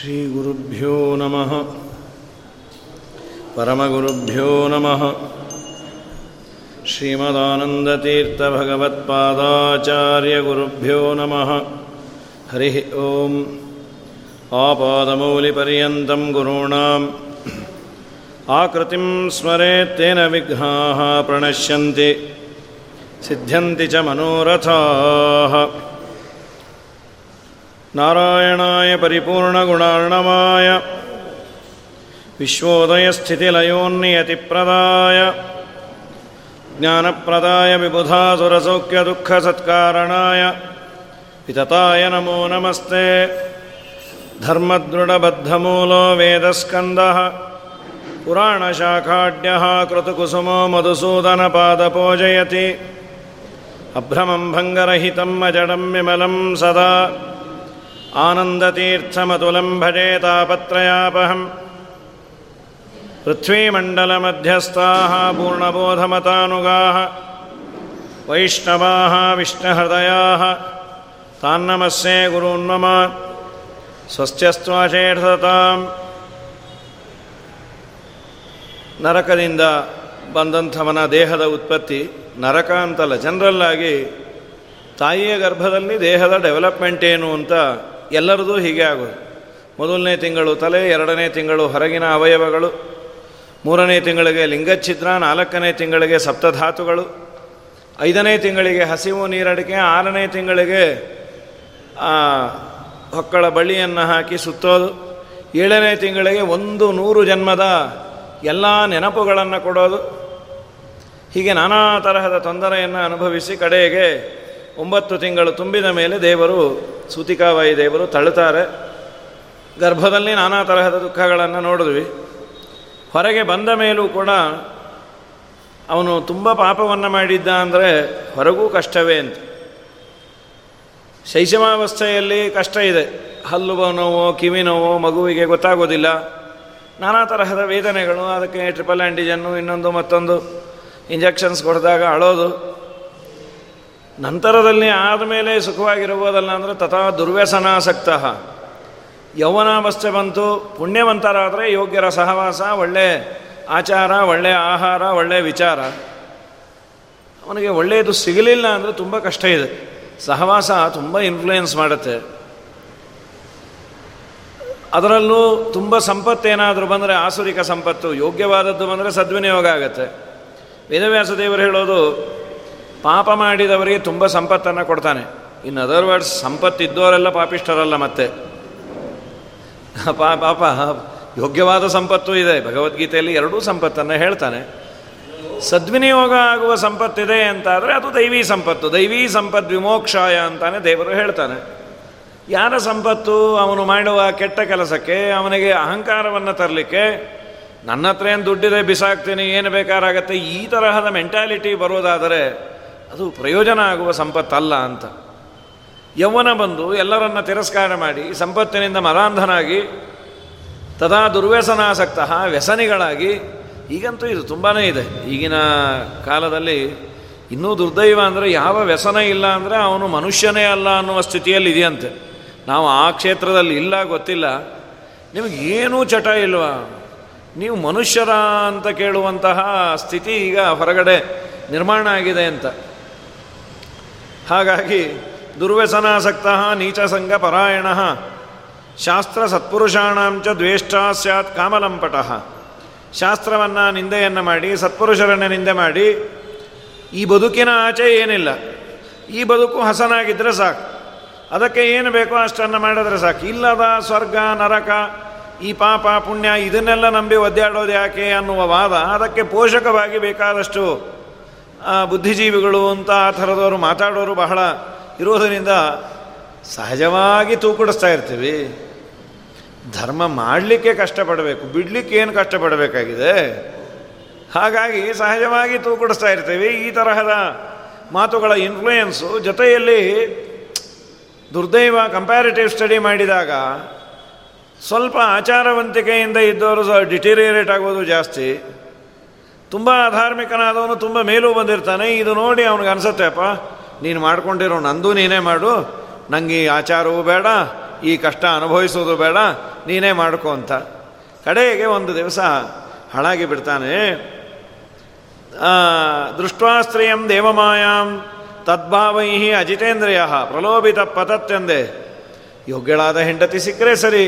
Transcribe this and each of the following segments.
श्रीगुरुभ्यो नमः परमगुरुभ्यो नमः श्रीमदानन्दतीर्थभगवत्पादाचार्यगुरुभ्यो नमः हरिः ॐ आपादमौलिपर्यन्तं गुरूणाम् आकृतिं स्मरेत्तेन विघ्नाः प्रणश्यन्ति सिद्ध्यन्ति च मनोरथाः नारायणाय परिपूर्णगुणार्णवाय विश्वोदयस्थितिलयोन्नियतिप्रदाय ज्ञानप्रदाय विबुधासुरसौख्यदुःखसत्कारणाय वितताय नमो नमस्ते धर्मदृढबद्धमूलो वेदस्कन्दः पुराणशाखाढ्यः कृतकुसुमो मधुसूदनपादपूजयति अभ्रमं भङ्गरहितम् अजडं विमलं सदा आनन्दतीर्थमतुलं भजे तापत्रयापहम् पृथ्वीमण्डलमध्यस्थाः पूर्णबोधमतानुगाः वैष्णवाः विष्णुहृदयाः तान्नमस्ये गुरून्मम ಸ್ವಸ್ಥ್ಯಸ್ತ್ವಾಚೇರ್ಸತಾಂ ನರಕದಿಂದ ಬಂದಂಥವನ ದೇಹದ ಉತ್ಪತ್ತಿ ನರಕ ಅಂತಲ್ಲ ಜನರಲ್ಲಾಗಿ ತಾಯಿಯ ಗರ್ಭದಲ್ಲಿ ದೇಹದ ಡೆವಲಪ್ಮೆಂಟ್ ಏನು ಅಂತ ಎಲ್ಲರದೂ ಹೀಗೆ ಆಗೋದು. ಮೊದಲನೇ ತಿಂಗಳು ತಲೆ, ಎರಡನೇ ತಿಂಗಳು ಹೊರಗಿನ ಅವಯವಗಳು, ಮೂರನೇ ತಿಂಗಳಿಗೆ ಲಿಂಗಚ್ಛಿದ್ರ, ನಾಲ್ಕನೇ ತಿಂಗಳಿಗೆ ಸಪ್ತಧಾತುಗಳು, ಐದನೇ ತಿಂಗಳಿಗೆ ಹಸಿವು ನೀರಡಿಕೆ, ಆರನೇ ತಿಂಗಳಿಗೆ ಹೊಕ್ಕಳ ಬಳ್ಳಿಯನ್ನು ಹಾಕಿ ಸುತ್ತೋದು, ಏಳನೇ ತಿಂಗಳಿಗೆ ಒಂದು ನೂರು ಜನ್ಮದ ಎಲ್ಲ ನೆನಪುಗಳನ್ನು ಕೊಡೋದು. ಹೀಗೆ ನಾನಾ ತರಹದ ತೊಂದರೆಯನ್ನು ಅನುಭವಿಸಿ ಕಡೆಗೆ ಒಂಬತ್ತು ತಿಂಗಳು ತುಂಬಿದ ಮೇಲೆ ದೇವರು, ಸೂತಿಕಾವಾಯಿ ದೇವರು ತಳ್ಳುತ್ತಾರೆ. ಗರ್ಭದಲ್ಲಿ ನಾನಾ ತರಹದ ದುಃಖಗಳನ್ನು ನೋಡಿದ್ವಿ. ಹೊರಗೆ ಬಂದ ಮೇಲೂ ಕೂಡ ಅವನು ತುಂಬ ಪಾಪವನ್ನು ಮಾಡಿದ್ದ ಅಂದರೆ ಹೊರಗೂ ಕಷ್ಟವೇ ಅಂತ. ಶೈಶವಾವಸ್ಥೆಯಲ್ಲಿ ಕಷ್ಟ ಇದೆ. ಹಲ್ಲು ನೋವು, ಕಿವಿ ನೋವು ಮಗುವಿಗೆ ಗೊತ್ತಾಗೋದಿಲ್ಲ. ನಾನಾ ತರಹದ ವೇದನೆಗಳು, ಅದಕ್ಕೆ ಟ್ರಿಪಲ್ ಆ್ಯಂಟಿಜನ್ನು ಇನ್ನೊಂದು ಮತ್ತೊಂದು ಇಂಜೆಕ್ಷನ್ಸ್ ಕೊಡಿದಾಗ ಅಳೋದು. ನಂತರದಲ್ಲಿ ಆದಮೇಲೆ ಸುಖವಾಗಿರ್ಬೋದಲ್ಲ ಅಂದರೆ ತಥಾ ದುರ್ವ್ಯಸನಾಸಕ್ತ. ಯೌವನಾವಸ್ಥೆ ಬಂತು, ಪುಣ್ಯವಂತರಾದರೆ ಯೋಗ್ಯರ ಸಹವಾಸ, ಒಳ್ಳೆ ಆಚಾರ ಒಳ್ಳೆಯ ಆಹಾರ ಒಳ್ಳೆಯ ವಿಚಾರ. ಅವನಿಗೆ ಒಳ್ಳೆಯದು ಸಿಗಲಿಲ್ಲ ಅಂದರೆ ತುಂಬ ಕಷ್ಟ ಇದೆ. ಸಹವಾಸ ತುಂಬ ಇನ್ಫ್ಲೂಯೆನ್ಸ್ ಮಾಡುತ್ತೆ. ಅದರಲ್ಲೂ ತುಂಬ ಸಂಪತ್ತೇನಾದರೂ ಬಂದರೆ ಆಸುರಿಕ ಸಂಪತ್ತು, ಯೋಗ್ಯವಾದದ್ದು ಬಂದರೆ ಸದ್ವಿನಿಯೋಗ ಆಗುತ್ತೆ. ವೇದವ್ಯಾಸ ದೇವರು ಹೇಳೋದು ಪಾಪ ಮಾಡಿದವರಿಗೆ ತುಂಬ ಸಂಪತ್ತನ್ನು ಕೊಡ್ತಾನೆ. ಇನ್ ಅದರ್ ವರ್ಡ್ಸ್ ಸಂಪತ್ತಿದ್ದವರೆಲ್ಲ ಪಾಪಿಷ್ಟರಲ್ಲ ಮತ್ತೆ. ಪಾಪ ಯೋಗ್ಯವಾದ ಸಂಪತ್ತು ಇದೆ. ಭಗವದ್ಗೀತೆಯಲ್ಲಿ ಎರಡೂ ಸಂಪತ್ತನ್ನು ಹೇಳ್ತಾನೆ. ಸದ್ವಿನಿಯೋಗ ಆಗುವ ಸಂಪತ್ತಿದೆ ಅಂತಾದರೆ ಅದು ದೈವೀ ಸಂಪತ್ತು. ದೈವೀ ಸಂಪತ್ ವಿಮೋಕ್ಷಾಯ ಅಂತಾನೆ ದೇವರು ಹೇಳ್ತಾನೆ. ಯಾರ ಸಂಪತ್ತು? ಅವನು ಮಾಡುವ ಕೆಟ್ಟ ಕೆಲಸಕ್ಕೆ, ಅವನಿಗೆ ಅಹಂಕಾರವನ್ನು ತರಲಿಕ್ಕೆ ನನ್ನ ಹತ್ರ ಏನು ದುಡ್ಡಿದೆ, ಬಿಸಾಕ್ತೀನಿ, ಏನು ಬೇಕಾರಾಗತ್ತೆ, ಈ ತರಹದ ಮೆಂಟಾಲಿಟಿ ಬರೋದಾದರೆ ಅದು ಪ್ರಯೋಜನ ಆಗುವ ಸಂಪತ್ತಲ್ಲ ಅಂತ. ಯೌವನ ಬಂದು ಎಲ್ಲರನ್ನ ತಿರಸ್ಕಾರ ಮಾಡಿ ಸಂಪತ್ತಿನಿಂದ ಮರಾಂಧನಾಗಿ, ತದಾ ದುರ್ವ್ಯಸನಾಸಕ್ತ ವ್ಯಸನಿಗಳಾಗಿ, ಈಗಂತೂ ಇದು ತುಂಬಾ ಇದೆ. ಈಗಿನ ಕಾಲದಲ್ಲಿ ಇನ್ನೂ ದುರ್ದೈವ ಅಂದರೆ ಯಾವ ವ್ಯಸನ ಇಲ್ಲ ಅಂದರೆ ಅವನು ಮನುಷ್ಯನೇ ಅಲ್ಲ ಅನ್ನುವ ಸ್ಥಿತಿಯಲ್ಲಿ ಇದೆಯಂತೆ ನಾವು ಆ ಕ್ಷೇತ್ರದಲ್ಲಿ ಇಲ್ಲ, ಗೊತ್ತಿಲ್ಲ. ನಿಮಗೆ ಏನೂ ಚಟ ಇಲ್ವಾ? ನೀವು ಮನುಷ್ಯರ ಅಂತ ಕೇಳುವಂತಹ ಸ್ಥಿತಿ ಈಗ ಹೊರಗಡೆ ನಿರ್ಮಾಣ ಆಗಿದೆ ಅಂತ. ಹಾಗಾಗಿ ದುರ್ವ್ಯಸನಾಸಕ್ತ ನೀಚಸಂಗ ಪರಾಯಣ ಶಾಸ್ತ್ರ ಸತ್ಪುರುಷಾಣಾಂಚ ದ್ವೇಷ್ಟ ಸ್ಯಾತ್ ಕಾಮಲಂಪಟ. ಶಾಸ್ತ್ರವನ್ನು ನಿಂದೆಯನ್ನು ಮಾಡಿ, ಸತ್ಪುರುಷರನ್ನು ನಿಂದೆ ಮಾಡಿ, ಈ ಬದುಕಿನ ಆಚೆ ಏನಿಲ್ಲ. ಈ ಬದುಕು ಹಸನಾಗಿದ್ದರೆ ಸಾಕು. ಅದಕ್ಕೆ ಏನು ಬೇಕೋ ಅಷ್ಟನ್ನು ಮಾಡಿದ್ರೆ ಸಾಕು. ಇಲ್ಲದ ಸ್ವರ್ಗ, ನರಕ, ಈ ಪಾಪ, ಪುಣ್ಯ, ಇದನ್ನೆಲ್ಲ ನಂಬಿ ಒದ್ದಾಡೋದು ಯಾಕೆ ಅನ್ನುವ ವಾದ ಅದಕ್ಕೆ ಪೋಷಕವಾಗಿ ಬೇಕಾದಷ್ಟು ಬುದ್ಧಿಜೀವಿಗಳು ಅಂತ ಆ ಥರದವರು ಮಾತಾಡೋರು ಬಹಳ ಇರೋದರಿಂದ ಸಹಜವಾಗಿ ತೂಕುಡಿಸ್ತಾ ಇರ್ತೀವಿ. ಧರ್ಮ ಮಾಡಲಿಕ್ಕೆ ಕಷ್ಟಪಡಬೇಕು, ಬಿಡಲಿಕ್ಕೆ ಏನು ಕಷ್ಟಪಡಬೇಕಾಗಿದೆ? ಹಾಗಾಗಿ ಸಹಜವಾಗಿ ತೂಕುಡಿಸ್ತಾ ಇರ್ತೀವಿ. ಈ ತರಹದ ಮಾತುಗಳ ಇನ್ಫ್ಲೂಯೆನ್ಸು ಜೊತೆಯಲ್ಲಿ ದುರ್ದೈವ ಕಂಪ್ಯಾರಿಟಿವ್ ಸ್ಟಡಿ ಮಾಡಿದಾಗ ಸ್ವಲ್ಪ ಆಚಾರವಂತಿಕೆಯಿಂದ ಇದ್ದವರು ಡಿಟೀರಿಯರೇಟ್ ಆಗೋದು ಜಾಸ್ತಿ. ತುಂಬ ಧಾರ್ಮಿಕನಾದವನು, ತುಂಬ ಮೇಲೂ ಬಂದಿರ್ತಾನೆ. ಇದು ನೋಡಿ ಅವನಿಗೆ ಅನಿಸುತ್ತೆ, ಅಪ್ಪ, ನೀನು ಮಾಡ್ಕೊಂಡಿರೋ ನಂದು ನೀನೇ ಮಾಡು. ನನಗೆ ಈ ಆಚಾರವೂ ಬೇಡ, ಈ ಕಷ್ಟ ಅನುಭವಿಸೋದು ಬೇಡ, ನೀನೇ ಮಾಡ್ಕೊ ಅಂತ. ಕಡೆಗೆ ಒಂದು ದಿವಸ ಹಾಳಾಗಿ ಬಿಡ್ತಾನೆ ದೃಷ್ಟ್ವಾಸ್ತ್ರೀಯಂ ದೇವಮಾಯಾಂ ತದ್ಭಾವೈಹಿ ಅಜಿತೇಂದ್ರಿಯ ಪ್ರಲೋಭಿತ ಪತತ್ತೆಂದೆ ಯೋಗ್ಯಳಾದ ಹೆಂಡತಿ ಸಿಕ್ಕರೆ ಸರಿ,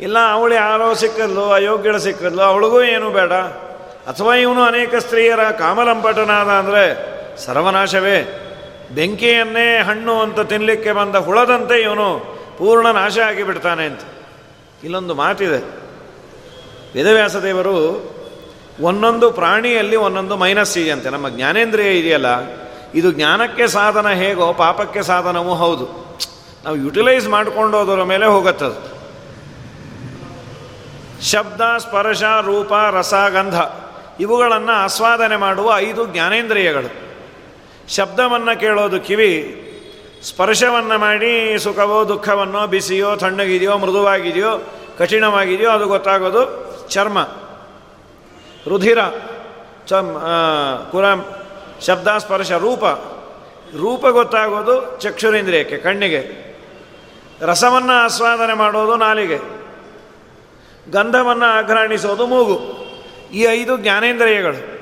ಇಲ್ಲ ಅವಳು ಯಾರೋ ಸಿಕ್ಕದ್ಲು, ಅಯೋಗ್ಯಳು ಸಿಕ್ಕದ್ಲು, ಅವಳಿಗೂ ಏನೂ ಬೇಡ. ಅಥವಾ ಇವನು ಅನೇಕ ಸ್ತ್ರೀಯರ ಕಾಮಲಂಪಟನಾದ ಅಂದರೆ ಸರ್ವನಾಶವೇ? ಬೆಂಕಿಯನ್ನೇ ಹಣ್ಣು ಅಂತ ತಿನ್ನಲಿಕ್ಕೆ ಬಂದ ಹುಳದಂತೆ ಇವನು ಪೂರ್ಣ ನಾಶ ಆಗಿಬಿಡ್ತಾನೆ ಅಂತ. ಇಲ್ಲೊಂದು ಮಾತಿದೆ. ವೇದವ್ಯಾಸ ದೇವರು ಒಂದೊಂದು ಪ್ರಾಣಿಯಲ್ಲಿ ಒಂದೊಂದು ಮೈನಸ್ ಇದೆಯಂತೆ ನಮ್ಮ ಜ್ಞಾನೇಂದ್ರಿಯ ಇದೆಯಲ್ಲ, ಇದು ಜ್ಞಾನಕ್ಕೆ ಸಾಧನ ಹೇಗೋ ಪಾಪಕ್ಕೆ ಸಾಧನವೂ ಹೌದು. ನಾವು ಯುಟಿಲೈಸ್ ಮಾಡ್ಕೊಂಡೋದರ ಮೇಲೆ ಹೋಗುತ್ತದು. ಶಬ್ದ, ಸ್ಪರ್ಶ, ರೂಪ, ರಸ, ಗಂಧ. ಇವುಗಳನ್ನು ಆಸ್ವಾದನೆ ಮಾಡುವ ಐದು ಜ್ಞಾನೇಂದ್ರಿಯಗಳು. ಶಬ್ದವನ್ನು ಕೇಳೋದು ಕಿವಿ, ಸ್ಪರ್ಶವನ್ನು ಮಾಡಿ ಸುಖವೋ ದುಃಖವನ್ನೋ ಬಿಸಿಯೋ ತಣ್ಣಗಿದೆಯೋ ಮೃದುವಾಗಿದೆಯೋ ಕಠಿಣವಾಗಿದೆಯೋ ಅದು ಗೊತ್ತಾಗೋದು ಚರ್ಮ. ರುಧಿರ ಚಮ್ ಕುರ, ಶಬ್ದ, ಸ್ಪರ್ಶ, ರೂಪ. ರೂಪ ಗೊತ್ತಾಗೋದು ಚಕ್ಷುರೇಂದ್ರಿಯಕ್ಕೆ, ಕಣ್ಣಿಗೆ. ರಸವನ್ನು ಆಸ್ವಾದನೆ ಮಾಡೋದು ನಾಲಿಗೆ. ಗಂಧವನ್ನು ಆಘ್ರಾಣಿಸೋದು ಮೂಗು. ಈ ಐದು ಜ್ಞಾನೇಂದ್ರಿಯಗಳು.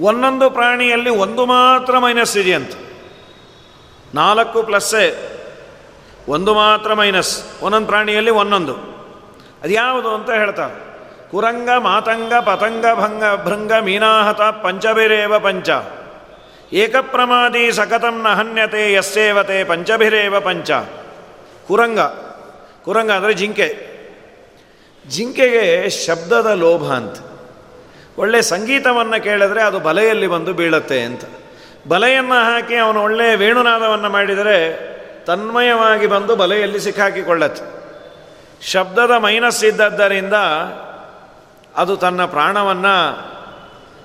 ಒಂದೊಂದು ಪ್ರಾಣಿಯಲ್ಲಿ ಒಂದು ಮಾತ್ರ ಮೈನಸ್ ಇದೆಯಂತ ನಾಲ್ಕು ಪ್ಲಸ್ಸೇ ಒಂದು ಮಾತ್ರ ಮೈನಸ್. ಒಂದೊಂದು ಪ್ರಾಣಿಯಲ್ಲಿ ಒಂದೊಂದು. ಅದ್ಯಾವುದು ಅಂತ ಹೇಳ್ತಾರೆ. ಕುರಂಗ, ಮಾತಂಗ, ಪತಂಗ, ಭಂಗ, ಭೃಂಗ, ಮೀನಾಹತ ಪಂಚಭಿರೇವ ಪಂಚ. ಏಕಪ್ರಮಾದಿ ಸಕತಂ ನ ಹನ್ಯತೆ ಯಸ್ಸೇವತೆ ಪಂಚಭಿರೇವ ಪಂಚ. ಕುರಂಗ. ಕುರಂಗ ಅಂದರೆ ಜಿಂಕೆ. ಜಿಂಕೆಗೆ ಶಬ್ದದ ಲೋಭ ಅಂತ. ಒಳ್ಳೆ ಸಂಗೀತವನ್ನು ಕೇಳಿದ್ರೆ ಅದು ಬಲೆಯಲ್ಲಿ ಬಂದು ಬೀಳತ್ತೆ ಅಂತ. ಬಲೆಯನ್ನು ಹಾಕಿ ಅವನು ಒಳ್ಳೆಯ ವೇಣುನಾದವನ್ನು ಮಾಡಿದರೆ ತನ್ಮಯವಾಗಿ ಬಂದು ಬಲೆಯಲ್ಲಿ ಸಿಕ್ಕಾಕಿಕೊಳ್ಳತ್ತೆ. ಶಬ್ದದ ಮೈನಸ್ ಇದ್ದದ್ದರಿಂದ ಅದು ತನ್ನ ಪ್ರಾಣವನ್ನು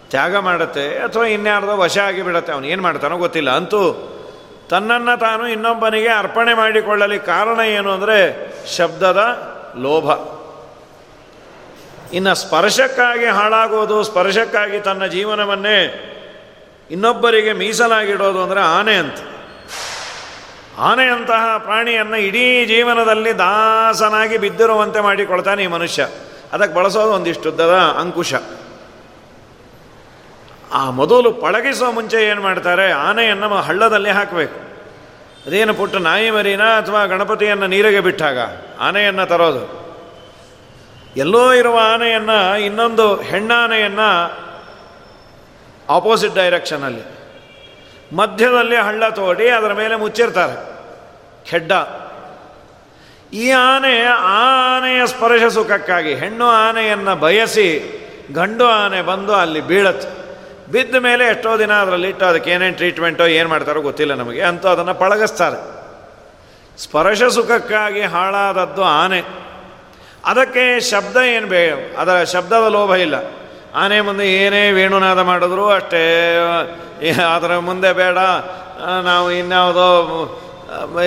ತ್ಯಾಗ ಮಾಡುತ್ತೆ ಅಥವಾ ಇನ್ಯಾರ್ದೋ ವಶ ಆಗಿಬಿಡತ್ತೆ. ಅವನು ಏನು ಮಾಡ್ತಾನೋ ಗೊತ್ತಿಲ್ಲ. ಅಂತೂ ತನ್ನನ್ನು ತಾನು ಇನ್ನೊಬ್ಬನಿಗೆ ಅರ್ಪಣೆ ಮಾಡಿಕೊಳ್ಳಲಿ ಕಾರಣ ಏನು ಅಂದರೆ ಶಬ್ದದ ಲೋಭ. ಇನ್ನು ಸ್ಪರ್ಶಕ್ಕಾಗಿ ಹಾಳಾಗೋದು, ಸ್ಪರ್ಶಕ್ಕಾಗಿ ತನ್ನ ಜೀವನವನ್ನೇ ಇನ್ನೊಬ್ಬರಿಗೆ ಮೀಸಲಾಗಿಡೋದು ಅಂದರೆ ಆನೆ ಅಂತ. ಆನೆಯಂತಹ ಪ್ರಾಣಿಯನ್ನು ಇಡೀ ಜೀವನದಲ್ಲಿ ದಾಸನಾಗಿ ಬಿದ್ದಿರುವಂತೆ ಮಾಡಿಕೊಳ್ತಾನೆ ಈ ಮನುಷ್ಯ. ಅದಕ್ಕೆ ಬಳಸೋದು ಒಂದಿಷ್ಟುದ್ದದ ಅಂಕುಶ. ಆ ಮೊದಲು ಪಳಗಿಸೋ ಮುಂಚೆ ಏನು ಮಾಡ್ತಾರೆ? ಆನೆಯನ್ನು ಹಳ್ಳದಲ್ಲಿ ಹಾಕಬೇಕು. ಅದೇನು ಪುಟ್ಟ ನಾಯಿ ಮರಿನ ಅಥವಾ ಗಣಪತಿಯನ್ನು ನೀರಿಗೆ ಬಿಟ್ಟಾಗ? ಆನೆಯನ್ನು ತರೋದು. ಎಲ್ಲೋ ಇರುವ ಆನೆಯನ್ನು, ಇನ್ನೊಂದು ಹೆಣ್ಣಾನೆಯನ್ನು ಆಪೋಸಿಟ್ ಡೈರೆಕ್ಷನಲ್ಲಿ ಮಧ್ಯದಲ್ಲಿ ಹಳ್ಳ ತೋಡಿ ಅದರ ಮೇಲೆ ಮುಚ್ಚಿರ್ತಾರೆ. ಖೆಡ್ಡ. ಈ ಆನೆ, ಆ ಆನೆಯ ಸ್ಪರ್ಶ ಸುಖಕ್ಕಾಗಿ ಹೆಣ್ಣು ಆನೆಯನ್ನು ಬಯಸಿ ಗಂಡು ಆನೆ ಬಂದು ಅಲ್ಲಿ ಬೀಳತ್ತೆ. ಬಿದ್ದ ಮೇಲೆ ಎಷ್ಟೋ ದಿನ ಅದರಲ್ಲಿ ಇಟ್ಟು ಅದಕ್ಕೆ ಏನೇನು ಟ್ರೀಟ್ಮೆಂಟೋ ಏನು ಮಾಡ್ತಾರೋ ಗೊತ್ತಿಲ್ಲ ನಮಗೆ. ಅಂತೂ ಅದನ್ನು ಪಳಗಿಸ್ತಾರೆ. ಸ್ಪರ್ಶ ಸುಖಕ್ಕಾಗಿ ಹಾಳಾದದ್ದು ಆನೆ. ಅದಕ್ಕೆ ಶಬ್ದ ಏನು ಬೇ ಅದರ ಶಬ್ದದ ಲೋಭ ಇಲ್ಲ. ಆನೆ ಮುಂದೆ ಏನೇ ವೇಣುನಾದ ಮಾಡಿದ್ರು ಅಷ್ಟೇ. ಅದರ ಮುಂದೆ ಬೇಡ. ನಾವು ಇನ್ಯಾವುದೋ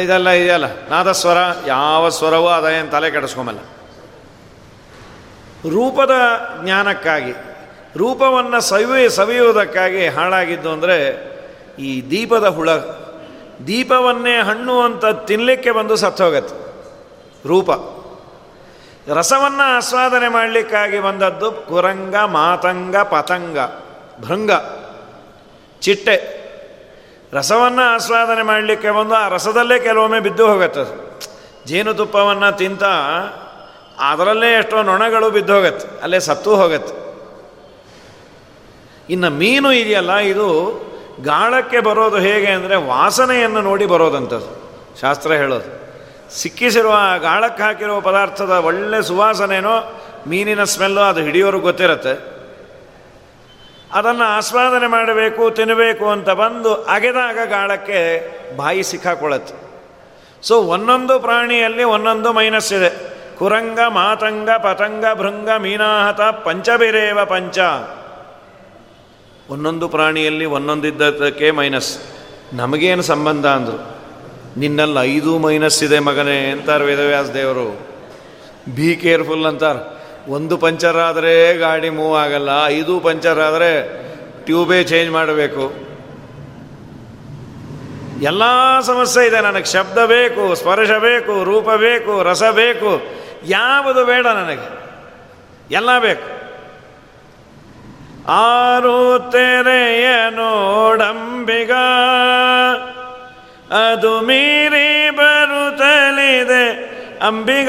ಇದೆಲ್ಲ ಇದೆಯಲ್ಲ. ನಾದಸ್ವರ, ಯಾವ ಸ್ವರವೂ ಅದ ಏನು ತಲೆ ಕೆಡಿಸ್ಕೊಂಬಲ್ಲ. ರೂಪದ ಜ್ಞಾನಕ್ಕಾಗಿ, ರೂಪವನ್ನು ಸವಿ ಸವಿಯುವುದಕ್ಕಾಗಿ ಹಾಳಾಗಿದ್ದು ಅಂದರೆ ಈ ದೀಪದ ಹುಳ. ದೀಪವನ್ನೇ ಹಣ್ಣು ಅಂತ ತಿನ್ನಲಿಕ್ಕೆ ಬಂದು ಸತ್ತೋಗತ್ತೆ. ರೂಪ. ರಸವನ್ನು ಆಸ್ವಾದನೆ ಮಾಡಲಿಕ್ಕಾಗಿ ಬಂದದ್ದು ಕುರಂಗ, ಮಾತಂಗ, ಪತಂಗ, ಭೃಂಗ, ಚಿಟ್ಟೆ. ರಸವನ್ನು ಆಸ್ವಾದನೆ ಮಾಡಲಿಕ್ಕೆ ಬಂದು ಆ ರಸದಲ್ಲೇ ಕೆಲವೊಮ್ಮೆ ಬಿದ್ದು ಹೋಗುತ್ತೆ. ಜೇನುತುಪ್ಪವನ್ನು ತಿಂತ ಅದರಲ್ಲೇ ಎಷ್ಟೋ ನೊಣಗಳು ಬಿದ್ದು ಹೋಗತ್ತೆ, ಅಲ್ಲೇ ಸತ್ತು ಹೋಗತ್ತೆ. ಇನ್ನು ಮೀನು ಇದೆಯಲ್ಲ, ಇದು ಗಾಳಕ್ಕೆ ಬರೋದು ಹೇಗೆ ಅಂದರೆ ವಾಸನೆಯನ್ನು ನೋಡಿ ಬರೋದಂಥದ್ದು ಶಾಸ್ತ್ರ ಹೇಳೋದು. ಸಿಕ್ಕಿಸಿರುವ ಗಾಳಕ್ಕೆ ಹಾಕಿರುವ ಪದಾರ್ಥದ ಒಳ್ಳೆ ಸುವಾಸನೆನೋ, ಮೀನಿನ ಸ್ಮೆಲ್ಲು ಅದು ಹಿಡಿಯೋರು ಗೊತ್ತಿರುತ್ತೆ. ಅದನ್ನು ಆಸ್ವಾದನೆ ಮಾಡಬೇಕು ತಿನ್ನಬೇಕು ಅಂತ ಬಂದು ಅಗೆದಾಗ ಗಾಳಕ್ಕೆ ಬಾಯಿ ಸಿಕ್ಕಾಕೊಳ್ಳುತ್ತೆ. ಸೊ ಒಂದೊಂದು ಪ್ರಾಣಿಯಲ್ಲಿ ಒಂದೊಂದು ಮೈನಸ್ ಇದೆ. ಕುರಂಗ, ಮಾತಂಗ, ಪತಂಗ, ಭೃಂಗ, ಮೀನಾಹತ, ಪಂಚಬಿರೇವ ಪಂಚ. ಒಂದೊಂದು ಪ್ರಾಣಿಯಲ್ಲಿ ಒಂದೊಂದಿದ್ದಕ್ಕೆ ಮೈನಸ್. ನಮಗೇನು ಸಂಬಂಧ ಅಂದರು? ನಿನ್ನಲ್ಲಿ ಐದು ಮೈನಸ್ ಇದೆ ಮಗನೇ ಅಂತಾರೆ ವೇದವ್ಯಾಸ ದೇವರು. ಬಿ ಕೇರ್ಫುಲ್ ಅಂತಾರೆ. ಒಂದು ಪಂಚರ್ ಆದರೆ ಗಾಡಿ ಮೂವ್ ಆಗಲ್ಲ, ಐದು ಪಂಚರ್ ಆದರೆ ಟ್ಯೂಬೇ ಚೇಂಜ್ ಮಾಡಬೇಕು. ಎಲ್ಲ ಸಮಸ್ಯೆ ಇದೆ ನನಗೆ. ಶಬ್ದ ಬೇಕು, ಸ್ಪರ್ಶ ಬೇಕು, ರೂಪ ಬೇಕು, ರಸ ಬೇಕು, ಯಾವುದು ಬೇಡ ನನಗೆ. ಎಲ್ಲ ಬೇಕು. ಆರು ತೆರೆಯ ನೋಡಂಬಿಗ ಅದು ಮೀರಿ ಬರುತ್ತಲಿದೆ ಅಂಬಿಗ.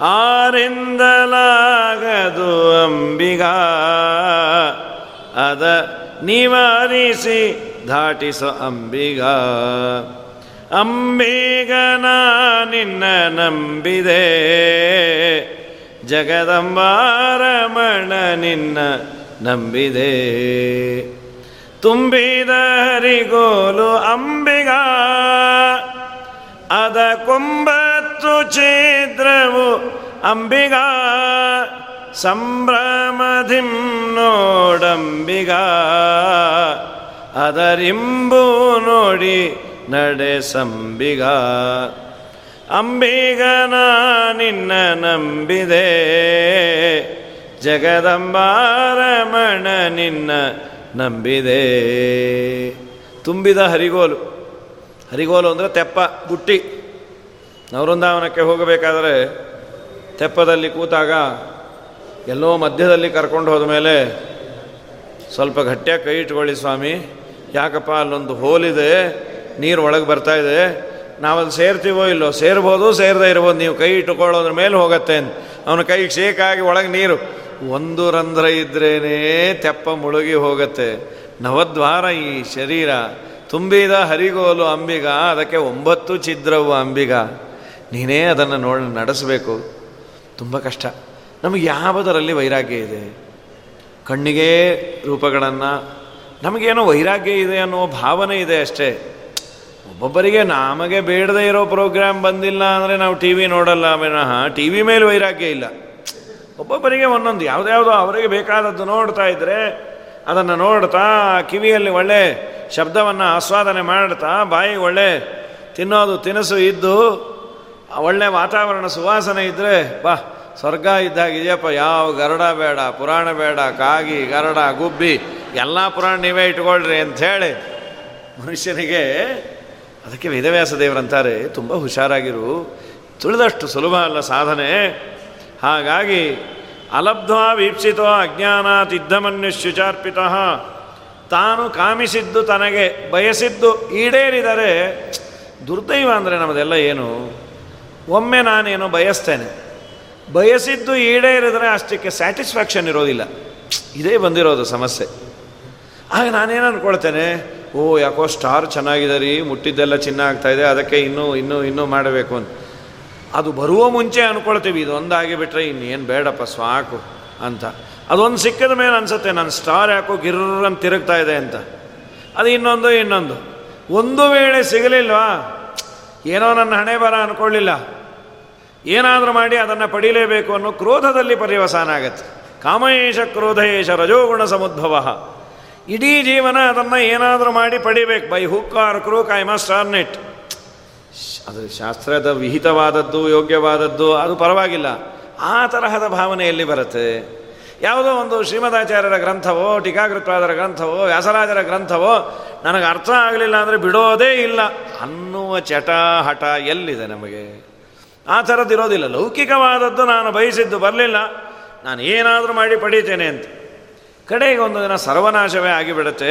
ಆರಿಂದಲಾಗದು ಅಂಬಿಗ. ಅದ ನಿವಾರಿಸಿ ದಾಟಿಸೋ ಅಂಬಿಗ. ಅಂಬಿಗನ ನಿನ್ನ ನಂಬಿದೆ. ಜಗದಂಬಾರಮಣ ನಿನ್ನ ನಂಬಿದೆ. ತುಂಬಿದ ಹರಿಗೋಲು ಅಂಬಿಗ, ಅದ ಕೊಂಬತ್ತು ಛೇದ್ರವು ಅಂಬಿಗ ಸಂಭ್ರಮಧಿಂ ನೋಡಂಬಿಗ ಅದರಿಂಬು ನೋಡಿ ನಡೆ ಸಂಬಿಗ. ಅಂಬಿಗನ ನಿನ್ನ ನಂಬಿದೆ, ಜಗದಂಬಾರಮಣ ನಿನ್ನ ನಂಬಿದೆ. ತುಂಬಿದ ಹರಿಗೋಲು. ಹರಿಗೋಲು ಅಂದರೆ ತೆಪ್ಪ, ಬುಟ್ಟಿ. ನವೃಂದಾವನಕ್ಕೆ ಹೋಗಬೇಕಾದರೆ ತೆಪ್ಪದಲ್ಲಿ ಕೂತಾಗ ಎಲ್ಲೋ ಮಧ್ಯದಲ್ಲಿ ಕರ್ಕೊಂಡು ಹೋದ ಮೇಲೆ ಸ್ವಲ್ಪ ಗಟ್ಟಿಯಾಗಿ ಕೈ ಇಟ್ಕೊಳ್ಳಿ ಸ್ವಾಮಿ. ಯಾಕಪ್ಪ, ಅಲ್ಲೊಂದು ಹೋಲಿದೆ, ನೀರು ಒಳಗೆ ಬರ್ತಾ ಇದೆ. ನಾವಲ್ಲಿ ಸೇರ್ತೀವೋ ಇಲ್ಲೋ? ಸೇರ್ಬೋದು, ಸೇರದೇ ಇರ್ಬೋದು. ನೀವು ಕೈ ಇಟ್ಟುಕೊಳ್ಳೋದ್ರ ಮೇಲೆ ಹೋಗತ್ತೆ ಅಂತ ಅವನ ಕೈಗೆ ಶೇಕಾಗಿ ಒಳಗೆ ನೀರು. ಒಂದು ರಂಧ್ರ ಇದ್ರೇನೇ ತೆಪ್ಪ ಮುಳುಗಿ ಹೋಗುತ್ತೆ. ನವದ್ವಾರ ಈ ಶರೀರ, ತುಂಬಿದ ಹರಿಗೋಲು ಅಂಬಿಗ, ಅದಕ್ಕೆ ಒಂಬತ್ತು ಛಿದ್ರವು ಅಂಬಿಗ. ನೀನೇ ಅದನ್ನು ನೋಡಿ, ನಡೆಸಬೇಕು. ತುಂಬ ಕಷ್ಟ. ನಮಗೆ ಯಾವುದರಲ್ಲಿ ವೈರಾಗ್ಯ ಇದೆ? ಕಣ್ಣಿಗೆ ರೂಪಗಳನ್ನು, ನಮಗೇನೋ ವೈರಾಗ್ಯ ಇದೆ ಅನ್ನೋ ಭಾವನೆ ಇದೆ ಅಷ್ಟೇ. ಒಬ್ಬೊಬ್ಬರಿಗೆ ನಮಗೆ ಬೇಡದೇ ಇರೋ ಪ್ರೋಗ್ರಾಮ್ ಬಂದಿಲ್ಲ ಅಂದರೆ ನಾವು ಟಿ ವಿ ನೋಡಲ್ಲ ವಿನಃ ಟಿ ವಿ ಮೇಲೆ ವೈರಾಗ್ಯ ಇಲ್ಲ. ಒಬ್ಬೊಬ್ಬರಿಗೆ ಒಂದೊಂದು ಯಾವುದ್ಯಾವುದೋ ಅವರಿಗೆ ಬೇಕಾದದ್ದು ನೋಡ್ತಾ ಇದ್ದರೆ ಅದನ್ನು ನೋಡ್ತಾ ಕಿವಿಯಲ್ಲಿ ಒಳ್ಳೆ ಶಬ್ದವನ್ನು ಆಸ್ವಾದನೆ ಮಾಡ್ತಾ ಬಾಯಿ ಒಳ್ಳೆ ತಿನ್ನೋದು ತಿನಿಸು ಇದ್ದು ಒಳ್ಳೆ ವಾತಾವರಣ ಸುವಾಸನೆ ಇದ್ದರೆ ಬಾ, ಸ್ವರ್ಗ ಇದ್ದಾಗಿದೆಯಪ್ಪ, ಯಾವ ಗರಡ ಬೇಡ, ಪುರಾಣ ಬೇಡ, ಕಾಗಿ, ಗರಡ, ಗುಬ್ಬಿ, ಎಲ್ಲ ಪುರಾಣ ನೀವೇ ಇಟ್ಕೊಳ್ರಿ ಅಂಥೇಳಿ ಮನುಷ್ಯನಿಗೆ ಅದಕ್ಕೆ ವೇದವ್ಯಾಸ ದೇವರಂತಾರೆ ತುಂಬ ಹುಷಾರಾಗಿರು. ತುಳಿದಷ್ಟು ಸುಲಭ ಅಲ್ಲ ಸಾಧನೆ. ಹಾಗಾಗಿ, ಅಲಬ್ಧ್ವಾ ವೀಕ್ಷಿತೋ ಅಜ್ಞಾನಾತ್ ಶುಚಾರ್ಪಿತ ತಾನು ಕಾಮಿಸಿದ್ದು ತನಗೆ, ಬಯಸಿದ್ದು ಈಡೇರಿದರೆ, ದುರ್ದೈವ ಅಂದರೆ ನಮ್ಮದೆಲ್ಲ ಏನು? ಒಮ್ಮೆ ನಾನೇನು ಬಯಸ್ತೇನೆ. ಬಯಸಿದ್ದು ಈಡೇರಿದರೆ ಅಷ್ಟಕ್ಕೆ ಸ್ಯಾಟಿಸ್ಫ್ಯಾಕ್ಷನ್ ಇರೋದಿಲ್ಲ. ಇದೇ ಬಂದಿರೋದು ಸಮಸ್ಯೆ. ಆಗ ನಾನೇನು ಅಂದ್ಕೊಳ್ತೇನೆ ಓ, ಯಾಕೋ ಸ್ಟಾರ್ ಚೆನ್ನಾಗಿದೆ ರೀ, ಮುಟ್ಟಿದ್ದೆಲ್ಲ ಚಿನ್ನ ಆಗ್ತಾ ಇದೆ, ಅದಕ್ಕೆ ಇನ್ನೂ ಇನ್ನೂ ಇನ್ನೂ ಮಾಡಬೇಕು ಅಂತ. ಅದು ಬರುವ ಮುಂಚೆ ಅಂದ್ಕೊಳ್ತೀವಿ ಇದು ಒಂದಾಗಿ ಬಿಟ್ಟರೆ ಇನ್ನೇನು ಬೇಡಪ್ಪ, ಸಾಕು ಅಂತ. ಅದೊಂದು ಸಿಕ್ಕಿದ ಮೇಲೆ ಅನಿಸುತ್ತೆ ನನ್ನ ಸ್ಟಾರ್ ಯಾಕೋ ಗಿರ್ರನ್ನು ತಿರುಗ್ತಾ ಇದೆ ಅಂತ. ಅದು ಇನ್ನೊಂದು ಇನ್ನೊಂದು. ಒಂದು ವೇಳೆ ಸಿಗಲಿಲ್ವಾ? ಏನೋ ನನ್ನ ಹಣೆ ಬರ ಅಂದ್ಕೊಳ್ಳಿಲ್ಲ ಏನಾದರೂ ಮಾಡಿ ಅದನ್ನು ಪಡೀಲೇಬೇಕು ಅನ್ನೋ ಕ್ರೋಧದಲ್ಲಿ ಪರ್ಯವಸಾನ ಆಗತ್ತೆ. ಕಾಮಯೇಶ ಕ್ರೋಧಯೇಶ ರಜೋಗುಣ ಸಮುದ್ಭವ. ಇಡೀ ಜೀವನ ಅದನ್ನು ಏನಾದರೂ ಮಾಡಿ ಪಡಿಬೇಕು. By hook or crook I must earn it. ಅದು ಶಾಸ್ತ್ರದ ವಿಹಿತವಾದದ್ದು, ಯೋಗ್ಯವಾದದ್ದು, ಅದು ಪರವಾಗಿಲ್ಲ. ಆ ತರಹದ ಭಾವನೆಯಲ್ಲಿ ಬರುತ್ತೆ? ಯಾವುದೋ ಒಂದು ಶ್ರೀಮದಾಚಾರ್ಯರ ಗ್ರಂಥವೋ ಟೀಕಾಕೃತ್ವಾದರ ಗ್ರಂಥವೋ, ವ್ಯಾಸರಾಜರ ಗ್ರಂಥವೋ, ನನಗೆ ಅರ್ಥ ಆಗಲಿಲ್ಲ ಅಂದರೆ ಬಿಡೋದೇ ಇಲ್ಲ. ಅನ್ನುವ ಚಟ ಹಠ ಎಲ್ಲಿದೆ ನಮಗೆ? ಆ ಥರದ್ದು ಇರೋದಿಲ್ಲ. ಲೌಕಿಕವಾದದ್ದು ನಾನು ಬಯಸಿದ್ದು ಬರಲಿಲ್ಲ. ನಾನು ಏನಾದರೂ ಮಾಡಿ ಪಡೀತೇನೆ ಅಂತ. ಕಡೆಗೆ ಒಂದು ದಿನ ಸರ್ವನಾಶವೇ ಆಗಿಬಿಡುತ್ತೆ.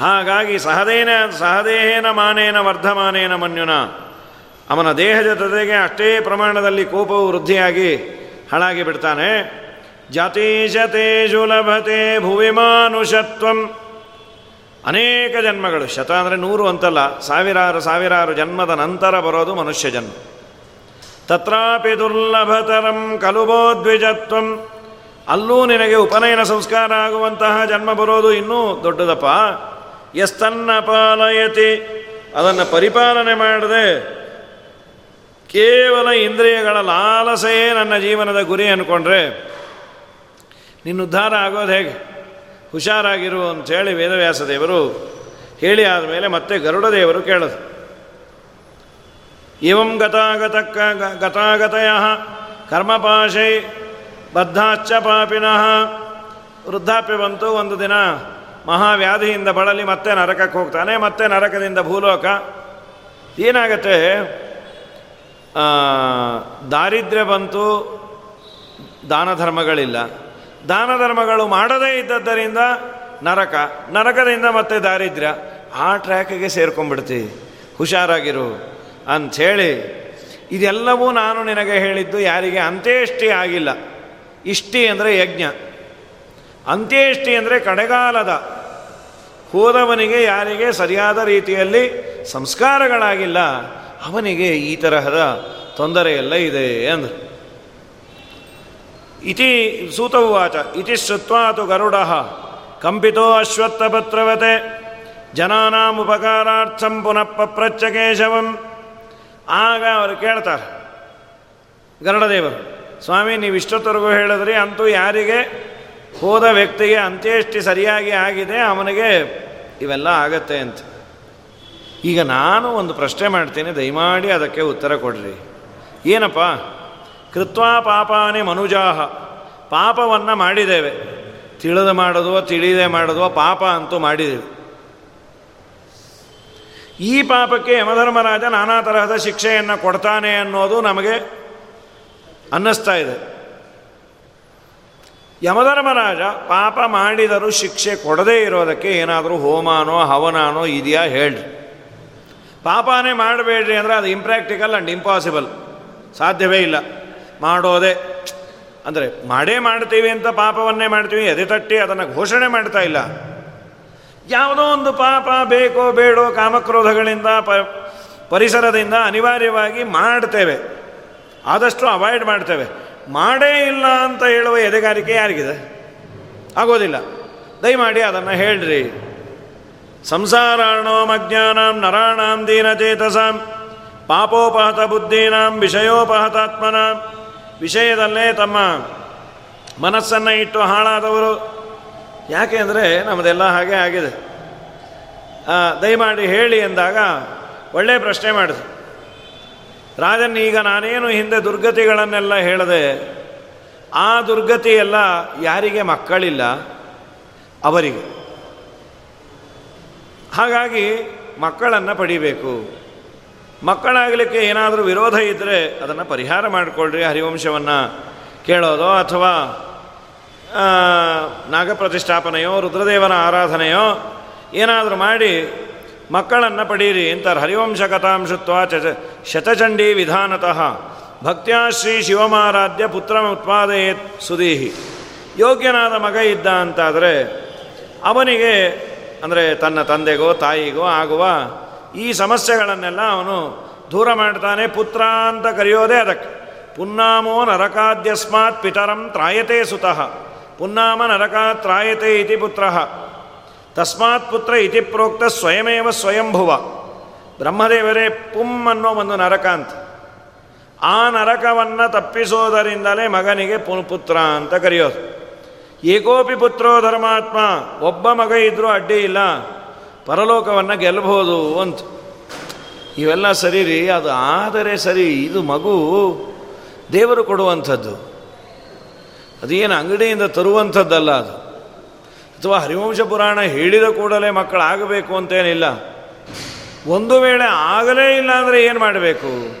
ಹಾಗಾಗಿ ಸಹದೇನ ಸಹದೇಹೇನ ಮಾನೇನ ವರ್ಧಮಾನೇನ ಮನ್ಯುನ, ಅವನ ದೇಹದ ಜೊತೆಗೆ ಅಷ್ಟೇ ಪ್ರಮಾಣದಲ್ಲಿ ಕೋಪವು ವೃದ್ಧಿಯಾಗಿ ಹಾಳಾಗಿ ಬಿಡ್ತಾನೆ. ಜಾತೀಶತೇಜು ಲಭತೆ ಭುವಿಮಾನುಷತ್ವಂ ಅನೇಕ ಜನ್ಮಗಳು, ಶತ ಅಂದರೆ ನೂರು ಅಂತಲ್ಲ, ಸಾವಿರಾರು ಸಾವಿರಾರು ಜನ್ಮದ ನಂತರ ಬರೋದು ಮನುಷ್ಯ ಜನ್ಮ. ತತ್ರಾಪಿ ದುರ್ಲಭತರಂ ಕಲುಬೋದ್ವಿಜತ್ವಂ. ಅಲ್ಲೂ ನಿನಗೆ ಉಪನಯನ ಸಂಸ್ಕಾರ ಆಗುವಂತಹ ಜನ್ಮ ಬರೋದು ಇನ್ನೂ ದೊಡ್ಡದಪ್ಪ. ಎಸ್ತನ್ನ ಪಾಲಯತಿ. ಅದನ್ನು ಪರಿಪಾಲನೆ ಮಾಡದೆ. ಕೇವಲ ಇಂದ್ರಿಯಗಳ ಲಾಲಸೆಯೇ ನನ್ನ ಜೀವನದ ಗುರಿ ಅಂದ್ಕೊಂಡ್ರೆ ನಿನ್ನ ಉದ್ಧಾರ ಆಗೋದು ಹೇಗೆ? ಹುಷಾರಾಗಿರು ಅಂಥೇಳಿ ವೇದವ್ಯಾಸ ದೇವರು ಹೇಳಿ ಆದಮೇಲೆ ಮತ್ತೆ ಗರುಡ ದೇವರು ಕೇಳೋದು. ಇವಂ ಗತಾಗತಕ್ಕ ಗತಾಗತಯ ಕರ್ಮಪಾಶೈ ಬದ್ಧಾಚ್ಚ ಪಾಪಿನಃ. ವೃದ್ಧಾಪ್ಯ ಬಂತು ಒಂದು ದಿನ. ಮಹಾವ್ಯಾಧಿಯಿಂದ ಬಳಲಿ ಮತ್ತೆ ನರಕಕ್ಕೆ ಹೋಗ್ತಾನೆ, ಮತ್ತೆ ನರಕದಿಂದ ಭೂಲೋಕ. ಏನಾಗತ್ತೆ? ದಾರಿದ್ರ್ಯ ಬಂತು, ದಾನ ಧರ್ಮಗಳಿಲ್ಲ. ದಾನ ಧರ್ಮಗಳು ಮಾಡದೇ ಇದ್ದದ್ದರಿಂದ ನರಕ, ನರಕದಿಂದ ಮತ್ತೆ ದಾರಿದ್ರ್ಯ. ಆ ಟ್ರ್ಯಾಕಿಗೆ ಸೇರ್ಕೊಂಡ್ಬಿಡ್ತಿ. ಹುಷಾರಾಗಿರು. ಅಂಥೇಳಿ. ಇದೆಲ್ಲವೂ ನಾನು ನಿನಗೆ ಹೇಳಿದ್ದು ಯಾರಿಗೆ ಅಂತ್ಯೇಷ್ಟಿ ಆಗಿಲ್ಲ. ಇಷ್ಟಿ ಅಂದರೆ ಯಜ್ಞ. ಅಂತ್ಯೇಷ್ಟಿ ಅಂದರೆ ಕಡೆಗಾಲದ ಹೋದವನಿಗೆ ಯಾರಿಗೆ ಸರಿಯಾದ ರೀತಿಯಲ್ಲಿ ಸಂಸ್ಕಾರಗಳಾಗಿಲ್ಲ, ಅವನಿಗೆ ಈ ತರಹದ ತೊಂದರೆಯೆಲ್ಲ ಇದೆ ಅಂದ್ರೆ. ಇತಿ ಸೂತವಾಚ ಇತಿ ಶ್ರುತ್ವಾತು ಗರುಡ. ಕಂಪಿತೋ ಅಶ್ವತ್ಥಪತ್ರವತೆ. ಜನಾನಾಂ ಉಪಕಾರಾರ್ಥಂ ಪುನಃ ಕೇಶವಂ ಆಗ ಅವರು ಕೇಳ್ತಾರೆ ಗರುಡದೇವರು ಸ್ವಾಮಿ, ನೀವು ಇಷ್ಟೊತ್ತರೆಗೂ ಹೇಳಿದ್ರಿ, ಅಂತೂ ಯಾರಿಗೆ ಹೋದ ವ್ಯಕ್ತಿಗೆ ಅಂತ್ಯೇಷ್ಟಿ ಸರಿಯಾಗಿ ಆಗಿದೆ, ಅವನಿಗೆ ಇವೆಲ್ಲ ಆಗತ್ತೆ ಅಂತ. ಈಗ ನಾನು ಒಂದು ಪ್ರಶ್ನೆ ಮಾಡ್ತೀನಿ, ದಯಮಾಡಿ ಅದಕ್ಕೆ ಉತ್ತರ ಕೊಡ್ರಿ. ಏನಪ್ಪ? ಕೃತ್ವಾ ಪಾಪಾನೆ ಮನುಜಾಹ. ಪಾಪವನ್ನು ಮಾಡಿದ್ದೇವೆ. ತಿಳಿದು ಮಾಡೋದು ತಿಳಿದೇ ಮಾಡೋದು ಪಾಪ ಅಂತೂ ಮಾಡಿದ್ದೇವೆ. ಈ ಪಾಪಕ್ಕೆ ಯಮಧರ್ಮರಾಜ ನಾನಾ ತರಹದ ಶಿಕ್ಷೆಯನ್ನು ಕೊಡ್ತಾನೆ ಅನ್ನೋದು ನಮಗೆ ಅನ್ನಿಸ್ತಾ ಇದೆ. ಯಮಧರ್ಮರಾಜ ಪಾಪ ಮಾಡಿದರೂ ಶಿಕ್ಷೆ ಕೊಡದೇ ಇರೋದಕ್ಕೆ ಏನಾದರೂ ಹೋಮಾನೋ, ಹವನಾನೋ ಇದೆಯಾ ಹೇಳ್ರಿ. ಪಾಪನೇ ಮಾಡಬೇಡ್ರಿ ಅಂದರೆ ಅದು ಇಂಪ್ರ್ಯಾಕ್ಟಿಕಲ್ ಆ್ಯಂಡ್ ಇಂಪಾಸಿಬಲ್ ಸಾಧ್ಯವೇ ಇಲ್ಲ. ಮಾಡೋದೇ, ಅಂದರೆ ಮಾಡೇ ಮಾಡ್ತೀವಿ ಅಂತ ಪಾಪವನ್ನೇ ಮಾಡ್ತೀವಿ, ಎದೆ ತಟ್ಟಿ ಅದನ್ನು ಘೋಷಣೆ ಮಾಡ್ತಾ ಇಲ್ಲ. ಯಾವುದೋ ಒಂದು ಪಾಪ ಬೇಕೋ ಬೇಡೋ ಕಾಮಕ್ರೋಧಗಳಿಂದ ಪರಿಸರದಿಂದ ಅನಿವಾರ್ಯವಾಗಿ ಮಾಡ್ತೇವೆ. ಆದಷ್ಟು ಅವಾಯ್ಡ್ ಮಾಡ್ತೇವೆ. ಮಾಡೇ ಇಲ್ಲ ಅಂತ ಹೇಳುವ ಎದೆಗಾರಿಕೆ ಯಾರಿಗಿದೆ? ಆಗೋದಿಲ್ಲ. ದಯಮಾಡಿ ಅದನ್ನು ಹೇಳ್ರಿ. ಸಂಸಾರಾಣೋಂ ಅಜ್ಞಾನಾಂ ನರಾಣಾಂ ದೀನಚೇತಸಾಂ ಪಾಪೋಪಹತ ಬುದ್ಧೀನಾಂ ವಿಷಯೋಪಹತಾತ್ಮನ ವಿಷಯದಲ್ಲೇ ತಮ್ಮ ಮನಸ್ಸನ್ನು ಇಟ್ಟು ಹಾಳಾದವರು. ಯಾಕೆ ಅಂದರೆ ನಮ್ಮದೆಲ್ಲ ಹಾಗೆ ಆಗಿದೆ. ದಯಮಾಡಿ ಹೇಳಿ ಎಂದಾಗ ಒಳ್ಳೆಯ ಪ್ರಶ್ನೆ ಮಾಡಿದೆ ರಾಜನ್, ಈಗ ನಾನೇನು ಹಿಂದೆ ದುರ್ಗತಿಗಳನ್ನೆಲ್ಲ ಹೇಳಿದೆ, ಆ ದುರ್ಗತಿಯೆಲ್ಲ ಯಾರಿಗೆ ಮಕ್ಕಳಿಲ್ಲ? ಅವರಿಗೆ. ಹಾಗಾಗಿ ಮಕ್ಕಳನ್ನು ಪಡಿಬೇಕು. ಮಕ್ಕಳಾಗಲಿಕ್ಕೆ ಏನಾದರೂ ವಿರೋಧ ಇದ್ದರೆ ಅದನ್ನು ಪರಿಹಾರ ಮಾಡಿಕೊಳ್ಳ್ರಿ ಹರಿವಂಶವನ್ನು ಕೇಳೋದೋ ಅಥವಾ ನಾಗಪ್ರತಿಷ್ಠಾಪನೆಯೋ, ರುದ್ರದೇವನ ಆರಾಧನೆಯೋ ಏನಾದರೂ ಮಾಡಿ ಮಕ್ಕಳನ್ನು ಪಡೀರಿ ಅಂತಾರೆ ಹರಿವಂಶ ಕಥಾಂಶತ್ವ ಚ ಶತಚಂಡೀ ವಿಧಾನತಃ. ಭಕ್ತ್ಯಾ ಶ್ರೀ ಶಿವಮಾರಾಧ್ಯ ಪುತ್ರ ಉತ್ಪಾದಯೇತ್ ಸುದೀಹಿ ಯೋಗ್ಯನಾದ ಮಗ ಇದ್ದ ಅಂತಾದರೆ ಅವನಿಗೆ, ಅಂದರೆ ತನ್ನ ತಂದೆಗೋ ತಾಯಿಗೋ ಆಗುವ ಈ ಸಮಸ್ಯೆಗಳನ್ನೆಲ್ಲ ಅವನು ದೂರ ಮಾಡ್ತಾನೆ, ಪುತ್ರ ಅಂತ ಕರೆಯೋದೇ ಅದಕ್ಕೆ. ಪುನ್ನಾಮೋ ನರಕಾದ್ಯಸ್ಮಾತ್ ಪಿತರಂ ತ್ರಾಯತೆ ಸುತಃ. ಪುನ್ನಾಮ ನರಕಾತ್ ತ್ರಾಯತೆ ಇತಿ ಪುತ್ರ. ತಸ್ಮಾತ್ ಪುತ್ರ ಇತಿ ಪ್ರೋಕ್ತ ಸ್ವಯಮೇವ ಸ್ವಯಂಭುವ. ಬ್ರಹ್ಮದೇವರೇ, ಪುಂ ಅನ್ನೋ ಒಂದು ನರಕ ಅಂತ. ಆ ನರಕವನ್ನು ತಪ್ಪಿಸೋದರಿಂದಲೇ ಮಗನಿಗೆ ಪುತ್ರ ಅಂತ ಕರೆಯೋದು. ಏಕೋಪಿ ಪುತ್ರೋ ಧರ್ಮಾತ್ಮ, ಒಬ್ಬ ಮಗ ಇದ್ದರೂ ಅಡ್ಡಿ ಇಲ್ಲ, ಪರಲೋಕವನ್ನು ಗೆಲ್ಲಬಹುದು ಅಂತ. ಇವೆಲ್ಲ ಸರಿ ರೀ, ಅದು ಆದರೆ ಸರಿ, ಇದು ಮಗು ದೇವರು ಕೊಡುವಂಥದ್ದು. ಅದೇನು ಅಂಗಡಿಯಿಂದ ತರುವಂಥದ್ದಲ್ಲ ಅದು. ಅಥವಾ ಹರಿವಂಶ ಪುರಾಣ ಹೇಳಿದ ಕೂಡಲೇ ಮಕ್ಕಳಾಗಬೇಕು ಅಂತೇನಿಲ್ಲ. ಒಂದು ವೇಳೆ ಆಗಲೇ ಇಲ್ಲ ಅಂದರೆ ಏನು ಮಾಡಬೇಕು?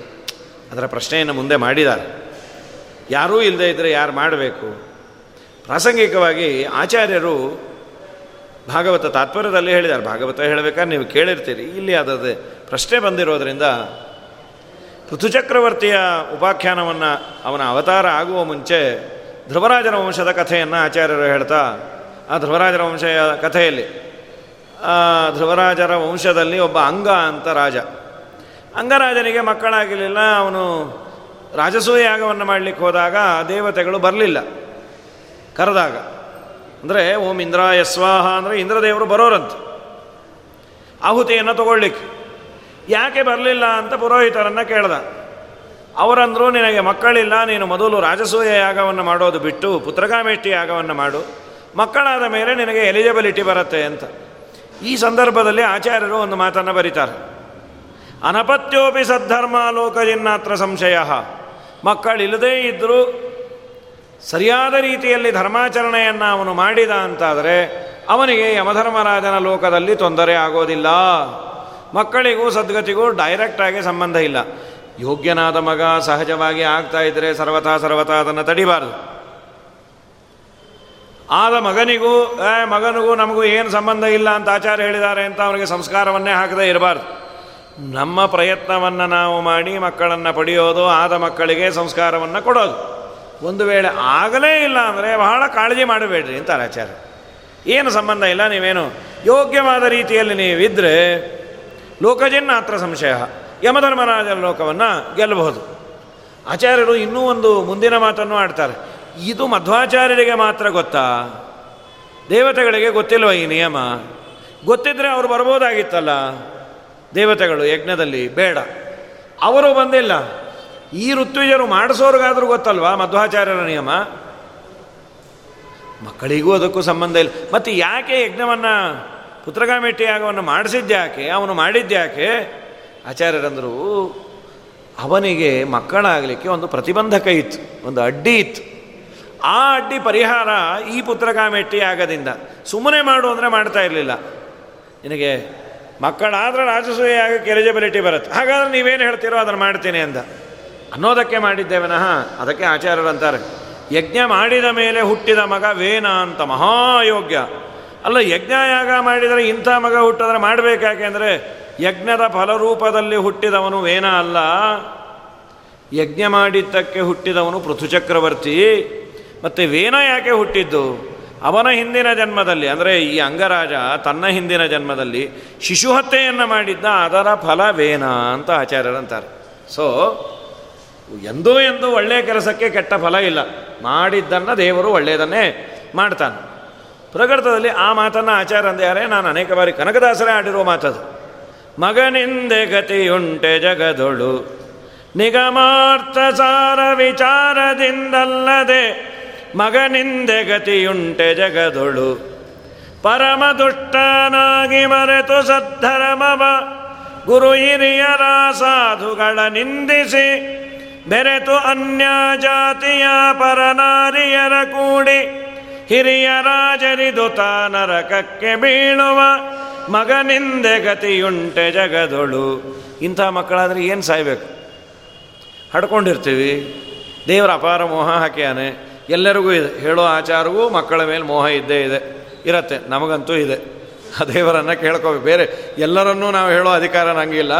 ಅದರ ಪ್ರಶ್ನೆಯನ್ನು ಮುಂದೆ ಮಾಡಿದ್ದಾರೆ ಯಾರೂ ಇಲ್ಲದೆ ಇದ್ದರೆ ಯಾರು ಮಾಡಬೇಕು? ಪ್ರಾಸಂಗಿಕವಾಗಿ ಆಚಾರ್ಯರು ಭಾಗವತ ತಾತ್ಪರ್ಯದಲ್ಲಿ ಹೇಳಿದ್ದಾರೆ. ಭಾಗವತ ಹೇಳಬೇಕಾದ್ರೆ ನೀವು ಕೇಳಿರ್ತೀರಿ. ಇಲ್ಲಿ ಅದರದ್ದು ಪ್ರಶ್ನೆ ಬಂದಿರೋದರಿಂದ ಪೃಥುಚಕ್ರವರ್ತಿಯ ಉಪಾಖ್ಯಾನವನ್ನು ಅವನ ಅವತಾರ ಆಗುವ ಮುಂಚೆ ಧ್ರುವರಾಜನ ವಂಶದ ಕಥೆಯನ್ನು ಆಚಾರ್ಯರು ಹೇಳ್ತಾ ಆ ಧ್ರುವರಾಜರ ವಂಶಯ ಕಥೆಯಲ್ಲಿ. ಧ್ರುವರಾಜರ ವಂಶದಲ್ಲಿ ಒಬ್ಬ ಅಂಗ ಅಂತ ರಾಜ. ಅಂಗರಾಜನಿಗೆ ಮಕ್ಕಳಾಗಿರಲಿಲ್ಲ, ಅವನು ರಾಜಸೂಯಾಗವನ್ನು ಮಾಡಲಿಕ್ಕೆ ಹೋದಾಗ ದೇವತೆಗಳು ಬರಲಿಲ್ಲ. ಕರೆದಾಗ, ಅಂದರೆ ಓಂ ಇಂದ್ರ ಯಸ್ವಾಹ ಅಂದರೆ ಇಂದ್ರದೇವರು ಬರೋರಂತೆ. ಆಹುತಿಯನ್ನು ತಗೊಳ್ಳಿಕ್ಕೆ. ಯಾಕೆ ಬರಲಿಲ್ಲ ಅಂತ ಪುರೋಹಿತರನ್ನು ಕೇಳ್ದ. ಅವರಂದರು, ನಿನಗೆ ಮಕ್ಕಳಿಲ್ಲ, ನೀನು ಮೊದಲು ರಾಜಸೂಯ ಯಾಗವನ್ನು ಮಾಡೋದು ಬಿಟ್ಟು ಪುತ್ರಗಾಮೇಷ್ಟಿ ಯಾಗವನ್ನು ಮಾಡು. ಮಕ್ಕಳಾದ ಮೇಲೆ ನಿನಗೆ ಎಲಿಜಿಬಿಲಿಟಿ ಬರುತ್ತೆ ಅಂತ. ಈ ಸಂದರ್ಭದಲ್ಲಿ ಆಚಾರ್ಯರು ಒಂದು ಮಾತನ್ನು ಬರೀತಾರೆ. ಅನಪತ್ಯೋಪಿ ಸದ್ಧರ್ಮ ಲೋಕಜಿನ್ನಾತ್ರ ಸಂಶಯ. ಮಕ್ಕಳಿಲ್ಲದೇ ಇದ್ದರೂ ಸರಿಯಾದ ರೀತಿಯಲ್ಲಿ ಧರ್ಮಾಚರಣೆಯನ್ನು ಅವನು ಮಾಡಿದ ಅಂತಾದರೆ ಅವನಿಗೆ ಯಮಧರ್ಮರಾಜನ ಲೋಕದಲ್ಲಿ ತೊಂದರೆ ಆಗೋದಿಲ್ಲ. ಮಕ್ಕಳಿಗೂ ಸದ್ಗತಿಗೂ ಡೈರೆಕ್ಟಾಗಿ ಸಂಬಂಧ ಇಲ್ಲ. ಯೋಗ್ಯನಾದ ಮಗ ಸಹಜವಾಗಿ ಆಗ್ತಾ ಇದ್ದರೆ ಸರ್ವತಾ ಸರ್ವಥಾ ಅದನ್ನು ತಡಿಬಾರ್ದು. ಆದ ಮಗನಿಗೂ ಮಗನಿಗೂ ನಮಗೂ ಏನು ಸಂಬಂಧ ಇಲ್ಲ ಅಂತ ಆಚಾರ್ಯ ಹೇಳಿದ್ದಾರೆ ಅಂತ ಅವರಿಗೆ ಸಂಸ್ಕಾರವನ್ನೇ ಹಾಕದೇ ಇರಬಾರ್ದು. ನಮ್ಮ ಪ್ರಯತ್ನವನ್ನು ನಾವು ಮಾಡಿ ಮಕ್ಕಳನ್ನು ಪಡೆಯೋದು, ಆದ ಮಕ್ಕಳಿಗೆ ಸಂಸ್ಕಾರವನ್ನು ಕೊಡೋದು. ಒಂದು ವೇಳೆ ಆಗಲೇ ಇಲ್ಲ ಅಂದರೆ ಬಹಳ ಕಾಳಜಿ ಮಾಡಬೇಡ್ರಿ ಅಂತ ಆಚಾರ್ಯ. ಏನು ಸಂಬಂಧ ಇಲ್ಲ, ನೀವೇನು ಯೋಗ್ಯವಾದ ರೀತಿಯಲ್ಲಿ ನೀವಿದ್ದರೆ ಲೋಕಜನ್ನ ಹತ್ರ ಸಂಶಯ ಯಮಧರ್ಮರಾಜ ಲೋಕವನ್ನು ಗೆಲ್ಲಬಹುದು. ಆಚಾರ್ಯರು ಇನ್ನೂ ಒಂದು ಮುಂದಿನ ಮಾತನ್ನು ಆಡ್ತಾರೆ. ಇದು ಮಧ್ವಾಚಾರ್ಯರಿಗೆ ಮಾತ್ರ ಗೊತ್ತಾ? ದೇವತೆಗಳಿಗೆ ಗೊತ್ತಿಲ್ವ ಈ ನಿಯಮ? ಗೊತ್ತಿದ್ರೆ ಅವರು ಬರ್ಬೋದಾಗಿತ್ತಲ್ಲ? ದೇವತೆಗಳು ಯಜ್ಞದಲ್ಲಿ, ಬೇಡ. ಅವರು ಬಂದಿಲ್ಲ. ಈ ಋತ್ವಿಜರು ಮಾಡಿಸೋರ್ಗಾದ್ರೂ ಗೊತ್ತಲ್ವಾ ಮಧ್ವಾಚಾರ್ಯರ ನಿಯಮ? ಮಕ್ಕಳಿಗೂ ಅದಕ್ಕೂ ಸಂಬಂಧ ಇಲ್ಲ. ಮತ್ತು ಯಾಕೆ ಯಜ್ಞವನ್ನು ಪುತ್ರಗಾಮೆಟ್ಟಿ ಯಾಗವನ್ನು ಮಾಡಿಸಿದ್ಯಾಕೆ ಅವನು ಮಾಡಿದ್ಯಾಕೆ ಆಚಾರ್ಯರಂದರು, ಅವನಿಗೆ ಮಕ್ಕಳಾಗಲಿಕ್ಕೆ ಒಂದು ಪ್ರತಿಬಂಧಕ ಇತ್ತು, ಒಂದು ಅಡ್ಡಿ ಇತ್ತು. ಆ ಅಡ್ಡಿ ಪರಿಹಾರ ಈ ಪುತ್ರಕಾಮೆಟ್ಟಿ ಆಗದಿಂದ. ಸುಮ್ಮನೆ ಮಾಡು ಅಂದರೆ ಮಾಡ್ತಾ ಇರಲಿಲ್ಲ. ನಿನಗೆ ಮಕ್ಕಳಾದ್ರೆ ರಾಜಸೂಯ ಆಗಕ್ಕೆ ಎಲಿಜಿಬಿಲಿಟಿ ಬರುತ್ತೆ. ಹಾಗಾದ್ರೆ ನೀವೇನು ಹೇಳ್ತೀರೋ ಅದನ್ನು ಮಾಡ್ತೀನಿ ಅಂತ ಅನ್ನೋದಕ್ಕೆ ಮಾಡಿದ್ದೇವನಃ ಅದಕ್ಕೆ ಆಚಾರ್ಯರು ಅಂತಾರೆ, ಯಜ್ಞ ಮಾಡಿದ ಮೇಲೆ ಹುಟ್ಟಿದ ಮಗ ವೇನ ಅಂತ, ಮಹಾಯೋಗ್ಯ. ಅಲ್ಲ ಯಜ್ಞ ಯಾಗ ಮಾಡಿದರೆ ಇಂಥ ಮಗ ಹುಟ್ಟಿದ್ರೆ ಮಾಡಬೇಕಾಕೆ ಅಂದರೆ ಯಜ್ಞದ ಫಲರೂಪದಲ್ಲಿ ಹುಟ್ಟಿದವನು ವೇನ ಅಲ್ಲ. ಯಜ್ಞ ಮಾಡಿದ್ದಕ್ಕೆ ಹುಟ್ಟಿದವನು ಪೃಥುಚಕ್ರವರ್ತಿ. ಮತ್ತು ವೇನ ಯಾಕೆ ಹುಟ್ಟಿದ್ದು? ಅವನ ಹಿಂದಿನ ಜನ್ಮದಲ್ಲಿ, ಅಂದರೆ ಈ ಅಂಗರಾಜ ತನ್ನ ಹಿಂದಿನ ಜನ್ಮದಲ್ಲಿ ಶಿಶುಹತ್ಯೆಯನ್ನು ಮಾಡಿದ್ದ, ಅದರ ಫಲ ವೇನ ಅಂತ ಆಚಾರ್ಯರಂತಾರೆ ಸೊ ಎಂದೂ ಎಂದೂ ಒಳ್ಳೆಯ ಕೆಲಸಕ್ಕೆ ಕೆಟ್ಟ ಫಲ ಇಲ್ಲ. ಮಾಡಿದ್ದನ್ನು ದೇವರು ಒಳ್ಳೆಯದನ್ನೇ ಮಾಡ್ತಾನೆ. ಪ್ರಕೃತದಲ್ಲಿ ಆ ಮಾತನ್ನು ಆಚಾರ ಅಂದ್ಯಾರೆ, ನಾನು ಅನೇಕ ಬಾರಿ ಕನಕದಾಸರೇ ಆಡಿರುವ ಮಾತದು. ಮಗನಿಂದೆ ಗತಿಯುಂಟೆ ಜಗದೊಳು, ನಿಗಮಾರ್ಥ ಸಾರ ವಿಚಾರದಿಂದಲ್ಲದೆ ಮಗನಿಂದೆ ಗತಿಯುಂಟೆ ಜಗದೊಳು. ಪರಮ ದುಷ್ಟನಾಗಿ ಮರೆತು ಸದ್ಧರಮವ. ಗುರು ಹಿರಿಯರ ಸಾಧುಗಳ ನಿಂದಿಸಿ ಬೆರೆತು ಅನ್ಯ ಜಾತಿಯ ಪರನಾರಿಯರ ಕೂಡಿ ಹಿರಿಯ ರಾಜರಿದು ನರಕಕ್ಕೆ ಬೀಳುವ ಮಗನಿಂದೆ ಗತಿಯುಂಟೆ ಜಗದೊಳು. ಇಂಥ ಮಕ್ಕಳಾದರೆ ಏನು ಸಾಯ್ಬೇಕು? ಹಡ್ಕೊಂಡಿರ್ತೀವಿ. ದೇವರ ಅಪಾರ ಮೋಹ ಹಾಕ್ಯಾನೆ. ಎಲ್ಲರಿಗೂ ಇದೆ. ಹೇಳೋ ಆಚಾರವೂ ಮಕ್ಕಳ ಮೇಲೆ ಮೋಹ ಇದ್ದೇ ಇದೆ. ಇರತ್ತೆ. ನಮಗಂತೂ ಇದೆ. ಆ ದೇವರನ್ನು ಕೇಳ್ಕೋಬೇಕು. ಬೇರೆ ಎಲ್ಲರನ್ನೂ ನಾವು ಹೇಳೋ ಅಧಿಕಾರ ನನಗಿಲ್ಲ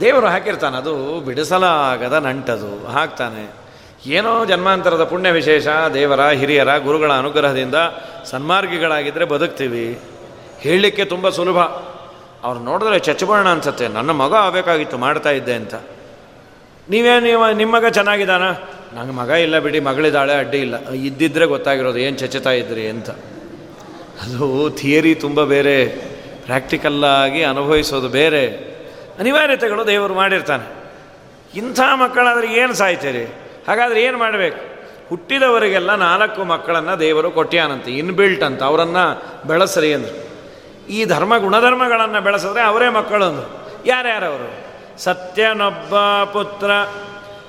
ದೇವರು ಹಾಕಿರ್ತಾನೆ. ಅದು ಬಿಡಿಸಲಾಗದ ನಂಟದು. ಹಾಕ್ತಾನೆ. ಏನೋ ಜನ್ಮಾಂತರದ ಪುಣ್ಯ ವಿಶೇಷ. ದೇವರ ಹಿರಿಯರ ಗುರುಗಳ ಅನುಗ್ರಹದಿಂದ ಸನ್ಮಾರ್ಗಿಗಳಾಗಿದ್ದರೆ ಬದುಕ್ತೀವಿ. ಹೇಳಲಿಕ್ಕೆ ತುಂಬ ಸುಲಭ. ಅವ್ರು ನೋಡಿದ್ರೆ ಚಚ್ಚಬಣ್ಣ ಅನ್ಸುತ್ತೆ. ನನ್ನ ಮಗ ಆಗಬೇಕಾಗಿತ್ತು, ಮಾಡ್ತಾ ಇದ್ದೆ ಅಂತ. ನೀವೇ ನಿಮ್ಮ ಮಗ ಚೆನ್ನಾಗಿದ್ದಾನ? ನಂಗೆ ಮಗ ಇಲ್ಲ ಬಿಡಿ, ಮಗಳಿದ್ದಾಳೆ, ಅಡ್ಡಿ ಇಲ್ಲ. ಇದ್ದಿದ್ರೆ ಗೊತ್ತಾಗಿರೋದು, ಏನು ಚಚತಾ ಇದ್ರಿ ಅಂತ. ಅದು ಥಿಯರಿ ತುಂಬ ಬೇರೆ ಪ್ರಾಕ್ಟಿಕಲ್ಲಾಗಿ ಅನುಭವಿಸೋದು ಬೇರೆ. ಅನಿವಾರ್ಯತೆಗಳು ದೇವರು ಮಾಡಿರ್ತಾನೆ. ಇಂಥ ಮಕ್ಕಳಾದ್ರೆ ಏನು ಸಾಯ್ತೀರಿ? ಹಾಗಾದರೆ ಏನು ಮಾಡಬೇಕು? ಹುಟ್ಟಿದವರಿಗೆಲ್ಲ ನಾಲ್ಕು ಮಕ್ಕಳನ್ನು ದೇವರು ಕೊಟ್ಟ್ಯಾನಂತೆ ಇನ್ಬಿಲ್ಟ್ ಅಂತ. ಅವರನ್ನು ಬೆಳೆಸ್ರಿ ಅಂದರು. ಈ ಧರ್ಮ ಗುಣಧರ್ಮಗಳನ್ನು ಬೆಳೆಸಿದ್ರೆ ಅವರೇ ಮಕ್ಕಳು ಅಂದರು. ಯಾರ್ಯಾರವರು? ಸತ್ಯನೊಬ್ಬ ಪುತ್ರ,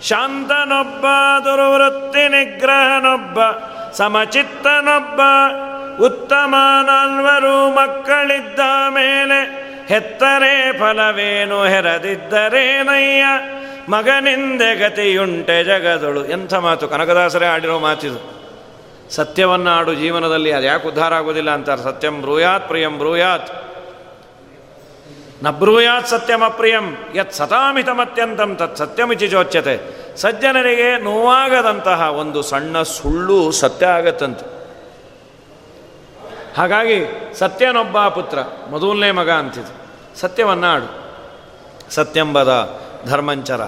ಶಾಂತನೊಬ್ಬ ದುರ್ವೃತ್ತಿ ನಿಗ್ರಹನೊಬ್ಬ, ಸಮಚಿತ್ತನೊಬ್ಬ ಉತ್ತಮ ನಾಲ್ವರು ಮಕ್ಕಳಿದ್ದ ಮೇಲೆ ಹೆತ್ತರೆ ಫಲವೇನು ಹೆರದಿದ್ದರೇನಯ್ಯ ಮಗನಿಂದೆ ಗತಿಯುಂಟೆ ಜಗದಳು. ಎಂಥ ಮಾತು? ಕನಕದಾಸರೇ ಆಡಿರೋ ಮಾತಿದು. ಸತ್ಯವನ್ನು ಆಡು ಜೀವನದಲ್ಲಿ ಅದು ಯಾಕೆ ಉದ್ಧಾರ ಆಗೋದಿಲ್ಲ ಅಂತಾರೆ. ಸತ್ಯಂ ಬ್ರೂಯಾತ್, ಪ್ರಿಯಂ ಬ್ರೂಯಾತ್. ನ ಬ್ರೂಯಾತ್ ಸತ್ಯಮಪ್ರಿಯಂ ಯತ್ ಸತಾಮಿತಮತ್ಯಂತಂ ತತ್ ಸತ್ಯಮಿಚಿ ಚೋಚ್ಯತೆ ಸಜ್ಜನರಿಗೆ ನೋವಾಗದಂತಹ ಒಂದು ಸಣ್ಣ ಸುಳ್ಳು ಸತ್ಯ ಆಗತ್ತಂತೆ. ಹಾಗಾಗಿ ಸತ್ಯನೊಬ್ಬ ಪುತ್ರ, ಮೊದಲನೇ ಮಗ ಅಂತಿದ್ದು ಸತ್ಯವನ್ನಾಡು ಸತ್ಯಂಬದ ಧರ್ಮಂಚರ.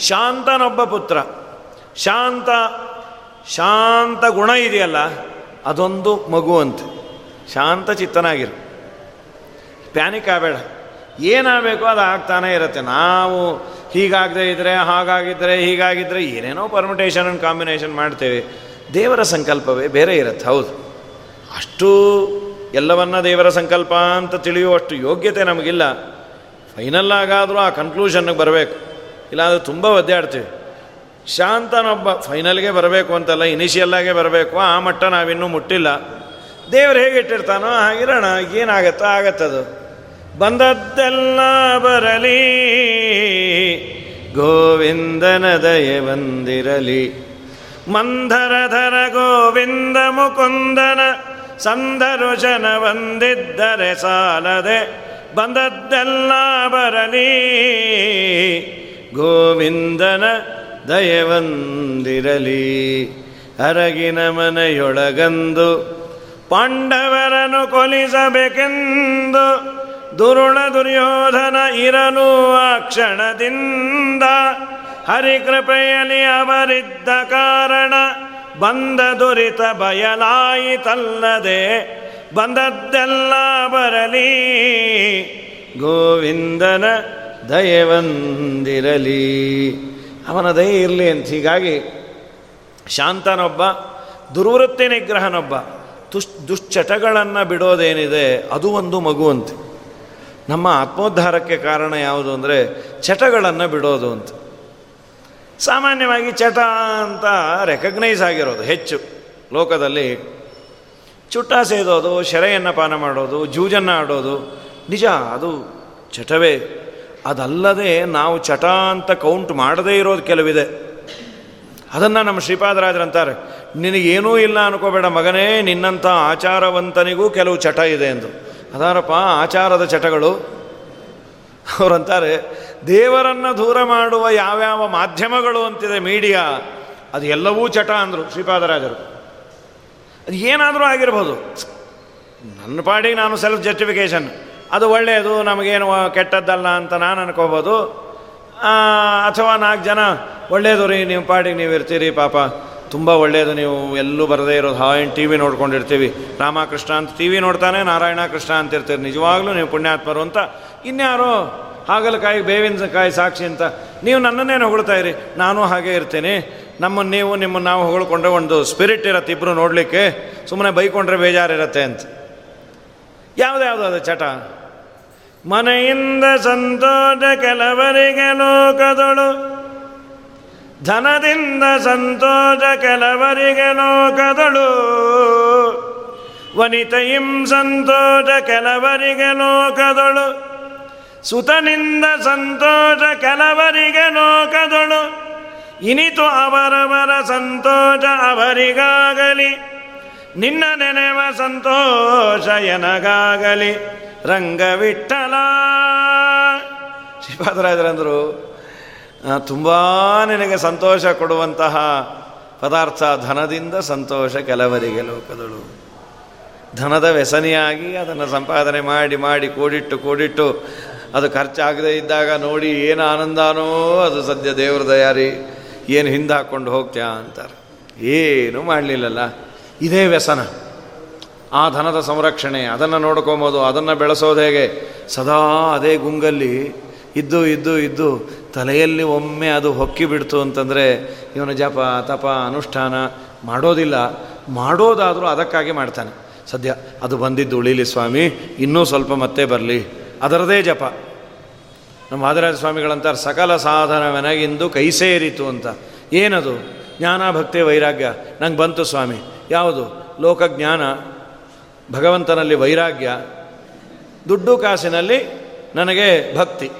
ಶಾಂತನೊಬ್ಬ ಪುತ್ರ. ಶಾಂತ ಶಾಂತ ಗುಣ ಇದೆಯಲ್ಲ, ಅದೊಂದು ಮಗು ಅಂತ. ಶಾಂತ ಚಿತ್ತನಾಗಿರು. ಪ್ಯಾನಿಕ್ ಆಗಬೇಡ. ಏನಾಗಬೇಕು ಅದು ಆಗ್ತಾನೇ ಇರುತ್ತೆ. ನಾವು ಹೀಗಾಗದೇ ಇದ್ದರೆ ಹಾಗಾಗಿದ್ದರೆ ಹೀಗಾಗಿದ್ದರೆ ಏನೇನೋ ಪರ್ಮಿಟೇಷನ್ ಅಂಡ್ ಕಾಂಬಿನೇಷನ್ ಮಾಡ್ತೇವೆ. ದೇವರ ಸಂಕಲ್ಪವೇ ಬೇರೆ ಇರುತ್ತೆ. ಹೌದು. ಅಷ್ಟು ಎಲ್ಲವನ್ನ ದೇವರ ಸಂಕಲ್ಪ ಅಂತ ತಿಳಿಯುವಷ್ಟು ಯೋಗ್ಯತೆ ನಮಗಿಲ್ಲ. ಫೈನಲ್ ಆಗಾದರೂ ಆ ಕನ್ಕ್ಲೂಷನ್ಗೆ ಬರಬೇಕು. ಇಲ್ಲಾಂದರೆ ತುಂಬ ಒದ್ದಾಡ್ತೀವಿ. ಶಾಂತನೊಬ್ಬ ಫೈನಲ್ಗೆ ಬರಬೇಕು ಅಂತಲ್ಲ ಇನಿಷಿಯಲ್ಲಾಗೆ ಬರಬೇಕು, ಆ ಮಟ್ಟ ನಾವಿನ್ನೂ ಮುಟ್ಟಿಲ್ಲ. ದೇವರು ಹೇಗೆ ಇಟ್ಟಿರ್ತಾನೋ ಹಾಗಿರೋಣ, ಏನಾಗತ್ತೋ ಆಗತ್ತದು. ಬಂದದ್ದೆಲ್ಲ ಬರಲಿ. ಗೋವಿಂದನ ದಯ ಬಂದಿರಲಿ. ಮಂಧರಧರ ಗೋವಿಂದ ಮುಕುಂದನ ಸಂದರುಶನ ಬಂದಿದ್ದರೆ ಸಾಲದೆ ಬಂದದ್ದೆಲ್ಲ ಬರಲಿ. ಗೋವಿಂದನ ದಯವಂದಿರಲಿ ಅರಗಿನ ಮನೆಯೊಳಗಂದು ಪಾಂಡವರನು ಕೊಲಿಸಬೇಕೆಂದು ದುರುಳ ದುರ್ಯೋಧನ ಇರನು ಆ ಕ್ಷಣದಿಂದ ಹರಿಕೃಪೆಯಲ್ಲಿ ಅವರಿದ್ದ ಕಾರಣ ಬಂದ ದುರಿತ ಬಯಲಾಯಿತಲ್ಲದೆ ಬಂದದ್ದೆಲ್ಲ ಬರಲಿ. ಗೋವಿಂದನ ದಯವಂದಿರಲಿ ಅವನ ದಯ ಇರಲಿ ಅಂತ ಹೀಗಾಗಿ ಶಾಂತನೊಬ್ಬ, ದುರ್ವೃತ್ತಿ ನಿಗ್ರಹನೊಬ್ಬ ತುಷ್ ದುಶ್ಚಟಗಳನ್ನು ಬಿಡೋದೇನಿದೆ ಅದು ಒಂದು ಮಗುವಂತೆ. ನಮ್ಮ ಆತ್ಮೋದ್ಧಾರಕ್ಕೆ ಕಾರಣ ಯಾವುದು ಅಂದರೆ ಚಟಗಳನ್ನು ಬಿಡೋದು ಅಂತ. ಸಾಮಾನ್ಯವಾಗಿ ಚಟ ಅಂತ ರೆಕಗ್ನೈಸ್ ಆಗಿರೋದು ಹೆಚ್ಚು. ಲೋಕದಲ್ಲಿ ಚುಟ್ಟ ಸೇದೋದು, ಶೆರೆಯನ್ನು ಪಾನ ಮಾಡೋದು, ಜೂಜನ್ನು ಆಡೋದು, ನಿಜ ಅದು ಚಟವೇ. ಅದಲ್ಲದೆ ನಾವು ಚಟ ಅಂತ ಕೌಂಟ್ ಮಾಡದೇ ಇರೋದು ಕೆಲವಿದೆ. ಅದನ್ನು ನಮ್ಮ ಶ್ರೀಪಾದರಾಜರಂತಾರೆ ನಿನಗೇನೂ ಇಲ್ಲ ಅನ್ಕೋಬೇಡ ಮಗನೇ, ನಿನ್ನಂಥ ಆಚಾರವಂತನಿಗೂ ಕೆಲವು ಚಟ ಇದೆ ಎಂದು. ಅದಾರಪ್ಪ, ಆಚಾರದ ಚಟಗಳು. ಅವರಂತಾರೆ ದೇವರನ್ನು ದೂರ ಮಾಡುವ ಯಾವ್ಯಾವ ಮಾಧ್ಯಮಗಳು ಅಂತಿದೆ ಮೀಡಿಯಾ, ಅದು ಎಲ್ಲವೂ ಚಟ ಅಂದರು ಶ್ರೀಪಾದರಾಜರು. ಅದು ಏನಾದರೂ ಆಗಿರ್ಬೋದು. ನನ್ನ ಪಾಡಿಗೆ ನಾನು ಸೆಲ್ಫ್ ಜಸ್ಟಿಫಿಕೇಷನ್ ಅದು ಒಳ್ಳೆಯದು ನಮಗೇನು ಕೆಟ್ಟದ್ದಲ್ಲ ಅಂತ ನಾನು ಅನ್ಕೋಬೋದು. ಅಥವಾ ನಾಲ್ಕು ಜನ ಒಳ್ಳೆಯದು ರೀ ನೀವು ಪಾಡಿಗೆ ನೀವು ಇರ್ತೀರಿ ಪಾಪ. ತುಂಬ ಒಳ್ಳೆಯದು ನೀವು ಎಲ್ಲೂ ಬರದೇ ಇರೋದು ಹಾಯನ್ ಟಿ ವಿ ನೋಡ್ಕೊಂಡಿರ್ತೀವಿ. ರಾಮಕೃಷ್ಣ ಅಂತ ಟಿ ವಿ ನೋಡ್ತಾನೆ, ನಾರಾಯಣ ಕೃಷ್ಣ ಅಂತ ಇರ್ತೀರಿ. ನಿಜವಾಗ್ಲೂ ನೀವು ಪುಣ್ಯಾತ್ಮರು ಅಂತ. ಇನ್ಯಾರೋ ಹಾಗಲಕಾಯಿ ಬೇವಿನ ಕಾಯಿ ಸಾಕ್ಷಿ ಅಂತ. ನೀವು ನನ್ನನ್ನೇ ಹೊಗಳ್ತಾ ಇರಿ. ನಾನು ಹಾಗೆ ಇರ್ತೀನಿ. ನಮ್ಮನ್ನು ನೀವು, ನಿಮ್ಮನ್ನು ನಾವು ಹೊಗಳ್ಕೊಂಡ್ರೆ ಒಂದು ಸ್ಪಿರಿಟ್ ಇರತ್ತೆ ಇಬ್ಬರು ನೋಡಲಿಕ್ಕೆ. ಸುಮ್ಮನೆ ಬೈಕೊಂಡ್ರೆ ಬೇಜಾರಿರತ್ತೆ ಅಂತ. ಯಾವುದ್ಯಾವುದು ಅದು ಚಟ? ಮನೆಯಿಂದ ಸಂತೋಷ ಕೆಲವರಿಗೆ ಲೋಕದಳು. ಧನದಿಂದ ಸಂತೋಷ ಕೆಲವರಿಗೆ ಲೋಕದಳು. ವನಿತೆಯಿಂ ಸಂತೋಷ ಕೆಲವರಿಗೆ ಲೋಕದಳು. ಸುತನಿಂದ ಸಂತೋಷ ಕೆಲವರಿಗೆ ಲೋಕದಳು. ಇನಿತು ಅವರವರ ಸಂತೋಷ ಅವರಿಗಾಗಲಿ. ನಿನ್ನ ನೆನೆವ ಸಂತೋಷ ಎನಗಾಗಲಿ. ರಂಗವಿಠಲ. ಶ್ರೀಪಾದರಾಜರಂದರು ತುಂಬ ನಿನಗೆ ಸಂತೋಷ ಕೊಡುವಂತಹ ಪದಾರ್ಥ ಧನದಿಂದ ಸಂತೋಷ ಕೆಲವರಿಗೆ ಲೋಕದಳು. ಧನದ ವ್ಯಸನಿಯಾಗಿ ಅದನ್ನು ಸಂಪಾದನೆ ಮಾಡಿ ಮಾಡಿ, ಕೂಡಿಟ್ಟು ಕೂಡಿಟ್ಟು ಅದು ಖರ್ಚಾಗದೇ ಇದ್ದಾಗ ನೋಡಿ ಏನು ಆನಂದನೋ ಅದು ಸದ್ಯ ದೇವ್ರ ದಯಾರಿ. ಏನು ಹಿಂದೆ ಹಾಕ್ಕೊಂಡು ಹೋಗ್ತ್ಯಾ ಅಂತಾರೆ. ಏನು ಮಾಡಲಿಲ್ಲಲ್ಲ. ಇದೇ ವ್ಯಸನ. ಆ ಧನದ ಸಂರಕ್ಷಣೆ, ಅದನ್ನು ನೋಡ್ಕೊಬೋದು, ಅದನ್ನು ಬೆಳೆಸೋದು ಹೇಗೆ? ಸದಾ ಅದೇ ಗುಂಗಲ್ಲಿ ಇದ್ದು ಇದ್ದು ಇದ್ದು ತಲೆಯಲ್ಲಿ ಒಮ್ಮೆ ಅದು ಹೊಕ್ಕಿಬಿಡ್ತು ಅಂತಂದರೆ, ಇವನು ಜಪ, ತಪ, ಅನುಷ್ಠಾನ ಮಾಡೋದಿಲ್ಲ. ಮಾಡೋದಾದರೂ ಅದಕ್ಕಾಗಿ ಮಾಡ್ತಾನೆ. ಸದ್ಯ ಅದು ಬಂದಿದ್ದು ಉಳಿಲಿ ಸ್ವಾಮಿ, ಇನ್ನೂ ಸ್ವಲ್ಪ ಮತ್ತೆ ಬರಲಿ. ಅದರದೇ ಜಪ. ನಮ್ಮ ಮಾದರಾಜ ಸ್ವಾಮಿಗಳಂತಾರೆ ಸಕಲ ಸಾಧನವೆನಗಿಂದು ಕೈ ಸೇರಿತು ಅಂತ. ಏನದು? ಜ್ಞಾನ, ಭಕ್ತಿ, ವೈರಾಗ್ಯ. ನಂಗೆ ಬಂತು ಸ್ವಾಮಿ. ಯಾವುದು? ಲೋಕಜ್ಞಾನ. ಭಗವಂತನಲ್ಲಿ ವೈರಾಗ್ಯ. ದುಡ್ಡು ಕಾಸಿನಲ್ಲಿ ನನಗೆ ಭಕ್ತಿ.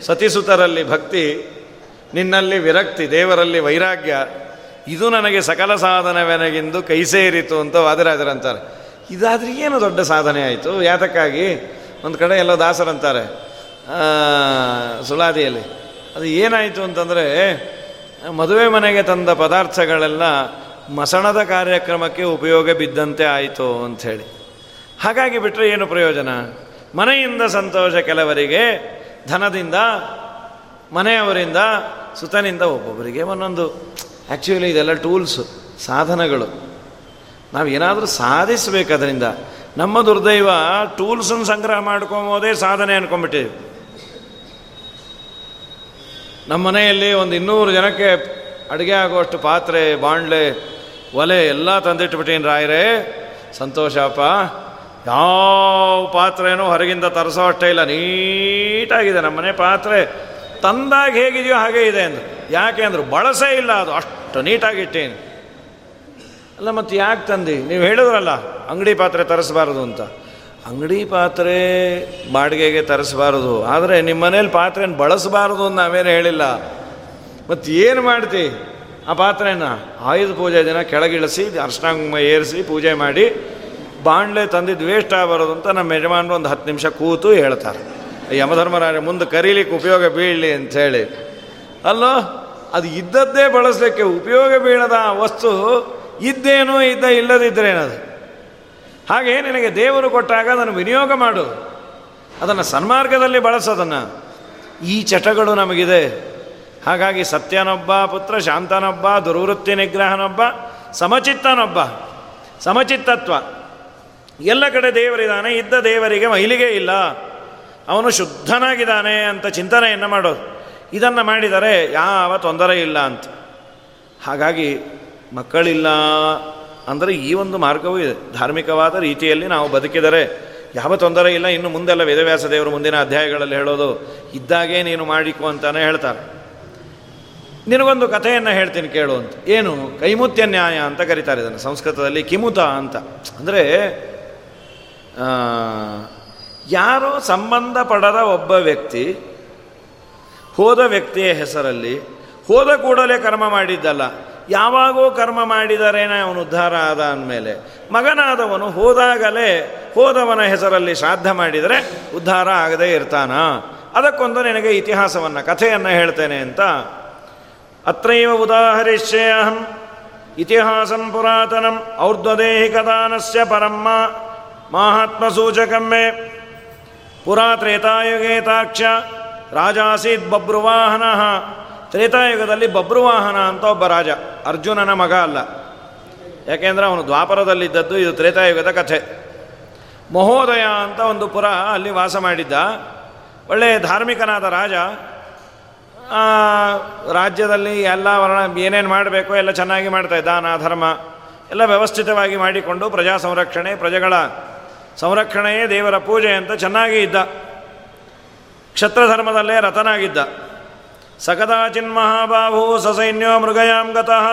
ಸತಿಸುತರಲ್ಲಿ ಭಕ್ತಿ, ನಿನ್ನಲ್ಲಿ ವಿರಕ್ತಿ, ದೇವರಲ್ಲಿ ವೈರಾಗ್ಯ, ಇದು ನನಗೆ ಸಕಲ ಸಾಧನವೆನಗಿಂದು ಕೈ ಸೇರಿತು ಅಂತ ವಾದಿರಾಜರಂತಾರೆ ಇದಾದರೆ ಏನು ದೊಡ್ಡ ಸಾಧನೆ ಆಯಿತು? ಯಾತಕ್ಕಾಗಿ? ಒಂದು ಕಡೆ ಎಲ್ಲ ದಾಸರಂತಾರೆ ಸುಳಾದಿಯಲ್ಲಿ ಅದು ಏನಾಯಿತು ಅಂತಂದರೆ, ಮದುವೆ ಮನೆಗೆ ತಂದ ಪದಾರ್ಥಗಳೆಲ್ಲ ಮಸಣದ ಕಾರ್ಯಕ್ರಮಕ್ಕೆ ಉಪಯೋಗ ಬಿದ್ದಂತೆ ಆಯಿತು ಅಂಥೇಳಿ. ಹಾಗಾಗಿ ಬಿಟ್ಟರೆ ಏನು ಪ್ರಯೋಜನ? ಮನೆಯಿಂದ ಸಂತೋಷ ಕೆಲವರಿಗೆ ಧನದಿಂದ, ಮನೆಯವರಿಂದ, ಸುತನಿಂದ ಒಬ್ಬೊಬ್ಬರಿಗೆ ಒಂದೊಂದು. ಆ್ಯಕ್ಚುಲಿ ಇದೆಲ್ಲ ಟೂಲ್ಸು ಸಾಧನಗಳು. ನಾವು ಏನಾದರೂ ಸಾಧಿಸಬೇಕು ಅದರಿಂದ. ನಮ್ಮ ದುರ್ದೈವ ಟೂಲ್ಸನ್ನು ಸಂಗ್ರಹ ಮಾಡ್ಕೊಬೋದೇ ಸಾಧನೆ ಅನ್ಕೊಂಡ್ಬಿಟ್ಟಿವಿ ನಮ್ಮ ಮನೆಯಲ್ಲಿ ಒಂದು ಇನ್ನೂರು ಜನಕ್ಕೆ ಅಡುಗೆ ಆಗುವಷ್ಟು ಪಾತ್ರೆ, ಬಾಂಡ್ಲೆ, ಒಲೆ ಎಲ್ಲ ತಂದಿಟ್ಬಿಟ್ಟೇನು ರಾಯರೇ. ಸಂತೋಷಪ್ಪ ಯಾವ ಪಾತ್ರೆನೂ ಹೊರಗಿಂದ ತರಿಸೋ ಅಷ್ಟೇ ಇಲ್ಲ. ನೀಟಾಗಿದೆ ನಮ್ಮನೆ ಪಾತ್ರೆ. ತಂದಾಗ ಹೇಗಿದೆಯೋ ಹಾಗೆ ಇದೆ ಅಂದರು ಯಾಕೆ ಅಂದರು ಬಳಸೇ ಇಲ್ಲ ಅದು. ಅಷ್ಟು ನೀಟಾಗಿಟ್ಟೇನು ಅಲ್ಲ, ಮತ್ತು ಯಾಕೆ ತಂದು? ನೀವು ಹೇಳಿದ್ರಲ್ಲ, ಅಂಗಡಿ ಪಾತ್ರೆ ತರಿಸ್ಬಾರ್ದು ಅಂತ. ಅಂಗಡಿ ಪಾತ್ರೆ ಬಾಡಿಗೆಗೆ ತರಿಸಬಾರ್ದು. ಆದರೆ ನಿಮ್ಮ ಮನೇಲಿ ಪಾತ್ರೆನ ಬಳಸಬಾರ್ದು ಅಂತ ನಾವೇನು ಹೇಳಿಲ್ಲ. ಮತ್ತು ಏನು ಮಾಡ್ತಿ? ಆ ಪಾತ್ರೆನ ಆಯುಧ ಪೂಜೆ ದಿನ ಕೆಳಗಿಳಿಸಿ, ಅರ್ಶನಾಂಗ ಏರಿಸಿ ಪೂಜೆ ಮಾಡಿ ಬಾಣಲೆ ತಂದಿದ್ದು ವೇಸ್ಟ್ ಆಗಬಾರದು ಅಂತ ನಮ್ಮ ಯಜಮಾನರು ಒಂದು ಹತ್ತು ನಿಮಿಷ ಕೂತು ಹೇಳ್ತಾರೆ. ಯಮಧರ್ಮರಾಜ ಮುಂದೆ ಕರೀಲಿಕ್ಕೆ ಉಪಯೋಗ ಬೀಳಲಿ ಅಂಥೇಳಿ ಅಲ್ಲೋ, ಅದು ಇದ್ದದ್ದೇ ಬಳಸಲಿಕ್ಕೆ ಉಪಯೋಗ ಬೀಳದ ವಸ್ತು? ಇದ್ದೇನೋ ಇದ್ದ ಇಲ್ಲದಿದ್ದರೇನದು ಹಾಗೆ ನಿನಗೆ ದೇವರು ಕೊಟ್ಟಾಗ ಅದನ್ನು ವಿನಿಯೋಗ ಮಾಡು. ಅದನ್ನು ಸನ್ಮಾರ್ಗದಲ್ಲಿ ಬಳಸೋದನ್ನು ಈ ಚಟಗಳು ನಮಗಿದೆ. ಹಾಗಾಗಿ ಸತ್ಯನೊಬ್ಬ ಪುತ್ರ, ಶಾಂತನೊಬ್ಬ, ದುರ್ವೃತ್ತಿ ನಿಗ್ರಹನೊಬ್ಬ, ಸಮಚಿತ್ತನೊಬ್ಬ. ಸಮಚಿತ್ತತ್ವ. ಎಲ್ಲ ಕಡೆ ದೇವರಿದ್ದಾನೆ, ಇದ್ದ ದೇವರಿಗೆ ಮೈಲಿಗೆ ಇಲ್ಲ. ಅವನು ಶುದ್ಧನಾಗಿದ್ದಾನೆ ಅಂತ ಚಿಂತನೆಯನ್ನು ಮಾಡೋದು. ಇದನ್ನು ಮಾಡಿದರೆ ಯಾವ ತೊಂದರೆ ಇಲ್ಲ ಅಂತ. ಹಾಗಾಗಿ ಮಕ್ಕಳಿಲ್ಲ ಅಂದರೆ ಈ ಒಂದು ಮಾರ್ಗವೂ ಇದೆ. ಧಾರ್ಮಿಕವಾದ ರೀತಿಯಲ್ಲಿ ನಾವು ಬದುಕಿದರೆ ಯಾವ ತೊಂದರೆ ಇಲ್ಲ. ಇನ್ನು ಮುಂದೆಲ್ಲ ವೇದವ್ಯಾಸ ದೇವರು ಮುಂದಿನ ಅಧ್ಯಾಯಗಳಲ್ಲಿ ಹೇಳೋದು, ಇದ್ದಾಗೆ ನೀನು ಮಾಡಿಕೊ ಅಂತಾನೆ ಹೇಳ್ತಾರೆ. ನಿನಗೊಂದು ಕಥೆಯನ್ನು ಹೇಳ್ತೀನಿ ಕೇಳು ಅಂತ. ಏನು? ಕೈಮುತ್ಯ ನ್ಯಾಯ ಅಂತ ಕರೀತಾರೆ ಇದನ್ನು. ಸಂಸ್ಕೃತದಲ್ಲಿ ಕಿಮುತ ಅಂತ. ಅಂದರೆ ಯಾರೋ ಸಂಬಂಧ ಪಡದ ಒಬ್ಬ ವ್ಯಕ್ತಿ ಹೋದ ವ್ಯಕ್ತಿಯ ಹೆಸರಲ್ಲಿ ಹೋದ ಕೂಡಲೇ ಕರ್ಮ ಮಾಡಿದ್ದಲ್ಲ. ಯಾವಾಗೋ ಕರ್ಮ ಮಾಡಿದರೇನೆ ಅವನು ಉದ್ಧಾರ ಆದ ಅಂದಮೇಲೆ ಮಗನಾದವನು ಹೋದಾಗಲೇ ಹೋದವನ ಹೆಸರಲ್ಲಿ ಶ್ರಾದ್ದ ಮಾಡಿದರೆ ಉದ್ಧಾರ ಆಗದೇ ಇರ್ತಾನ. ಅದಕ್ಕೊಂದು ನಿನಗೆ ಇತಿಹಾಸವನ್ನು, ಕಥೆಯನ್ನು ಹೇಳ್ತೇನೆ ಅಂತ. ಅತ್ರೈವ ಉದಾಹರಿಷ್ಯೇ ಅಹಂ ಇತಿಹಾಸಂ ಪುರಾತನಂ ಔರ್ಧ್ವದೇಹಿಕದಾನಸ್ಯ ಪರಮ್ಮ. ಮಾಹಾತ್ಮಸೂಚಕಮ್ಮೆ. ಪುರಾ ತ್ರೇತಾಯುಗೇತಾಕ್ಷ ರಾಜಾಸೀತ್ ಬಬ್ರುವಾಹನ. ತ್ರೇತಾಯುಗದಲ್ಲಿ ಬಬ್ರುವಾಹನ ಅಂತ ಒಬ್ಬ ರಾಜ. ಅರ್ಜುನನ ಮಗ ಅಲ್ಲ. ಯಾಕೆಂದರೆ ಅವನು ದ್ವಾಪರದಲ್ಲಿದ್ದದ್ದು ಇದು ತ್ರೇತಾಯುಗದ ಕಥೆ. ಮಹೋದಯ ಅಂತ ಒಂದು ಪುರ ಅಲ್ಲಿ ವಾಸ ಮಾಡಿದ್ದ. ಒಳ್ಳೆಯ ಧಾರ್ಮಿಕನಾದ ರಾಜ. ರಾಜ್ಯದಲ್ಲಿ ಎಲ್ಲ ವರ್ಣ ಏನೇನು ಮಾಡಬೇಕು, ಎಲ್ಲ ಚೆನ್ನಾಗಿ ಮಾಡ್ತಾ ದಾನ ಧರ್ಮ ಎಲ್ಲ ವ್ಯವಸ್ಥಿತವಾಗಿ ಮಾಡಿಕೊಂಡು ಪ್ರಜಾ ಸಂರಕ್ಷಣೆ ಪ್ರಜೆಗಳ ಸಂರಕ್ಷಣೆಯೇ ದೇವರ ಪೂಜೆ ಅಂತ ಚೆನ್ನಾಗಿ ಇದ್ದ. ಕ್ಷತ್ರಧರ್ಮದಲ್ಲೇ ರತನಾಗಿದ್ದ ಸಕದಾಚಿನ್ ಮಹಾಬಾಹು ಸಸೈನ್ಯೋ ಮೃಗಯಾಂ ಗತಃ.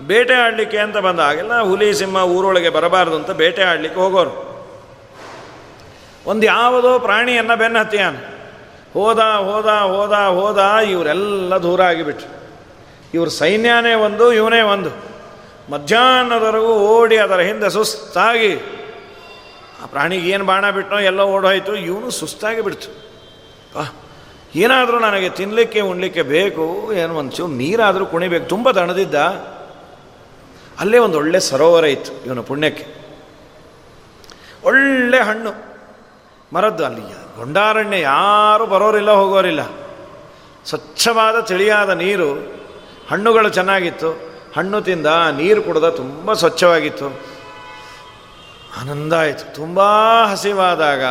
ಬೇಟೆ ಆಡಲಿಕ್ಕೆ ಅಂತ ಬಂದಾಗೆಲ್ಲ ಹುಲಿ ಸಿಂಹ ಊರೊಳಗೆ ಬರಬಾರ್ದು ಅಂತ ಬೇಟೆ ಆಡಲಿಕ್ಕೆ ಹೋಗೋರು. ಒಂದು ಯಾವುದೋ ಪ್ರಾಣಿಯನ್ನು ಬೆನ್ನ ಹತ್ತಿಯಾನ ಹೋದ ಹೋದ ಹೋದ ಹೋದ, ಇವರೆಲ್ಲ ದೂರ ಆಗಿಬಿಟ್ರು. ಇವ್ರ ಸೈನ್ಯನೇ ಒಂದು, ಇವನೇ ಒಂದು. ಮಧ್ಯಾಹ್ನದವರೆಗೂ ಓಡಿ ಅದರ ಹಿಂದೆ ಸುಸ್ತಾಗಿ ಆ ಪ್ರಾಣಿಗೆ ಏನು ಬಾಣ ಬಿಟ್ಟನೋ ಎಲ್ಲ ಓಡೋಯ್ತು, ಇವನು ಸುಸ್ತಾಗಿ ಬಿಡ್ತು. ಏನಾದರೂ ನನಗೆ ತಿನ್ನಲಿಕ್ಕೆ ಉಣ್ಲಿಕ್ಕೆ ಬೇಕು, ಏನು ಒಂದು ನೀರಾದರೂ ಕುಣಿಬೇಕು, ತುಂಬ ದಣದಿದ್ದ ಅಲ್ಲೇ ಒಂದು ಒಳ್ಳೆ ಸರೋವರ ಇತ್ತು ಇವನ ಪುಣ್ಯಕ್ಕೆ. ಒಳ್ಳೆ ಹಣ್ಣು. ಮರದ್ದು ಅಲ್ಲಿ ಗೊಂಡಾರಣ್ಯ, ಯಾರು ಬರೋರಿಲ್ಲ, ಹೋಗೋರಿಲ್ಲ. ಸ್ವಚ್ಛವಾದ, ತಿಳಿಯಾದ ನೀರು. ಹಣ್ಣುಗಳು ಚೆನ್ನಾಗಿತ್ತು. ಹಣ್ಣು ತಿಂದ, ನೀರು ಕುಡ್ದ, ತುಂಬ ಸ್ವಚ್ಛವಾಗಿತ್ತು. ಆನಂದ ಆಯಿತು. ತುಂಬ ಹಸಿವಾದಾಗ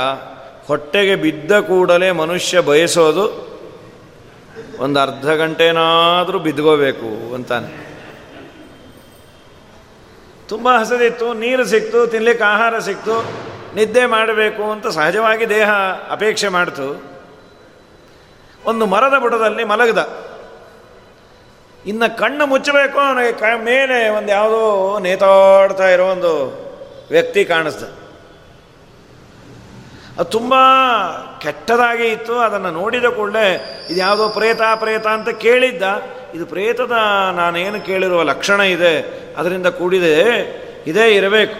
ಹೊಟ್ಟೆಗೆ ಬಿದ್ದ ಕೂಡಲೇ ಮನುಷ್ಯ ಬಯಸೋದು ಒಂದು ಅರ್ಧ ಗಂಟೆನಾದರೂ ಬಿದ್ಕೋಬೇಕು ಅಂತಾನೆ. ತುಂಬ ಹಸಿದಿತ್ತು, ನೀರು ಸಿಕ್ತು, ತಿನ್ಲಿಕ್ಕೆ ಆಹಾರ ಸಿಕ್ತು, ನಿದ್ದೆ ಮಾಡಬೇಕು ಅಂತ ಸಹಜವಾಗಿ ದೇಹ ಅಪೇಕ್ಷೆ ಮಾಡ್ತು. ಒಂದು ಮರದ ಬುಡದಲ್ಲಿ ಮಲಗದ. ಇನ್ನು ಕಣ್ಣು ಮುಚ್ಚಬೇಕು, ಅವನಿಗೆ ಕ ಮೇಲೆ ಒಂದು ಯಾವುದೋ ನೇತಾಡ್ತಾ ಇರೋ ಒಂದು ವ್ಯಕ್ತಿ ಕಾಣಿಸ್ದ. ಅದು ತುಂಬ ಕೆಟ್ಟದಾಗಿ ಇತ್ತು, ಅದನ್ನು ನೋಡಿದ ಕೂಡಲೇ ಇದು ಯಾವುದೋ ಪ್ರೇತ ಪ್ರೇತ ಅಂತ ಕೇಳಿದ್ದ. ಇದು ಪ್ರೇತದ ನಾನೇನು ಕೇಳಿರುವ ಲಕ್ಷಣ ಇದೆ, ಅದರಿಂದ ಕೂಡಿದೆ, ಇದೇ ಇರಬೇಕು.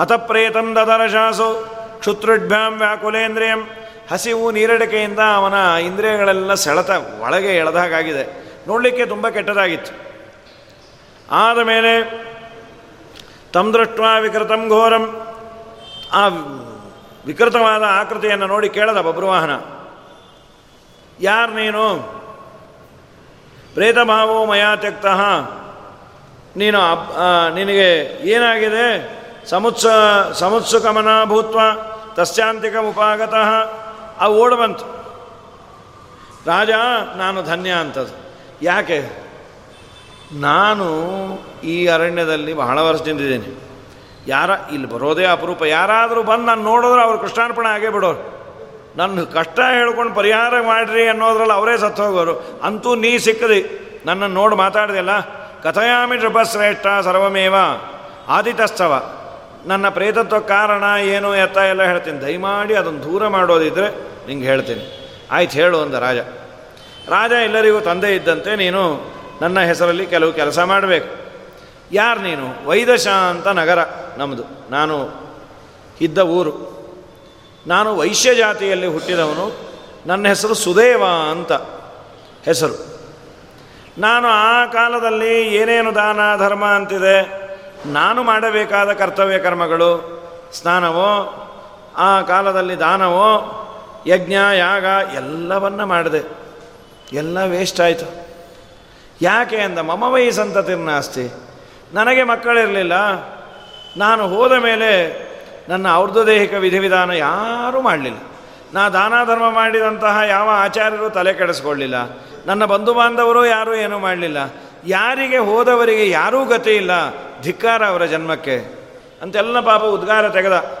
ಹತಪ್ರೇತಂ ದದರಶಾಸು ಕ್ಷುತ್ರುಡ್ಭ್ಯಾಂ ವ್ಯಾಕುಲೇಂದ್ರಿಯಂ. ಹಸಿವು ನೀರಡಿಕೆಯಿಂದ ಅವನ ಇಂದ್ರಿಯಗಳೆಲ್ಲ ಸೆಳೆತ, ಒಳಗೆ ಎಳೆದಾಗಿದೆ ನೋಡಲಿಕ್ಕೆ ತುಂಬ ಕೆಟ್ಟದಾಗಿತ್ತು. ಆದ ಮೇಲೆ ತಮ್ ದೃಷ್ಟ ವಿಕೃತಂ ಘೋರಂ. ಆ ವಿಕೃತವಾದ ಆಕೃತಿಯನ್ನು ನೋಡಿ ಕೇಳದ ಬಬ್ರುವಾಹನ. ಯಾರು ನೀನು? ಪ್ರೇತಭಾವೋ ಮಯಾ ತ್ಯಕ್ತ. ನೀನು ನಿನಗೆ ಏನಾಗಿದೆ? ಸಮುತ್ಸ, ಸಮುತ್ಸುಕಮನ ಭೂತ್ವ ತಸ್ಯಾಂತಿಕ ಉಪಾಗತಃ. ಆ ಓಡ್ ಬಂತು ರಾಜ, ನಾನು ಧನ್ಯ ಅಂತದ್ದು ಯಾಕೆ? ನಾನು ಈ ಅರಣ್ಯದಲ್ಲಿ ಬಹಳ ವರ್ಷ ಇದ್ದೇನೆ. ಯಾರ, ಇಲ್ಲಿ ಬರೋದೇ ಅಪರೂಪ. ಯಾರಾದರೂ ಬಂದು ನಾನು ನೋಡಿದ್ರೆ ಅವ್ರು ಕೃಷ್ಣಾರ್ಪಣ ಆಗೇ ಬಿಡೋರು. ನನ್ನ ಕಷ್ಟ ಹೇಳ್ಕೊಂಡು ಪರಿಹಾರ ಮಾಡಿರಿ ಅನ್ನೋದ್ರಲ್ಲಿ ಅವರೇ ಸತ್ತು ಹೋಗೋರು. ಅಂತೂ ನೀ ಸಿಕ್ಕದಿ. ನನ್ನನ್ನು ನೋಡಿ ಮಾತಾಡ್ದಿಲ್ಲ, ಕಥಯಾಮಿ ನೃಪಶ್ರೇಷ್ಠ ಸರ್ವಮೇವ ಆದಿತಸ್ತವ ನನ್ನ ಪ್ರೇತತ್ವ ಕಾರಣ ಏನು ಎತ್ತ ಎಲ್ಲ ಹೇಳ್ತೀನಿ. ದಯಮಾಡಿ ಅದನ್ನು ದೂರ ಮಾಡೋದಿದ್ದರೆ ನಿಂಗೆ ಹೇಳ್ತೀನಿ. ಆಯ್ತು ಹೇಳು ಅಂದ ರಾಜ. ರಾಜ, ಎಲ್ಲರಿಗೂ ತಂದೆ ಇದ್ದಂತೆ ನೀನು ನನ್ನ ಹೆಸರಲ್ಲಿ ಕೆಲವು ಕೆಲಸ ಮಾಡಬೇಕು. ಯಾರು ನೀನು? ವೈದಶಾಂತ ನಗರ ನಮ್ಮದು ನಾನು ಇದ್ದ ಊರು. ನಾನು ವೈಶ್ಯ ಜಾತಿಯಲ್ಲಿ ಹುಟ್ಟಿದವನು. ನನ್ನ ಹೆಸರು ಸುದೇವ ಅಂತ ಹೆಸರು. ನಾನು ಆ ಕಾಲದಲ್ಲಿ ಏನೇನು ದಾನ, ಧರ್ಮ ಅಂತಿದೆ, ನಾನು ಮಾಡಬೇಕಾದ ಕರ್ತವ್ಯ ಕರ್ಮಗಳು, ಸ್ನಾನವೋ, ಆ ಕಾಲದಲ್ಲಿ ದಾನವೋ, ಯಜ್ಞ, ಯಾಗ ಎಲ್ಲವನ್ನ ಮಾಡಿದೆ. ಎಲ್ಲ ವೇಸ್ಟ್ ಆಯಿತು. ಯಾಕೆ ಅಂದ, ಮಮ ವೈ ಸಂತತಿರ್ನಾಸ್ತಿ ನನಗೆ ಮಕ್ಕಳಿರಲಿಲ್ಲ. ನಾನು ಹೋದ ಮೇಲೆ ನನ್ನ ಔರ್ಧದೇಹಿಕ ವಿಧಿವಿಧಾನ ಯಾರೂ ಮಾಡಲಿಲ್ಲ. ನಾ ದಾನ ಧರ್ಮ ಮಾಡಿದಂತಹ ಯಾವ ಆಚಾರ್ಯರು ತಲೆ ಕೆಡಿಸ್ಕೊಳ್ಳಿಲ್ಲ. ನನ್ನ ಬಂಧು ಬಾಂಧವರು ಯಾರೂ ಏನೂ ಮಾಡಲಿಲ್ಲ. ಯಾರಿಗೆ ಹೋದವರಿಗೆ ಯಾರೂ ಗತಿ ಇಲ್ಲ. ಧಿಕ್ಕಾರ ಅವರ ಜನ್ಮಕ್ಕೆ. ಅಂತೆಲ್ಲ ಪಾಪ ಉದ್ಗಾರ ತೆಗೆದ.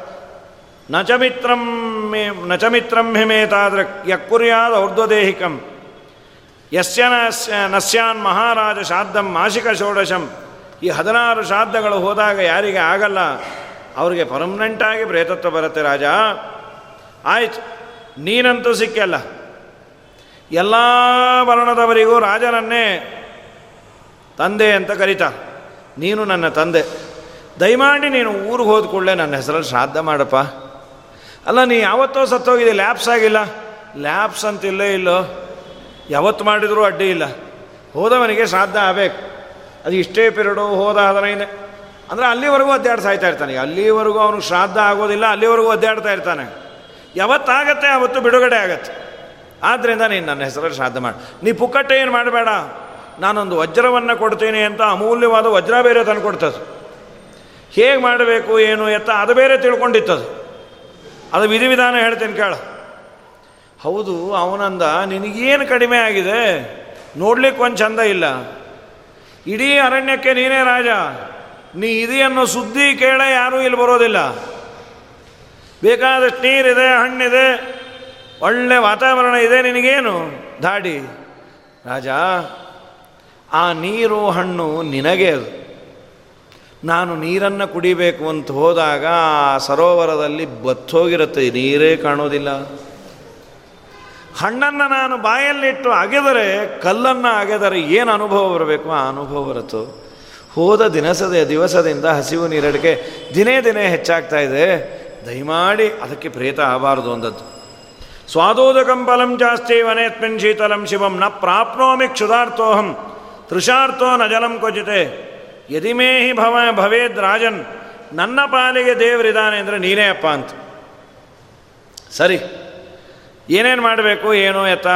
ನಚಮಿತ್ರಂ ನಚಮಿತ್ರಂ ಹಿಮೇತಾದ್ರ ಯಕ್ಕುರ್ಯಾದ ಔರ್ಧ್ವದೇಹಿಕಂ ಯಸ್ಯ ನಸ್ಯಾನ್ ಮಹಾರಾಜ ಶ್ರಾದ್ದಂ ಮಾಸಿಕ ಷೋಡಶಂ. ಈ ಹದಿನಾರು ಶ್ರಾದ್ದಗಳು ಹೋದಾಗ ಯಾರಿಗೆ ಆಗಲ್ಲ? ಅವರಿಗೆ ಪರ್ಮನೆಂಟಾಗಿ ಪ್ರೇತತ್ವ ಬರುತ್ತೆ ರಾಜ. ಆಯ್ತು, ನೀನಂತೂ ಸಿಕ್ಕಲ್ಲ. ಎಲ್ಲ ವರ್ಣದವರಿಗೂ ರಾಜನನ್ನೇ ತಂದೆ ಅಂತ ಕರೀತ. ನೀನು ನನ್ನ ತಂದೆ. ದಯಮಾಡಿ ನೀನು ಊರಿಗೆ ಹೋದ ಕೂಡಲೇ ನನ್ನ ಹೆಸರಲ್ಲಿ ಶ್ರಾದ್ದ ಮಾಡಪ್ಪ. ಅಲ್ಲ, ನೀ ಯಾವತ್ತೋ ಸತ್ತೋಗಿದೆ ಲ್ಯಾಬ್ಸ್ ಆಗಿಲ್ಲ. ಲ್ಯಾಬ್ಸ್ ಅಂತಿಲ್ಲೇ ಇಲ್ಲೋ. ಯಾವತ್ತು ಮಾಡಿದರೂ ಅಡ್ಡಿ ಇಲ್ಲ. ಹೋದವನಿಗೆ ಶ್ರಾದ್ದ ಆಗಬೇಕು. ಅದು ಇಷ್ಟೇ ಪಿರಿಯಡು, ಹೋದ ಹದಿನೈದು ಅಂದರೆ ಅಲ್ಲಿವರೆಗೂ ಅಡ್ಡಾಡ್ತಾ ಸಾಯ್ತಾ ಇರ್ತಾನೆ. ಅಲ್ಲಿವರೆಗೂ ಅವನು ಶ್ರಾದ್ದ ಆಗೋದಿಲ್ಲ, ಅಲ್ಲಿವರೆಗೂ ಅಡ್ಡಾಡ್ತಾ ಇರ್ತಾನೆ. ಯಾವತ್ತಾಗತ್ತೆ, ಅವತ್ತು ಬಿಡುಗಡೆ ಆಗತ್ತೆ. ಆದ್ದರಿಂದ ನೀನು ನನ್ನ ಹೆಸರಲ್ಲಿ ಶ್ರಾದ್ದ ಮಾಡಿ. ನೀ ಪುಕ್ಕಟ್ಟೆ ಏನು ಮಾಡಬೇಡ. ನಾನೊಂದು ವಜ್ರವನ್ನು ಕೊಡ್ತೀನಿ ಅಂತ ಅಮೂಲ್ಯವಾದ ವಜ್ರ ಬೇರೆ ತಂದು ಕೊಡ್ತದೆ. ಹೇಗೆ ಮಾಡಬೇಕು, ಏನು ಎತ್ತ, ಅದು ಬೇರೆ ತಿಳ್ಕೊಂಡಿತ್ತದು. ಅದು ವಿಧಿವಿಧಾನ ಹೇಳ್ತೀನಿ ಕೇಳ. ಹೌದು, ಅವನಂದ ನಿನಗೇನು ಕಡಿಮೆ ಆಗಿದೆ? ನೋಡ್ಲಿಕ್ಕೆ ಒಂದು ಚಂದ ಇಲ್ಲ. ಇಡೀ ಅರಣ್ಯಕ್ಕೆ ನೀನೇ ರಾಜ. ನೀ ಇದೆಯನ್ನು ಸುದ್ದಿ ಕೇಳ ಯಾರೂ ಇಲ್ಲಿ ಬರೋದಿಲ್ಲ. ಬೇಕಾದಷ್ಟು ನೀರಿದೆ, ಹಣ್ಣಿದೆ, ಒಳ್ಳೆ ವಾತಾವರಣ ಇದೆ, ನಿನಗೇನು? ದಾಡಿ. ರಾಜ, ಆ ನೀರು, ಹಣ್ಣು ನಿನಗೆ ಅದು. ನಾನು ನೀರನ್ನು ಕುಡಿಬೇಕು ಅಂತ ಹೋದಾಗ ಆ ಸರೋವರದಲ್ಲಿ ಬತ್ತೋಗಿರುತ್ತೆ ನೀರೇ ಕಾಣೋದಿಲ್ಲ. ಹಣ್ಣನ್ನು ನಾನು ಬಾಯಲ್ಲಿಟ್ಟು ಅಗೆದರೆ, ಕಲ್ಲನ್ನು ಅಗೆದರೆ ಏನು ಅನುಭವ ಬರಬೇಕು? ಆ ಅನುಭವ ಬರುತ್ತೋ ಹೋದ ದಿನಸದ, ದಿವಸದಿಂದ ಹಸಿವು ನೀರಡಿಕೆ ದಿನೇ ದಿನೇ ಹೆಚ್ಚಾಗ್ತಾ ಇದೆ. ದಯಮಾಡಿ ಅದಕ್ಕೆ ಪ್ರೇತ ಆಗಬಾರದು ಅಂದದ್ದು. ಸ್ವಾದೋದಕಂ ಫಲಂ ಜಾಸ್ತಿ ವನೇತ್ಮಿನ್ ಶೀತಲಂ ಶಿವಂ. ನ ಪ್ರಾಪ್ನೋಮಿ ಕ್ಷುಧಾರ್ಥೋಹಂ. ತೃಷಾರ್ಥೋ ನ ಜಲಂ ಕ್ವಚಿತೆ. ಯದಿಮೇಹಿ ಭವ ಭವೇದ್ ರಾಜನ್. ನನ್ನ ಪಾಲಿಗೆ ದೇವರಿದ್ದಾನೆ ಅಂದರೆ ನೀನೇ ಅಪ್ಪ ಅಂತ. ಸರಿ. ಏನೇನು ಮಾಡಬೇಕು, ಏನು ಎತ್ತ?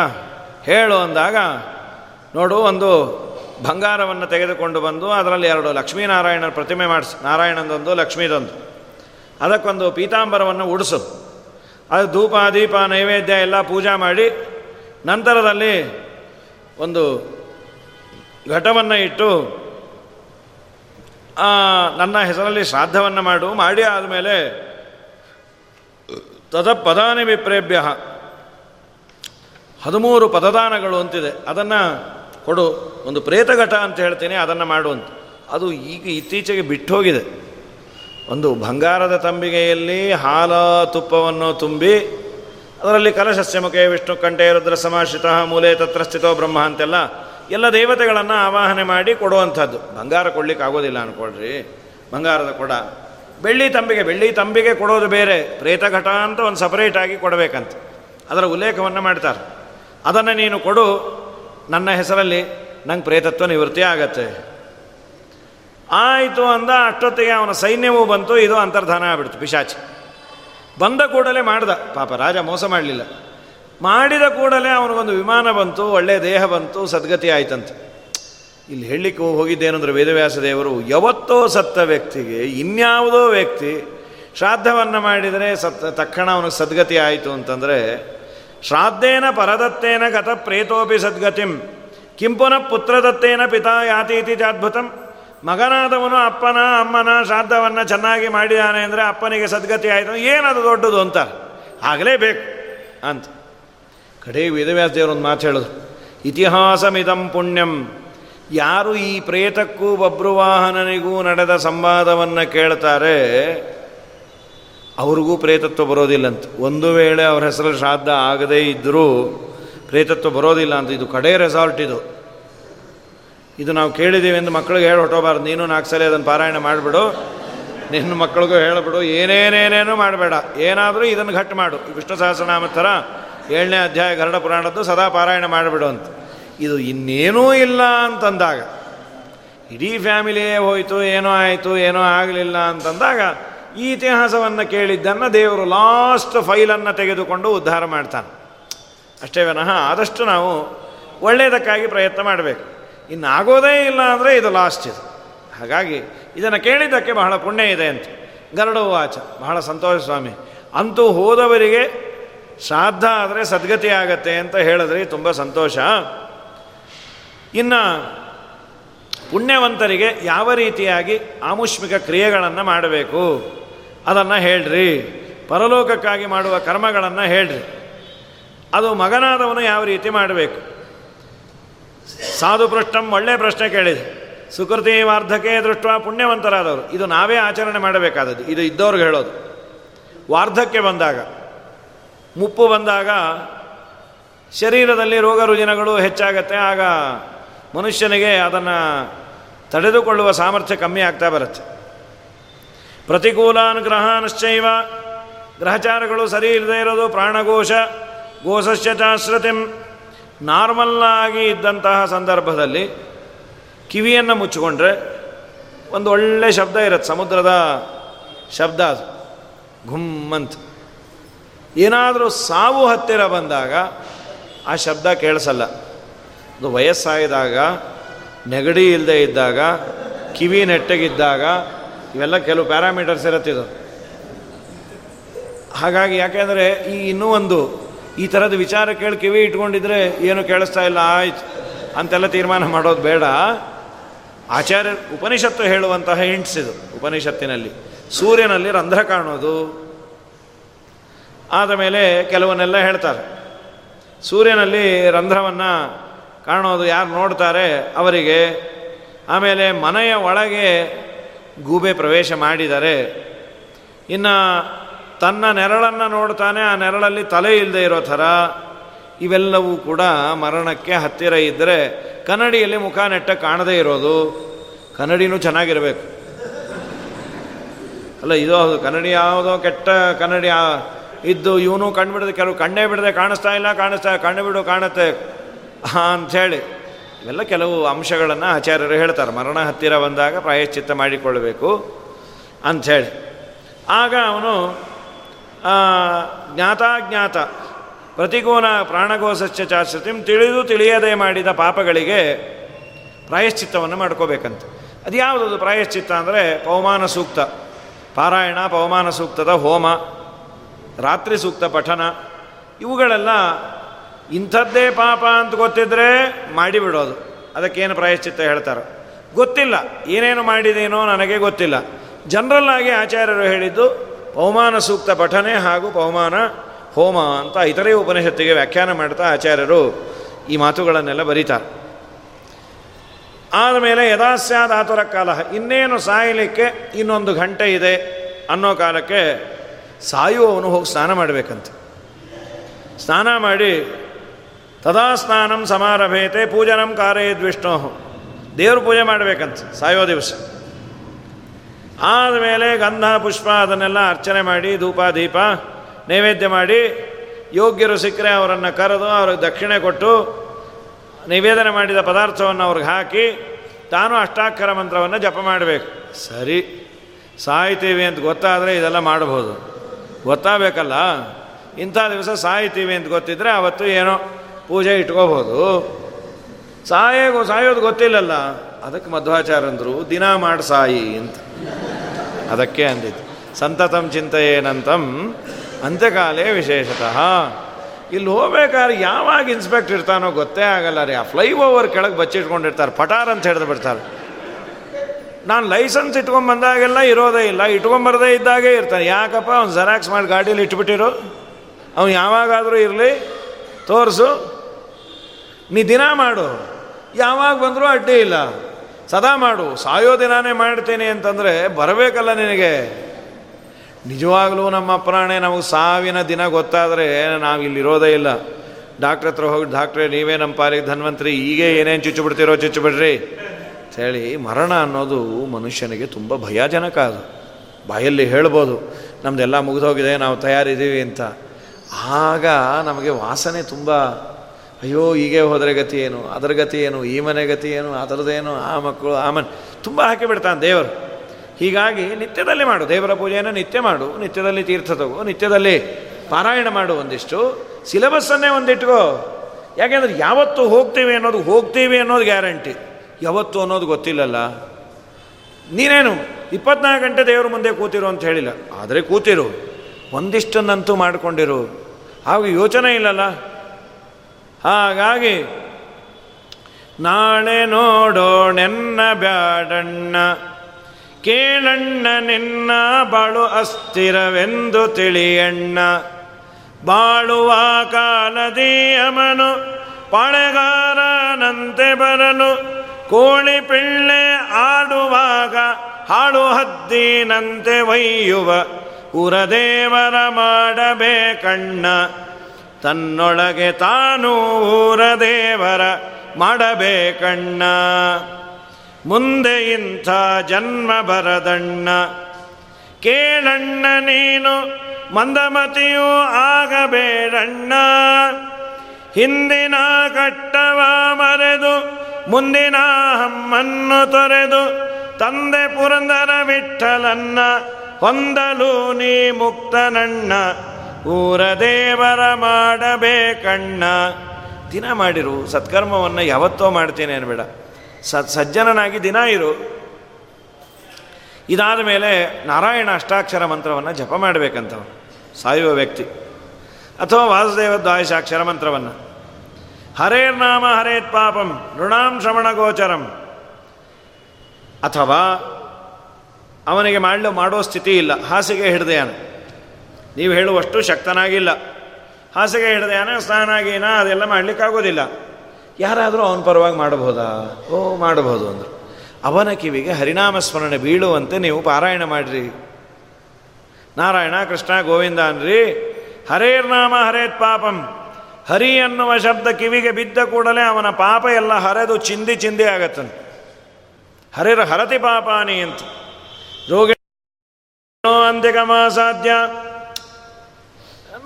ಹೇಳು ಅಂದಾಗ, ನೋಡು, ಒಂದು ಬಂಗಾರವನ್ನು ತೆಗೆದುಕೊಂಡು ಬಂದು, ಅದರಲ್ಲಿ ಎರಡು ಲಕ್ಷ್ಮೀನಾರಾಯಣರ ಪ್ರತಿಮೆ ಮಾಡಿಸಿ. ನಾರಾಯಣಂದೊಂದು, ಲಕ್ಷ್ಮೀದೊಂದು. ಅದಕ್ಕೊಂದು ಪೀತಾಂಬರವನ್ನು ಉಡಿಸು. ಅದು ಧೂಪ, ದೀಪ, ನೈವೇದ್ಯ ಎಲ್ಲ ಪೂಜಾ ಮಾಡಿ, ನಂತರದಲ್ಲಿ ಒಂದು ಘಟವನ್ನು ಇಟ್ಟು ನನ್ನ ಹೆಸರಲ್ಲಿ ಶ್ರಾದ್ದವನ್ನು ಮಾಡು. ಮಾಡಿ ಆದಮೇಲೆ ತದ ಪದಾನಿ ಹದಿಮೂರು ಪದದಾನಗಳು ಅಂತಿದೆ. ಅದನ್ನು ಕೊಡು, ಒಂದು ಪ್ರೇತಘಟ ಅಂತ ಹೇಳ್ತೀನಿ, ಅದನ್ನು ಮಾಡುವಂತ ಅದು ಈಗ ಇತ್ತೀಚೆಗೆ ಬಿಟ್ಟು ಹೋಗಿದೆ ಒಂದು ಬಂಗಾರದ ತಂಬಿಗೆಯಲ್ಲಿ ಹಾಲ ತುಪ್ಪವನ್ನು ತುಂಬಿ, ಅದರಲ್ಲಿ ಕಲಶಸ್ಯ ಮುಖೇ ವಿಷ್ಣು ಕಂಠೆ ರುದ್ರ ಸಮಾಶ್ರಿತ ಮೂಲೆ ತತ್ರ ಸ್ಥಿತೋ ಬ್ರಹ್ಮ ಅಂತೆಲ್ಲ ಎಲ್ಲ ದೇವತೆಗಳನ್ನು ಆವಾಹನೆ ಮಾಡಿ ಕೊಡುವಂಥದ್ದು. ಬಂಗಾರ ಕೊಡ್ಲಿಕ್ಕೆ ಆಗೋದಿಲ್ಲ ಅಂದ್ಕೊಳ್ರಿ ಬಂಗಾರದ ಕೊಡ. ಬೆಳ್ಳಿ ತಂಬಿಗೆ ಬೆಳ್ಳಿ ತಂಬಿಗೆ ಕೊಡೋದು ಬೇರೆ. ಪ್ರೇತಘಟ ಅಂತ ಒಂದು ಸಪರೇಟಾಗಿ ಕೊಡಬೇಕಂತ. ಅದರ ಉಲ್ಲೇಖವನ್ನು ಮಾಡ್ತಾರೆ. ಅದನ್ನು ನೀನು ಕೊಡು. ನನ್ನ ಹೆಸರಲ್ಲಿ ನಂಗೆ ಪ್ರೇತತ್ವ ನಿವೃತ್ತಿ ಆಗತ್ತೆ. ಆಯಿತು ಅಂದ, ಅಷ್ಟೊತ್ತಿಗೆ ಅವನ ಸೈನ್ಯವೂ ಬಂತು, ಇದು ಅಂತರ್ಧಾನ ಆಗ್ಬಿಡ್ತು ಪಿಶಾಚಿ. ಬಂದ ಕೂಡಲೇ ಮಾಡ್ದ. ಪಾಪ ರಾಜ ಮೋಸ ಮಾಡಲಿಲ್ಲ. ಮಾಡಿದ ಕೂಡಲೇ ಅವನಿಗೊಂದು ವಿಮಾನ ಬಂತು ಒಳ್ಳೆಯ ದೇಹ ಬಂತು, ಸದ್ಗತಿ ಆಯ್ತಂತೆ. ಇಲ್ಲಿ ಹೇಳಲಿಕ್ಕೆ ಹೋಗಿದ್ದೇನೆಂದ್ರೆ ವೇದವ್ಯಾಸ ದೇವರು, ಯಾವತ್ತೋ ಸತ್ತ ವ್ಯಕ್ತಿಗೆ, ಇನ್ಯಾವುದೋ ವ್ಯಕ್ತಿ ಶ್ರಾದ್ದವನ್ನು ಮಾಡಿದರೆ ಸತ್ತ ತಕ್ಷಣ ಅವನಿಗೆ ಸದ್ಗತಿ ಆಯಿತು ಅಂತಂದರೆ ಶ್ರಾದ್ದೇನ ಪರದತ್ತೇನ ಗತ ಪ್ರೇತೋಪಿ ಸದ್ಗತಿಂ. ಕಿಂಪುನ ಪುತ್ರದತ್ತೇನ ಪಿತಾ ಯಾತೀತಿ ಜಾದ್ಭುತಂ ಮಗನಾದವನು ಅಪ್ಪನ ಅಮ್ಮನ ಶ್ರಾದ್ದವನ್ನು ಚೆನ್ನಾಗಿ ಮಾಡಿದಾನೆ ಅಂದರೆ ಅಪ್ಪನಿಗೆ ಸದ್ಗತಿ ಆಯಿತು. ಏನದು ದೊಡ್ಡದು ಅಂತ? ಆಗಲೇಬೇಕು ಅಂತ. ಕಡೆ ವೇದವ್ಯಾಸ ದೇವರೊಂದು ಮಾತು ಹೇಳೋದು ಇತಿಹಾಸಮಿದಂ ಪುಣ್ಯಂ. ಯಾರು ಈ ಪ್ರೇತಕ್ಕೂ ಬಬ್ರುವಾಹನನಿಗೂ ನಡೆದ ಸಂವಾದವನ್ನು ಕೇಳ್ತಾರೆ ಅವ್ರಿಗೂ ಪ್ರೇತತ್ವ ಬರೋದಿಲ್ಲಂತ. ಒಂದು ವೇಳೆ ಅವ್ರ ಹೆಸರಲ್ಲಿ ಶ್ರಾದ್ದ ಆಗದೇ ಇದ್ದರೂ ಪ್ರೇತತ್ವ ಬರೋದಿಲ್ಲ ಅಂತ. ಇದು ಕಡೆ ರೆಸಾರ್ಟ್ ಇದು. ಇದು ನಾವು ಕೇಳಿದ್ದೀವಿ ಎಂದು ಮಕ್ಕಳಿಗೆ ಹೇಳಿ ಹೊಟ್ಟೋಬಾರ್ದು ನೀನು ನಾಲ್ಕು ಸಲ ಅದನ್ನು ಪಾರಾಯಣ ಮಾಡಿಬಿಡು. ನಿನ್ನ ಮಕ್ಕಳಿಗೂ ಹೇಳಿಬಿಡು. ಏನೇನೇನೇನೂ ಮಾಡಬೇಡ. ಏನಾದರೂ ಇದನ್ನು ಘಟ್ಟು ಮಾಡು. ವಿಷ್ಣು ಸಹಸ್ರನಾಮ ಥರ ಏಳನೇ ಅಧ್ಯಾಯ ಗರಡ ಪುರಾಣದ್ದು ಸದಾ ಪಾರಾಯಣ ಮಾಡಿಬಿಡು ಅಂತ. ಇದು ಇನ್ನೇನೂ ಇಲ್ಲ ಅಂತಂದಾಗ, ಇಡೀ ಫ್ಯಾಮಿಲಿಯೇ ಹೋಯಿತು, ಏನೋ ಆಯಿತು, ಏನೋ ಆಗಲಿಲ್ಲ ಅಂತಂದಾಗ ಈ ಇತಿಹಾಸವನ್ನು ಕೇಳಿದ್ದನ್ನು ದೇವರು ಲಾಸ್ಟ್ ಫೈಲನ್ನು ತೆಗೆದುಕೊಂಡು ಉದ್ಧಾರ ಮಾಡ್ತಾನೆ. ಅಷ್ಟೇ ವಿನಃ ಆದಷ್ಟು ನಾವು ಒಳ್ಳೆಯದಕ್ಕಾಗಿ ಪ್ರಯತ್ನ ಮಾಡಬೇಕು. ಇನ್ನು ಆಗೋದೇ ಇಲ್ಲ ಅಂದರೆ ಇದು ಲಾಸ್ಟ್ ಇದು. ಹಾಗಾಗಿ ಇದನ್ನು ಕೇಳಿದ್ದಕ್ಕೆ ಬಹಳ ಪುಣ್ಯ ಇದೆ ಅಂತ. ಗರುಡ ವಾಚ ಬಹಳ ಸಂತೋಷ ಸ್ವಾಮಿ. ಅಂತೂ ಹೋದವರಿಗೆ ಶ್ರಾದ್ದ ಆದರೆ ಸದ್ಗತಿ ಆಗತ್ತೆ ಅಂತ ಹೇಳಿದ್ರೆ ತುಂಬ ಸಂತೋಷ. ಇನ್ನು ಪುಣ್ಯವಂತರಿಗೆ ಯಾವ ರೀತಿಯಾಗಿ ಆಮುಷ್ಮಿಕ ಕ್ರಿಯೆಗಳನ್ನು ಮಾಡಬೇಕು? ಅದನ್ನು ಹೇಳ್ರಿ. ಪರಲೋಕಕ್ಕಾಗಿ ಮಾಡುವ ಕರ್ಮಗಳನ್ನು ಹೇಳ್ರಿ. ಅದು ಮಗನಾದವನು ಯಾವ ರೀತಿ ಮಾಡಬೇಕು? ಸಾಧು ಪೃಷ್ಟಂ ಒಳ್ಳೆಯ ಪ್ರಶ್ನೆ ಕೇಳಿದೆ. ಸುಕೃತಿ ವಾರ್ಧಕೆ ದೃಷ್ಟ ಪುಣ್ಯವಂತರಾದವರು. ಇದು ನಾವೇ ಆಚರಣೆ ಮಾಡಬೇಕಾದದ್ದು. ಇದು ಇದ್ದವ್ರಿಗೆ ಹೇಳೋದು. ವಾರ್ಧಕ್ಯ ಬಂದಾಗ, ಮುಪ್ಪು ಬಂದಾಗ ಶರೀರದಲ್ಲಿ ರೋಗ ರುಜಿನಗಳು ಹೆಚ್ಚಾಗತ್ತೆ. ಆಗ ಮನುಷ್ಯನಿಗೆ ಅದನ್ನು ತಡೆದುಕೊಳ್ಳುವ ಸಾಮರ್ಥ್ಯ ಕಮ್ಮಿ ಆಗ್ತಾ ಬರುತ್ತೆ. ಪ್ರತಿಕೂಲಾನುಗ್ರಹಾನಶ್ಚೈವ. ಗ್ರಹಚಾರಗಳು ಸರಿ ಇಲ್ಲದೆ ಇರೋದು ಪ್ರಾಣಘೋಷ ಗೋಸಸ್ಯ ಚಾಶ್ರತಿಂ ನಾರ್ಮಲ್ಲಾಗಿ ಇದ್ದಂತಹ ಸಂದರ್ಭದಲ್ಲಿ ಕಿವಿಯನ್ನು ಮುಚ್ಚಿಕೊಂಡ್ರೆ ಒಂದು ಒಳ್ಳೆ ಶಬ್ದ ಇರುತ್ತೆ, ಸಮುದ್ರದ ಶಬ್ದ ಅದು. ಘುಮ್ಮಂತ್ ಏನಾದರೂ ಸಾವು ಹತ್ತಿರ ಬಂದಾಗ ಆ ಶಬ್ದ ಕೇಳಿಸಲ್ಲ. ಅದು ವಯಸ್ಸಾಗಿದಾಗ ನೆಗಡಿ ಇಲ್ಲದೆ ಇದ್ದಾಗ, ಕಿವಿ ನೆಟ್ಟಗಿದ್ದಾಗ ಇವೆಲ್ಲ ಕೆಲವು ಪ್ಯಾರಾಮೀಟರ್ಸ್ ಇರುತ್ತಿದ್ದು ಹಾಗಾಗಿ ಯಾಕೆಂದರೆ ಈ ಇನ್ನೂ ಒಂದು ಈ ಥರದ ವಿಚಾರ ಕೇಳಿ ಕಿವಿ ಇಟ್ಕೊಂಡಿದ್ರೆ ಏನು ಕೇಳಿಸ್ತಾ ಇಲ್ಲ, ಆಯ್ತು, ಅಂತೆಲ್ಲ ತೀರ್ಮಾನ ಮಾಡೋದು ಬೇಡ. ಆಚಾರ್ಯ ಉಪನಿಷತ್ತು ಹೇಳುವಂತಹ ಹಿಂಟ್ಸ್ ಇದು ಉಪನಿಷತ್ತಿನಲ್ಲಿ. ಸೂರ್ಯನಲ್ಲಿ ರಂಧ್ರ ಕಾಣೋದು. ಆದ ಮೇಲೆ ಕೆಲವನ್ನೆಲ್ಲ ಹೇಳ್ತಾರೆ. ಸೂರ್ಯನಲ್ಲಿ ರಂಧ್ರವನ್ನು ಕಾಣೋದು ಯಾರು ನೋಡ್ತಾರೆ ಅವರಿಗೆ. ಆಮೇಲೆ ಮನೆಯ ಒಳಗೆ ಗೂಬೆ ಪ್ರವೇಶ ಮಾಡಿದರೆ, ಇನ್ನು ತನ್ನ ನೆರಳನ್ನು ನೋಡ್ತಾನೆ, ಆ ನೆರಳಲ್ಲಿ ತಲೆ ಇಲ್ಲದೆ ಇರೋ ಥರ ಇವೆಲ್ಲವೂ ಕೂಡ ಮರಣಕ್ಕೆ ಹತ್ತಿರ ಇದ್ದರೆ ಕನ್ನಡಿಯಲ್ಲಿ ಮುಖ ನೆಟ್ಟ ಕಾಣದೇ ಇರೋದು, ಕನ್ನಡಿನೂ ಚೆನ್ನಾಗಿರಬೇಕು. ಅಲ್ಲ, ಇದು ಹೌದು, ಕನ್ನಡಿ ಯಾವುದೋ ಕೆಟ್ಟ ಕನ್ನಡಿ ಇದ್ದು ಇವನು ಕಂಡುಬಿಡದೆ ಬಿಡದೆ, ಕೆಲವು ಕಣ್ಣೇ ಬಿಡದೆ ಕಾಣಿಸ್ತಾ ಇಲ್ಲ, ಕಾಣಿಸ್ತಾ ಕಣ್ಣು ಬಿಡು ಕಾಣುತ್ತೆ ಅಂಥೇಳಿ. ಇವೆಲ್ಲ ಕೆಲವು ಅಂಶಗಳನ್ನು ಆಚಾರ್ಯರು ಹೇಳ್ತಾರೆ. ಮರಣ ಹತ್ತಿರ ಬಂದಾಗ ಪ್ರಾಯಶ್ಚಿತ್ತ ಮಾಡಿಕೊಳ್ಳಬೇಕು ಅಂಥೇಳಿ ಆಗ ಅವನು ಜ್ಞಾತಾಜ್ಞಾತ ಪ್ರತಿಗೋನ ಪ್ರಾಣಗೋಸಸ್ಯ ಚಾಶ್ರತಿಂ ತಿಳಿದು ತಿಳಿಯದೆ ಮಾಡಿದ ಪಾಪಗಳಿಗೆ ಪ್ರಾಯಶ್ಚಿತ್ತವನ್ನು ಮಾಡ್ಕೋಬೇಕಂತೆ. ಅದು ಯಾವುದದು ಪ್ರಾಯಶ್ಚಿತ್ತ ಅಂದರೆ ಪವಮಾನ ಸೂಕ್ತ? ಪಾರಾಯಣ, ಪವಮಾನ ಸೂಕ್ತದ ಹೋಮ, ರಾತ್ರಿ ಸೂಕ್ತ ಪಠನ, ಇವುಗಳೆಲ್ಲ ಇಂಥದ್ದೇ ಪಾಪ ಅಂತ ಗೊತ್ತಿದ್ರೆ ಮಾಡಿಬಿಡೋದು. ಅದಕ್ಕೇನು ಪ್ರಾಯಶ್ಚಿತ್ತ ಹೇಳ್ತಾರೆ. ಗೊತ್ತಿಲ್ಲ, ಏನೇನು ಮಾಡಿದೇನೋ ನನಗೆ ಗೊತ್ತಿಲ್ಲ. ಜನರಲ್ ಆಗಿ ಆಚಾರ್ಯರು ಹೇಳಿದ್ದು ಬಹುಮಾನ ಸೂಕ್ತ ಪಠನೆ ಹಾಗೂ ಬಹುಮಾನ ಹೋಮ ಅಂತ ಇತರೆ ಉಪನಿಷತ್ತಿಗೆ ವ್ಯಾಖ್ಯಾನ ಮಾಡ್ತಾ ಆಚಾರ್ಯರು ಈ ಮಾತುಗಳನ್ನೆಲ್ಲ ಬರೀತಾರೆ. ಆದಮೇಲೆ ಯಥಾಸ್ಯಾದ ಆತುರ ಕಾಲ, ಇನ್ನೇನು ಸಾಯಲಿಕ್ಕೆ ಇನ್ನೊಂದು ಗಂಟೆ ಇದೆ ಅನ್ನೋ ಕಾಲಕ್ಕೆ ಸಾಯುವವನು ಹೋಗಿ ಸ್ನಾನ ಮಾಡಬೇಕಂತೆ. ಸ್ನಾನ ಮಾಡಿ ತದಾ ಸ್ನಾನಂ ಸಮಾರಭೇತೆ ಪೂಜನಂ ಕಾರಯದ್ ವಿಷ್ಣು ದೇವ್ರ ಪೂಜೆ ಮಾಡಬೇಕಂತ, ಸಾಯೋ ದಿವಸ. ಆದಮೇಲೆ ಗಂಧ, ಪುಷ್ಪ ಅದನ್ನೆಲ್ಲ ಅರ್ಚನೆ ಮಾಡಿ, ಧೂಪ, ದೀಪ ನೈವೇದ್ಯ ಮಾಡಿ, ಯೋಗ್ಯರು ಸಿಕ್ಕರೆ ಅವರನ್ನು ಕರೆದು ಅವ್ರಿಗೆ ದಕ್ಷಿಣೆ ಕೊಟ್ಟು ನಿವೇದನೆ ಮಾಡಿದ ಪದಾರ್ಥವನ್ನು ಅವ್ರಿಗೆ ಹಾಕಿ, ತಾನು ಅಷ್ಟಾಕ್ಷರ ಮಂತ್ರವನ್ನು ಜಪ ಮಾಡಬೇಕು. ಸರಿ, ಸಾಯ್ತೀವಿ ಅಂತ ಗೊತ್ತಾದರೆ ಇದೆಲ್ಲ ಮಾಡಬಹುದು ಗೊತ್ತಾಗಬೇಕಲ್ಲ? ಇಂಥ ದಿವಸ ಸಾಯ್ತೀವಿ ಅಂತ ಗೊತ್ತಿದ್ರೆ ಅವತ್ತು ಏನೋ ಪೂಜೆ ಇಟ್ಕೋಬೋದು. ಸಾಯೋ ಸಾಯೋದು ಗೊತ್ತಿಲ್ಲಲ್ಲ. ಅದಕ್ಕೆ ಮಧ್ವಾಚಾರ್ಯಂದರು, ದಿನ ಮಾಡಿ ಸಾಯಿ ಅಂತ. ಅದಕ್ಕೆ ಅಂದಿದ್ದು. ಸಂತತಂ ಏನಂತಂ ಅಂತ್ಯಕಾಲೇ ವಿಶೇಷತಃ. ಇಲ್ಲಿ ಹೋಗ್ಬೇಕಾದ್ರೆ ಯಾವಾಗ ಇನ್ಸ್ಪೆಕ್ಟರ್ ಇರ್ತಾನೋ ಗೊತ್ತೇ ಆಗಲ್ಲ ರೀ. ಆ ಫ್ಲೈ ಓವರ್ ಕೆಳಗೆ ಬಚ್ಚಿಟ್ಕೊಂಡಿರ್ತಾರೆ. ಪಟಾರ್ ಅಂತ ಹಿಡಿದು ಬಿಡ್ತಾರೆ. ನಾನು ಲೈಸೆನ್ಸ್ ಇಟ್ಕೊಂಡು ಬಂದಾಗೆಲ್ಲ ಇರೋದೇ ಇಲ್ಲ. ಇಟ್ಕೊಂಬರದೇ ಇದ್ದಾಗೆ ಇರ್ತಾನೆ. ಯಾಕಪ್ಪ ಅವ್ನು ಜೆರಾಕ್ಸ್ ಮಾಡಿ ಗಾಡೀಲಿ ಇಟ್ಬಿಟ್ಟಿರು ಅವ್ನು ಯಾವಾಗಾದರೂ ಇರಲಿ. ತೋರಿಸು. ನೀ ದಿನ ಮಾಡು. ಯಾವಾಗ ಬಂದರೂ ಅಡ್ಡಿ ಇಲ್ಲ. ಸದಾ ಮಾಡು. ಸಾಯೋ ದಿನಾನೇ ಮಾಡ್ತೇನೆ ಅಂತಂದರೆ ಬರಬೇಕಲ್ಲ ನಿನಗೆ. ನಿಜವಾಗಲೂ ನಮ್ಮ ಪ್ರಾಣೆ ನಮಗೆ ಸಾವಿನ ದಿನ ಗೊತ್ತಾದರೆ ನಾವು ಇಲ್ಲಿರೋದೇ ಇಲ್ಲ. ಡಾಕ್ಟ್ರ್ ಹತ್ರ ಹೋಗಿ, ಡಾಕ್ಟ್ರೇ, ನೀವೇ ನಮ್ಮ ಪಾಲಿಗೆ ಧನ್ವಂತರಿ ಈಗೇ ಏನೇನು ಚುಚ್ಚುಬಿಡ್ತೀರೋ ಚುಚ್ಚುಬಿಡ್ರಿ. ಹೇಳಿ, ಮರಣ ಅನ್ನೋದು ಮನುಷ್ಯನಿಗೆ ತುಂಬ ಭಯಜನಕ ಅದು. ಬಾಯಲ್ಲಿ ಹೇಳ್ಬೋದು ನಮ್ಮದೆಲ್ಲ ಮುಗಿದೋಗಿದೆ, ನಾವು ತಯಾರಿದ್ದೀವಿ ಅಂತ. ಆಗ ನಮಗೆ ವಾಸನೆ ತುಂಬ ಅಯ್ಯೋ, ಹೀಗೆ ಹೋದರೆ ಗತಿ ಏನು? ಅದರ ಗತಿ ಏನು? ಈ ಮನೆ ಗತಿ ಏನು? ಅದರದ್ದೇನು ಆ ಮಕ್ಕಳು, ಆ ಮನೆ. ತುಂಬ ಹಾಕಿಬಿಡ್ತಾನೆ ದೇವರು. ಹೀಗಾಗಿ ನಿತ್ಯದಲ್ಲಿ ಮಾಡು. ದೇವರ ಪೂಜೆಯನ್ನು ನಿತ್ಯ ಮಾಡು. ನಿತ್ಯದಲ್ಲಿ ತೀರ್ಥ ತಗೋ. ನಿತ್ಯದಲ್ಲಿ ಪಾರಾಯಣ ಮಾಡು ಒಂದಿಷ್ಟು. ಸಿಲೆಬಸ್ಸನ್ನೇ ಒಂದಿಟ್ಕೋ. ಯಾಕೆಂದ್ರೆ ಯಾವತ್ತು ಹೋಗ್ತೀವಿ ಅನ್ನೋದು ಹೋಗ್ತೀವಿ ಅನ್ನೋದು ಗ್ಯಾರಂಟಿ. ಯಾವತ್ತು ಅನ್ನೋದು ಗೊತ್ತಿಲ್ಲಲ್ಲ. ನೀನೇನು, ಇಪ್ಪತ್ನಾಲ್ಕು ಗಂಟೆ ದೇವರ ಮುಂದೆ ಕೂತಿರು ಅಂತ ಹೇಳಿಲ್ಲ. ಆದರೆ ಕೂತಿರು. ಒಂದಿಷ್ಟನ್ನಂತೂ ಮಾಡಿಕೊಂಡಿರು. ಹಾಗೂ ಯೋಚನೆ ಇಲ್ಲಲ್ಲ. ಹಾಗಾಗಿ ನಾಳೆ ನೋಡೋಣೆನ್ನ ಬ್ಯಾಡಣ್ಣ, ಕೇಳಣ್ಣ ನಿನ್ನ ಬಾಳು ಅಸ್ಥಿರವೆಂದು ತಿಳಿಯಣ್ಣ. ಬಾಳುವ ಕಾಲದಿ ಅಮನು, ಪಾಳೆಗಾರನಂತೆ ಬರಲು ಕೋಳಿ ಪಿಳ್ಳೆ ಆಡುವಾಗ ಹಾಳು ಹದ್ದಿನಂತೆ ಒಯ್ಯುವ. ಉರದೇವರ ಮಾಡಬೇಕಣ್ಣ. ತನ್ನೊಳಗೆ ತಾನು ಊರದೇವರ ಮಾಡಬೇಕಣ್ಣ. ಮುಂದೆ ಇಂಥ ಜನ್ಮ ಬರದಣ್ಣ. ಕೇಳಣ್ಣ ನೀನು ಮಂದಮತಿಯೂ ಆಗಬೇಡಣ್ಣ. ಹಿಂದಿನ ಕಟ್ಟವ ಮರೆದು ಮುಂದಿನ ಹಮ್ಮನ್ನು ತೊರೆದು ತಂದೆ ಪುರಂದರ ವಿಠಲನ್ನ ಹೊಂದಲು ನೀ ಮುಕ್ತನಣ್ಣ. ಊರ ದೇವರ ಮಾಡಬೇಕಣ್ಣ. ದಿನ ಮಾಡಿರು, ಸತ್ಕರ್ಮವನ್ನು ಯಾವತ್ತೋ ಮಾಡ್ತೇನೆ ಅನ್ಬೇಡ. ಸತ್ ಸಜ್ಜನನಾಗಿ ದಿನ ಇರು. ಇದಾದ ಮೇಲೆ ನಾರಾಯಣ ಅಷ್ಟಾಕ್ಷರ ಮಂತ್ರವನ್ನು ಜಪ ಮಾಡಬೇಕಂತ ಸಾಯುವ ವ್ಯಕ್ತಿ. ಅಥವಾ ವಾಸುದೇವ ದ್ವಾದಶಾಕ್ಷರ ಮಂತ್ರವನ್ನು. ಹರೇರ್ನಾಮ ಹರೇತ್ ಪಾಪಂ, ಋಣಾಂ ಶ್ರವಣ ಗೋಚರಂ. ಅಥವಾ ಅವನಿಗೆ ಮಾಡಲು, ಮಾಡೋ ಸ್ಥಿತಿ ಇಲ್ಲ, ಹಾಸಿಗೆ ಹಿಡ್ದೆಯಾನ. ನೀವು ಹೇಳುವಷ್ಟು ಶಕ್ತನಾಗಿಲ್ಲ. ಹಾಸಿಗೆ ಹಿಡ್ದೆಯಾನ ಸ್ನಾನಾಗೀನ ಅದೆಲ್ಲ ಮಾಡಲಿಕ್ಕಾಗೋದಿಲ್ಲ. ಯಾರಾದರೂ ಅವನ ಪರವಾಗಿ ಮಾಡಬಹುದಾ? ಓ, ಮಾಡಬಹುದು ಅಂದರು. ಅವನ ಕಿವಿಗೆ ಹರಿನಾಮ ಸ್ಮರಣೆ ಬೀಳುವಂತೆ ನೀವು ಪಾರಾಯಣ ಮಾಡಿರಿ. ನಾರಾಯಣ, ಕೃಷ್ಣ, ಗೋವಿಂದ ಅನ್ರಿ ಹರೇರ್ನಾಮ ಹರೇತ್ ಪಾಪಂ. ಹರಿ ಅನ್ನುವ ಶಬ್ದ ಕಿವಿಗೆ ಬಿದ್ದ ಕೂಡಲೇ ಅವನ ಪಾಪ ಎಲ್ಲ ಹರೆದು ಚಿಂದಿ ಚಿಂದಿ ಆಗತ್ತನು. ಹರಿರ ಹರತಿ ಪಾಪಾನಿ ಅಂತ. ರೋಗಿ ಅಂತ್ಯಗಮ ಸಾಧ್ಯ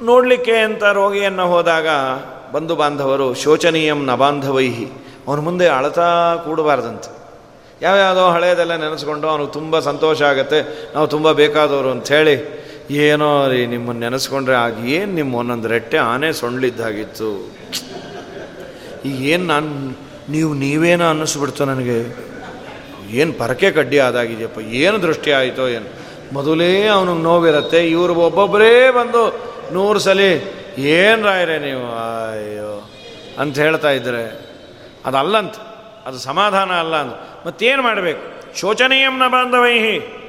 ನೋಡಲಿಕ್ಕೆ ಅಂತ ರೋಗಿಯನ್ನು ಹೋದಾಗ ಬಂಧು ಬಾಂಧವರು, ಶೋಚನೀಯಂ ನಬಾಂಧವೈಹಿ. ಬಾಂಧವೈಹಿ ಅವನ ಮುಂದೆ ಅಳತಾ ಕೂಡಬಾರ್ದಂತೆ. ಯಾವ್ಯಾವುದೋ ಹಳೆಯದೆಲ್ಲ ನೆನೆಸ್ಕೊಂಡು ಅವನಿಗೆ ತುಂಬ ಸಂತೋಷ ಆಗುತ್ತೆ, ನಾವು ತುಂಬ ಬೇಕಾದವರು ಅಂಥೇಳಿ ಏನೋ ರೀ ನಿಮ್ಮನ್ನು ನೆನೆಸ್ಕೊಂಡ್ರೆ ಆಗ ಏನು ನಿಮ್ಮ ಒಂದೊಂದು ರೆಟ್ಟೆ ಆನೆ ಸೊಂಡ್ಲಿದ್ದಾಗಿತ್ತು. ಈಗ ಏನು ನಾನು, ನೀವು ನೀವೇನೋ ಅನ್ನಿಸ್ಬಿಡ್ತು ನನಗೆ? ಏನು ಪರಕೆ ಕಡ್ಡಿ ಆದಾಗಿದೆಯಪ್ಪ, ಏನು ದೃಷ್ಟಿ ಆಯಿತೋ ಏನು? ಮೊದಲೇ ಅವನಿಗೆ ನೋವಿರುತ್ತೆ, ಇವರು ಒಬ್ಬೊಬ್ಬರೇ ಬಂದು ನೂರು ಸಲ, ಏನು ರಾಯರೇ ನೀವು? ಅಯ್ಯೋ, ಅಂತ ಹೇಳ್ತಾ ಇದ್ದರೆ ಅದಲ್ಲಂತ, ಅದು ಸಮಾಧಾನ ಅಲ್ಲ ಅಂತ ಮತ್ತೇನು ಮಾಡಬೇಕು? ಶೋಚನೀಯಂನ ಬಾಂಧವೈಹಿ.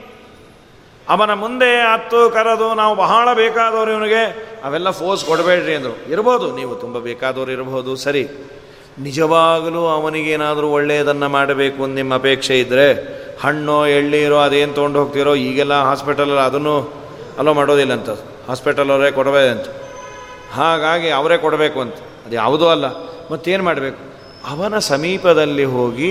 ಅವನ ಮುಂದೆ ಹತ್ತು ಕರೆದು ನಾವು ಬಹಳ ಬೇಕಾದವರು ಇವನಿಗೆ, ಅವೆಲ್ಲ ಫೋರ್ಸ್ ಕೊಡಬೇಡ್ರಿ ಅಂದರು. ಇರ್ಬೋದು, ನೀವು ತುಂಬ ಬೇಕಾದವರು ಇರಬಹುದು ಸರಿ. ನಿಜವಾಗಲೂ ಅವನಿಗೇನಾದರೂ ಒಳ್ಳೆಯದನ್ನು ಮಾಡಬೇಕು ಅಂತ ನಿಮ್ಮ ಅಪೇಕ್ಷೆ ಇದ್ದರೆ ಹಣ್ಣು, ಎಳ್ಳೀರೋ, ಅದೇನು ತೊಗೊಂಡು ಹೋಗ್ತಿರೋ, ಈಗೆಲ್ಲ ಹಾಸ್ಪಿಟಲಲ್ಲಿ ಅದನ್ನು ಅಲೋ ಮಾಡೋದಿಲ್ಲ ಅಂತ ಹಾಸ್ಪಿಟಲ್ ಅವರೇ ಕೊಡಬೇಕಂತ ಹಾಗಾಗಿ ಅವರೇ ಕೊಡಬೇಕು ಅಂತ. ಅದು ಯಾವುದೂ ಅಲ್ಲ. ಮತ್ತೇನು ಮಾಡಬೇಕು? ಅವನ ಸಮೀಪದಲ್ಲಿ ಹೋಗಿ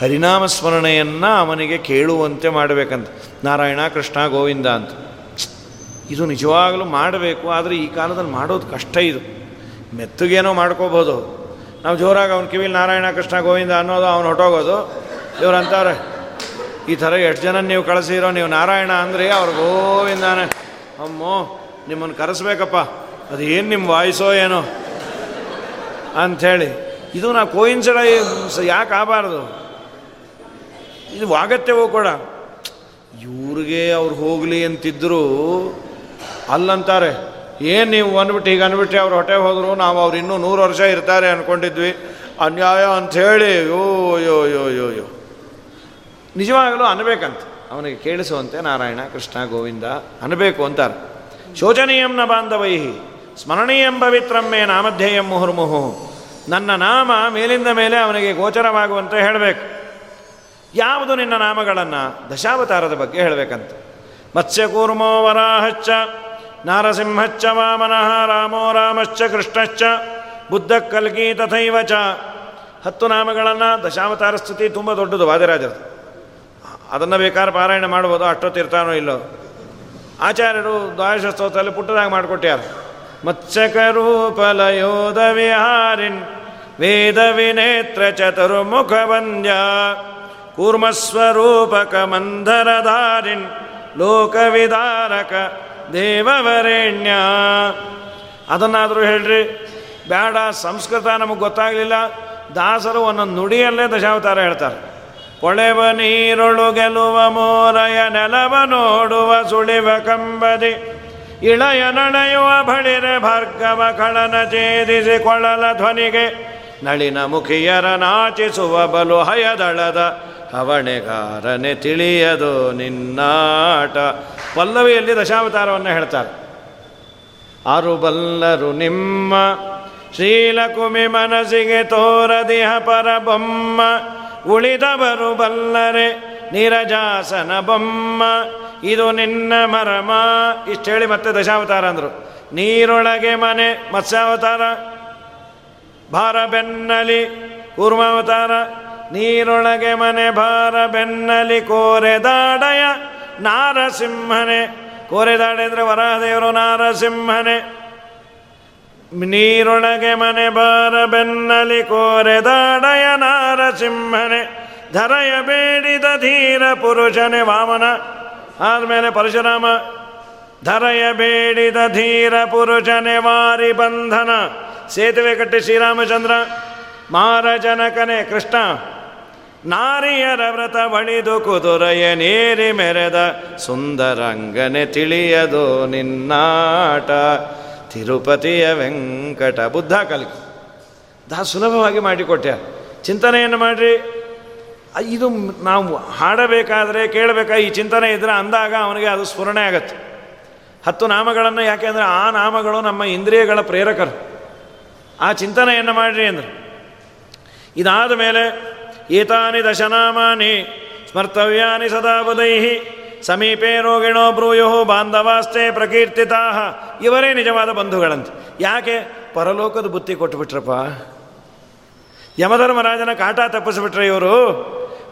ಹರಿನಾಮ ಸ್ಮರಣೆಯನ್ನು ಅವನಿಗೆ ಕೇಳುವಂತೆ ಮಾಡಬೇಕಂತ. ನಾರಾಯಣ, ಕೃಷ್ಣ, ಗೋವಿಂದ ಅಂತ. ಇದು ನಿಜವಾಗಲೂ ಮಾಡಬೇಕು, ಆದರೆ ಈ ಕಾಲದಲ್ಲಿ ಮಾಡೋದು ಕಷ್ಟ ಇದು. ಮೆತ್ತಗೇನೋ ಮಾಡ್ಕೋಬೋದು ನಾವು ಜೋರಾಗಿ ಅವನ ಕಿವಿಲಿ ನಾರಾಯಣ, ಕೃಷ್ಣ, ಗೋವಿಂದ ಅನ್ನೋದು ಅವ್ನು ಹೊಟ್ಟೋಗೋದು ಇವ್ರು ಅಂತಾರೆ ಈ ಥರ ಎಷ್ಟು ಜನ ನೀವು ಕಳಿಸಿರೋ? ನೀವು ನಾರಾಯಣ ಅಂದರೆ ಅವ್ರು ಗೋವಿಂದಾನೆ. ಅಮ್ಮೋ, ನಿಮ್ಮನ್ನು ಕರೆಸ್ಬೇಕಪ್ಪ. ಅದು ಏನು ನಿಮ್ಮ ವಾಯ್ಸೋ ಏನೋ? ಅಂಥೇಳಿ. ಇದು ನಾ ಕೋಯಿನ್ಸಡ ಯಾಕೆ ಆಗಬಾರ್ದು? ಇದು ಆಗತ್ತೆವೋ ಕೂಡ. ಇವ್ರಿಗೆ ಅವ್ರು ಹೋಗಲಿ ಅಂತಿದ್ರು ಅಲ್ಲಂತಾರೆ. ಏನು ನೀವು ಅಂದ್ಬಿಟ್ಟು ಈಗ ಅಂದ್ಬಿಟ್ಟು ಅವ್ರು ಹೊಟ್ಟೆ ಹೋದರು, ನಾವು ಅವ್ರು ಇನ್ನೂ ನೂರು ವರ್ಷ ಇರ್ತಾರೆ ಅಂದ್ಕೊಂಡಿದ್ವಿ ಅನ್ಯಾಯ ಅಂಥೇಳಿ ಯೋ ಯೋ ಯೋ ಯೋ ಯೋ ನಿಜವಾಗಲೂ ಅನ್ಬೇಕಂತ. ಅವನಿಗೆ ಕೇಳಿಸುವಂತೆ ನಾರಾಯಣ, ಕೃಷ್ಣ, ಗೋವಿಂದ ಅನ್ನಬೇಕು ಅಂತಾರೆ. ಶೋಚನೀಯಂ ನ ಬಾಂಧವೈಹಿ, ಸ್ಮರಣೀಯಂ ಪವಿತ್ರಮ್ಮೆ ನಾಮಧ್ಯೇಯಂ ಮುಹುರ್ಮುಹು. ನನ್ನ ನಾಮ ಮೇಲಿಂದ ಮೇಲೆ ಅವನಿಗೆ ಗೋಚರವಾಗುವಂತೆ ಹೇಳಬೇಕು. ಯಾವುದು ನಿನ್ನ ನಾಮಗಳನ್ನು ದಶಾವತಾರದ ಬಗ್ಗೆ ಹೇಳಬೇಕಂತ. ಮತ್ಸ್ಯಕೂರ್ಮೋ ವರಾಹಚ್ಚ ನಾರಸಿಂಹಚ್ಚ ವಾಮನಃ, ರಾಮೋ ರಾಮಶ್ಚ, ಕೃಷ್ಣಶ್ಚ ಬುದ್ಧ ಕಲ್ಕಿ ತಥೈವಚ. ಹತ್ತು ನಾಮಗಳನ್ನು ದಶಾವತಾರ ಸ್ಥಿತಿ ತುಂಬ ದೊಡ್ಡದು ವಾದಿರಾಜರದು ಅದನ್ನು ಬೇಕಾದ್ರೆ ಪಾರಾಯಣ ಮಾಡ್ಬೋದು ಅಷ್ಟೊತ್ತಿರ್ತಾನೋ ಇಲ್ಲೋ. ಆಚಾರ್ಯರು ದ್ವಾದಶ ಸ್ತೋತ್ರದಲ್ಲಿ ಪುಟ್ಟದಾಗ ಮಾಡಿಕೊಟ್ಟ್ಯಾರ ಮತ್ಸ್ಯಕರೂಪಲಯೋದ ವಿಹಾರಿನ್ ವೇದ ವಿನೇತ್ರ ಚತುರ್ಮುಖ ವಂದ್ಯ ಕೂರ್ಮಸ್ವರೂಪಕ ಮಂಧರಧಾರಿನ್ ಲೋಕವಿದಾರಕ ದೇವವರೇಣ್ಯ. ಅದನ್ನಾದರೂ ಹೇಳ್ರಿ ಬೇಡ ಸಂಸ್ಕೃತ ನಮಗೆ ಗೊತ್ತಾಗಲಿಲ್ಲ, ದಾಸರು ಒಂದೊಂದು ನುಡಿಯಲ್ಲೇ ದಶಾವತಾರ ಹೇಳ್ತಾರೆ. ಪೊಳೆವ ನೀರೊಳು ಗೆಲುವ ಮೋರಯ ನೆಲವ ನೋಡುವ ಸುಳಿವ ಕಂಬದಿ. ಇಳಯ ನಡೆಯುವ ಬಳಿರ ಭಾರ್ಗವ ಕಳನ ಛೇದಿಸಿ ಕೊಳಲ ಧ್ವನಿಗೆ. ನಳಿನ ಮುಖಿಯರ ನಾಚಿಸುವ ಬಲು ಹಯದಳದ ಹವಣೆಗಾರನೆ ತಿಳಿಯದು ನಿನ್ನಾಟ. ಪಲ್ಲವಿಯಲ್ಲಿ ದಶಾವತಾರವನ್ನು ಹೇಳ್ತಾರೆ? ಆರು ಬಲ್ಲರು ನಿಮ್ಮ ಶ್ರೀಲಕುಮಿ ಮನಸ್ಸಿಗೆ ತೋರದಿಹ ಪರಬೊಮ್ಮ. ಉಳಿದವರು ಬಲ್ಲರೆ ನಿರಜಾಸನ ಬೊಮ್ಮ. ಇದು ನಿನ್ನ ಮರಮ. ಇಷ್ಟು ಹೇಳಿ ಮತ್ತೆ ದಶಾವತಾರ ಅಂದರು. ನೀರೊಳಗೆ ಮನೆ, ಮತ್ಸ್ಯಾವತಾರ ಭಾರ ಬೆನ್ನಲಿ ಕೂರ್ಮಾವತಾರ. ನೀರೊಳಗೆ ಮನೆ ಭಾರ ಬೆನ್ನಲಿ ಕೋರೆದಾಡಯ ನಾರಸಿಂಹನೆ. ಕೋರೆದಾಡೆ ಅಂದರೆ ವರಹದೇವರು ನಾರಸಿಂಹನೆ. ನೀರೊಳಗೆ ಮನೆ ಬಾರ ಬೆನ್ನಲಿ ಕೋರೆದಾಡಯ ನಾರಸಿಂಹನೆ ಧರಯ ಬೇಡಿದ ಧೀರ ಪುರುಷನೆ ವಾಮನ. ಆದ್ಮೇಲೆ ಪರಶುರಾಮ, ಧರಯ ಬೇಡಿದ ಧೀರ ಪುರುಷನೆ ವಾರಿ ಬಂಧನ. ಸೇತುವೆ ಕಟ್ಟಿ ಶ್ರೀರಾಮಚಂದ್ರ ಮಾರ ಜನಕನೆ ಕೃಷ್ಣ. ನಾರಿಯರ ವ್ರತ ಬಳಿದು ಕುದುರೆಯ ನೀರಿ ಮೆರೆದ ಸುಂದರಂಗನೆ ತಿಳಿಯದು ನಿನ್ನಾಟ. ತಿರುಪತಿಯ ವೆಂಕಟ ಬುದ್ಧ ಕಲಿಕೆ ದಾ ಸುಲಭವಾಗಿ ಮಾಡಿಕೊಟ್ಟೆ ಚಿಂತನೆಯನ್ನು ಮಾಡಿರಿ. ಇದು ನಾವು ಹಾಡಬೇಕಾದರೆ ಕೇಳಬೇಕಾ ಈ ಚಿಂತನೆ ಇದ್ದರೆ ಅಂದಾಗ ಅವನಿಗೆ ಅದು ಸ್ಫುರಣೆ ಆಗತ್ತೆ. ಹತ್ತು ನಾಮಗಳನ್ನು ಯಾಕೆಂದರೆ ಆ ನಾಮಗಳು ನಮ್ಮ ಇಂದ್ರಿಯಗಳ ಪ್ರೇರಕರು. ಆ ಚಿಂತನೆಯನ್ನು ಮಾಡಿರಿ ಅಂದ್ರೆ. ಇದಾದ ಮೇಲೆ, ಏತಾನಿ ದಶನಾಮಾನಿ ಸ್ಮರ್ತವ್ಯಾನಿ ಸದಾ ಸಮೀಪೆ ರೋಗಿಣೋ ಬ್ರೂಯೋ ಬಾಂಧವಾಸ್ತೆ ಪ್ರಕೀರ್ತಿತಾ. ಇವರೇ ನಿಜವಾದ ಬಂಧುಗಳಂತೆ. ಯಾಕೆ? ಪರಲೋಕದ ಬುತ್ತಿ ಕೊಟ್ಟುಬಿಟ್ರಪ್ಪ. ಯಮಧರ್ಮರಾಜನ ಕಾಟ ತಪ್ಪಿಸ್ಬಿಟ್ರೆ ಇವರು.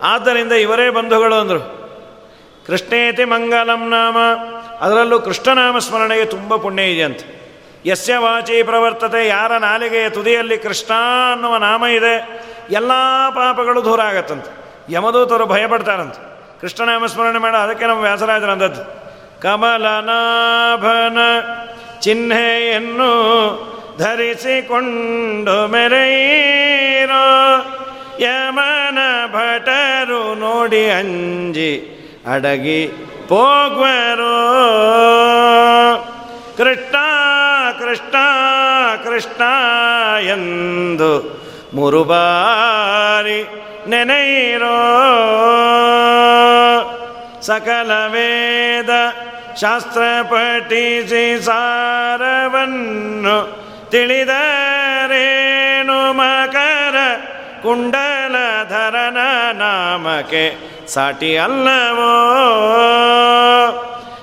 ಆದ್ದರಿಂದ ಇವರೇ ಬಂಧುಗಳು ಅಂದರು. ಕೃಷ್ಣೇತಿ ಮಂಗಲಂ ನಾಮ. ಅದರಲ್ಲೂ ಕೃಷ್ಣನಾಮ ಸ್ಮರಣೆಗೆ ತುಂಬ ಪುಣ್ಯ ಇದೆ ಅಂತ. ಯಸ್ಯ ವಾಚಿ ಪ್ರವರ್ತತೆ, ಯಾರ ನಾಲಿಗೆಯ ತುದಿಯಲ್ಲಿ ಕೃಷ್ಣ ಅನ್ನುವ ನಾಮ ಇದೆ. ಎಲ್ಲ ಪಾಪಗಳು ದೂರ ಆಗತ್ತಂತೆ. ಯಮದೂತರು ಭಯಪಡ್ತಾರಂತೆ. ಕೃಷ್ಣನಾಮ ಸ್ಮರಣೆ ಮಾಡ, ಅದಕ್ಕೆ ನಮ್ಮ ವ್ಯಾಸರಾಜರ ಅಂದದ್ದು ಕಮಲನಾಭನ ಚಿಹ್ನೆಯನ್ನು ಧರಿಸಿಕೊಂಡು ಮೆರೆಯಿರೋ, ಯಮನ ಭಟರು ನೋಡಿ ಅಂಜಿ ಅಡಗಿ ಪೋಗ್ವರೋ. ಕೃಷ್ಣ ಕೃಷ್ಣ ಕೃಷ್ಣ ಎಂದು ಮುರುಬಾರಿ ನೆನೆಯಿರೋ ಸಕಲ ವೇದ ಶಾಸ್ತ್ರ ಪಠಿಸಿ ಸಾರವನ್ನು ತಿಳಿದರೇನು ಮಕರ ಕುಂಡಲಧರನ ನಾಮಕ್ಕೆ ಸಾಟಿ ಅಲ್ಲವೋ?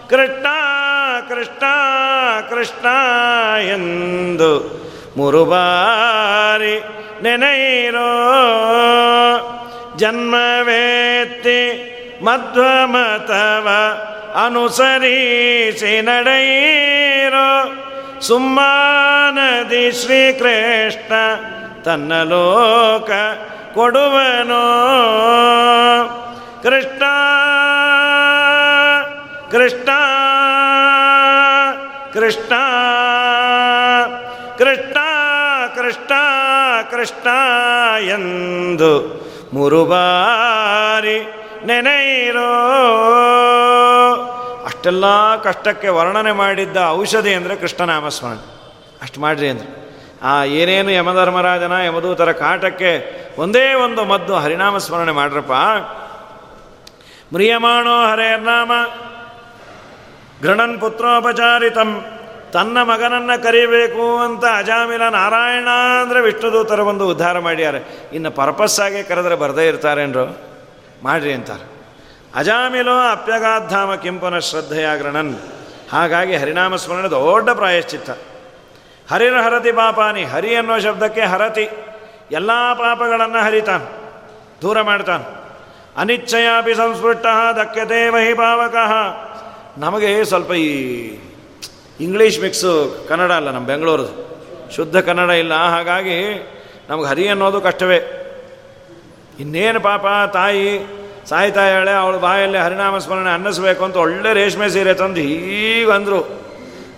ಕೃಷ್ಣ ಕೃಷ್ಣ ಕೃಷ್ಣ ಎಂದು ಮುರುಬಾರಿ ನೆನೆಯಿರೋ ಜನ್ಮವೇತ್ತಿ ಮಧ್ವಮತವ ಅನುಸರಿಸಿ ನಡೆಯಿರೋ ಸುಮ್ಮಾನದಿ ಶ್ರೀಕೃಷ್ಣ ತನ್ನ ಲೋಕ ಕೊಡುವನೋ? ಕೃಷ್ಣ ಕೃಷ್ಣ ಕೃಷ್ಣ. ಕೃಷ್ಣ ಕೃಷ್ಣ ಕೃಷ್ಣ ಎಂದು ಮುರುಬಾರಿ ನೆನೆಯಿರೋ. ಅಷ್ಟೆಲ್ಲ ಕಷ್ಟಕ್ಕೆ ವರ್ಣನೆ ಮಾಡಿದ್ದ ಔಷಧಿ ಅಂದರೆ ಕೃಷ್ಣನಾಮಸ್ಮರಣೆ. ಅಷ್ಟು ಮಾಡ್ರಿ ಅಂದರೆ. ಆ ಏನೇನು ಯಮಧರ್ಮರಾಜನ ಯಮದೂತರ ಕಾಟಕ್ಕೆ ಒಂದೇ ಒಂದು ಮದ್ದು ಹರಿನಾಮ ಸ್ಮರಣೆ ಮಾಡ್ರಪ್ಪ. ಮ್ರಿಯಮಾಣೋ ಹರೇರ್ನಾಮ ಗೃಣನ್ ಪುತ್ರೋಪಚಾರಿತಂ ತನ್ನ ಮಗನನ್ನು ಕರಿಬೇಕು ಅಂತ ಅಜಾಮಿಲ ನಾರಾಯಣ ಅಂದರೆ ವಿಷ್ಣುದೂತರ ಬಂದು ಉದ್ಧಾರ ಮಾಡ್ಯಾರೆ. ಇನ್ನು ಪರ್ಪಸ್ಸಾಗೆ ಕರೆದ್ರೆ ಬರದೇ ಇರ್ತಾರೇನ್ರು? ಮಾಡ್ರಿ ಅಂತಾರೆ. ಅಜಾಮಿಲೋ ಅಪ್ಯಗಾಧಾಮ ಕೆಂಪನ ಶ್ರದ್ಧೆಯಾಗ್ರಣನ್. ಹಾಗಾಗಿ ಹರಿನಾಮ ಸ್ಮರಣೆ ದೊಡ್ಡ ಪ್ರಾಯಶ್ಚಿತ್ತ. ಹರಿರ ಹರತಿ ಪಾಪಾನಿ, ಹರಿ ಅನ್ನೋ ಶಬ್ದಕ್ಕೆ ಹರತಿ. ಎಲ್ಲ ಪಾಪಗಳನ್ನು ಹರಿತಾನೆ, ದೂರ ಮಾಡ್ತಾನೆ. ಅನಿಚ್ಛಯಾಪಿ ಸಂಸ್ಪೃಷ್ಟ ದಕ್ಯತೆ ವಹಿ ಪಾವಕಃ. ನಮಗೆ ಸ್ವಲ್ಪ ಈ ಇಂಗ್ಲೀಷ್ ಮಿಕ್ಸು ಕನ್ನಡ ಅಲ್ಲ ನಮ್ಮ ಬೆಂಗಳೂರು ಶುದ್ಧ ಕನ್ನಡ ಇಲ್ಲ. ಹಾಗಾಗಿ ನಮ್ಗೆ ಹರಿ ಅನ್ನೋದು ಕಷ್ಟವೇ. ಇನ್ನೇನು ಪಾಪ ತಾಯಿ ಸಾಯ್ತಾ ಹೇಳೆ ಅವಳ ಬಾಯಲ್ಲಿ ಹರಿನಾಮ ಸ್ಮರಣೆ ಅನ್ನಿಸ್ಬೇಕು ಅಂತ ಒಳ್ಳೆ ರೇಷ್ಮೆ ಸೀರೆ ತಂದು ಹರಿ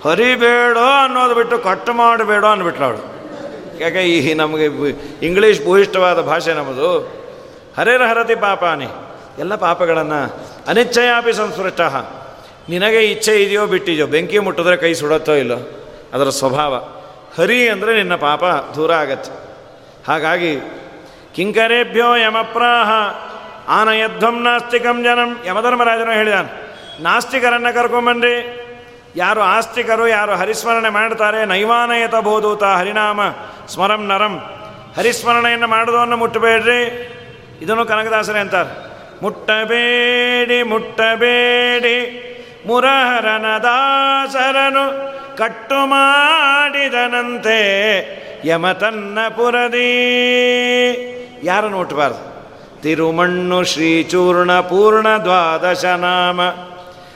ಹರಿಬೇಡೋ ಅನ್ನೋದು ಬಿಟ್ಟು ಕಟ್ಟು ಮಾಡಬೇಡೋ ಅಂದ್ಬಿಟ್ಲು ಅವಳು. ಯಾಕೆ ಈ ನಮಗೆ ಇಂಗ್ಲೀಷ್ ಭೂಯಿಷ್ಠವಾದ ಭಾಷೆ ನಮ್ಮದು ಹರೇರ ಹರತಿ ಪಾಪಾನಿ. ಎಲ್ಲ ಪಾಪಗಳನ್ನು ಅನಿಚ್ಛಯಾಪಿ ಸಂಸ್ಪೃಷ್ಟ. ನಿನಗೆ ಇಚ್ಛೆ ಇದೆಯೋ ಬಿಟ್ಟಿದೆಯೋ, ಬೆಂಕಿ ಮುಟ್ಟಿದ್ರೆ ಕೈ ಸುಡತ್ತೋ ಇಲ್ಲೋ? ಅದರ ಸ್ವಭಾವ. ಹರಿ ಅಂದರೆ ನಿನ್ನ ಪಾಪ ದೂರ ಆಗತ್ತೆ. ಹಾಗಾಗಿ, ಕಿಂಕರೇಭ್ಯೋ ಯಮಪ್ರಾಹ, ಆನಯಧ್ವಂ ನಾಸ್ತಿಕಂ ಜನಂ, ಯಮಧರ್ಮರಾಜನು ಹೇಳಿದಾನೆ. ನಾಸ್ತಿಕರನ್ನು ಕರ್ಕೊಂಬನ್ರಿ. ಯಾರು ಆಸ್ತಿಕರು, ಯಾರು ಹರಿಸ್ಮರಣೆ ಮಾಡ್ತಾರೆ, ನೈವಾನಯತ ಬೋಧೂತ ಹರಿನಾಮ, ಸ್ಮರಂ ನರಂ. ಹರಿಸ್ಮರಣೆಯನ್ನು ಮಾಡೋದನ್ನು ಮುಟ್ಟಬೇಡ್ರಿ. ಇದನ್ನು ಕನಕದಾಸರೇ ಅಂತಾರೆ. ಮುಟ್ಟಬೇಡಿ ಮುಟ್ಟಬೇಡಿ. ಮುರಹರನ ದಾಸರನು ಕಟ್ಟು ಮಾಡಿದನಂತೆ ಯಮತನ್ನ ಪುರದಿ ಯಾರು ನೋಟಬಾರ್ದು ತಿರುಮಣ್ಣು, ಶ್ರೀಚೂರ್ಣ, ಪೂರ್ಣ ದ್ವಾದಶ ನಾಮ.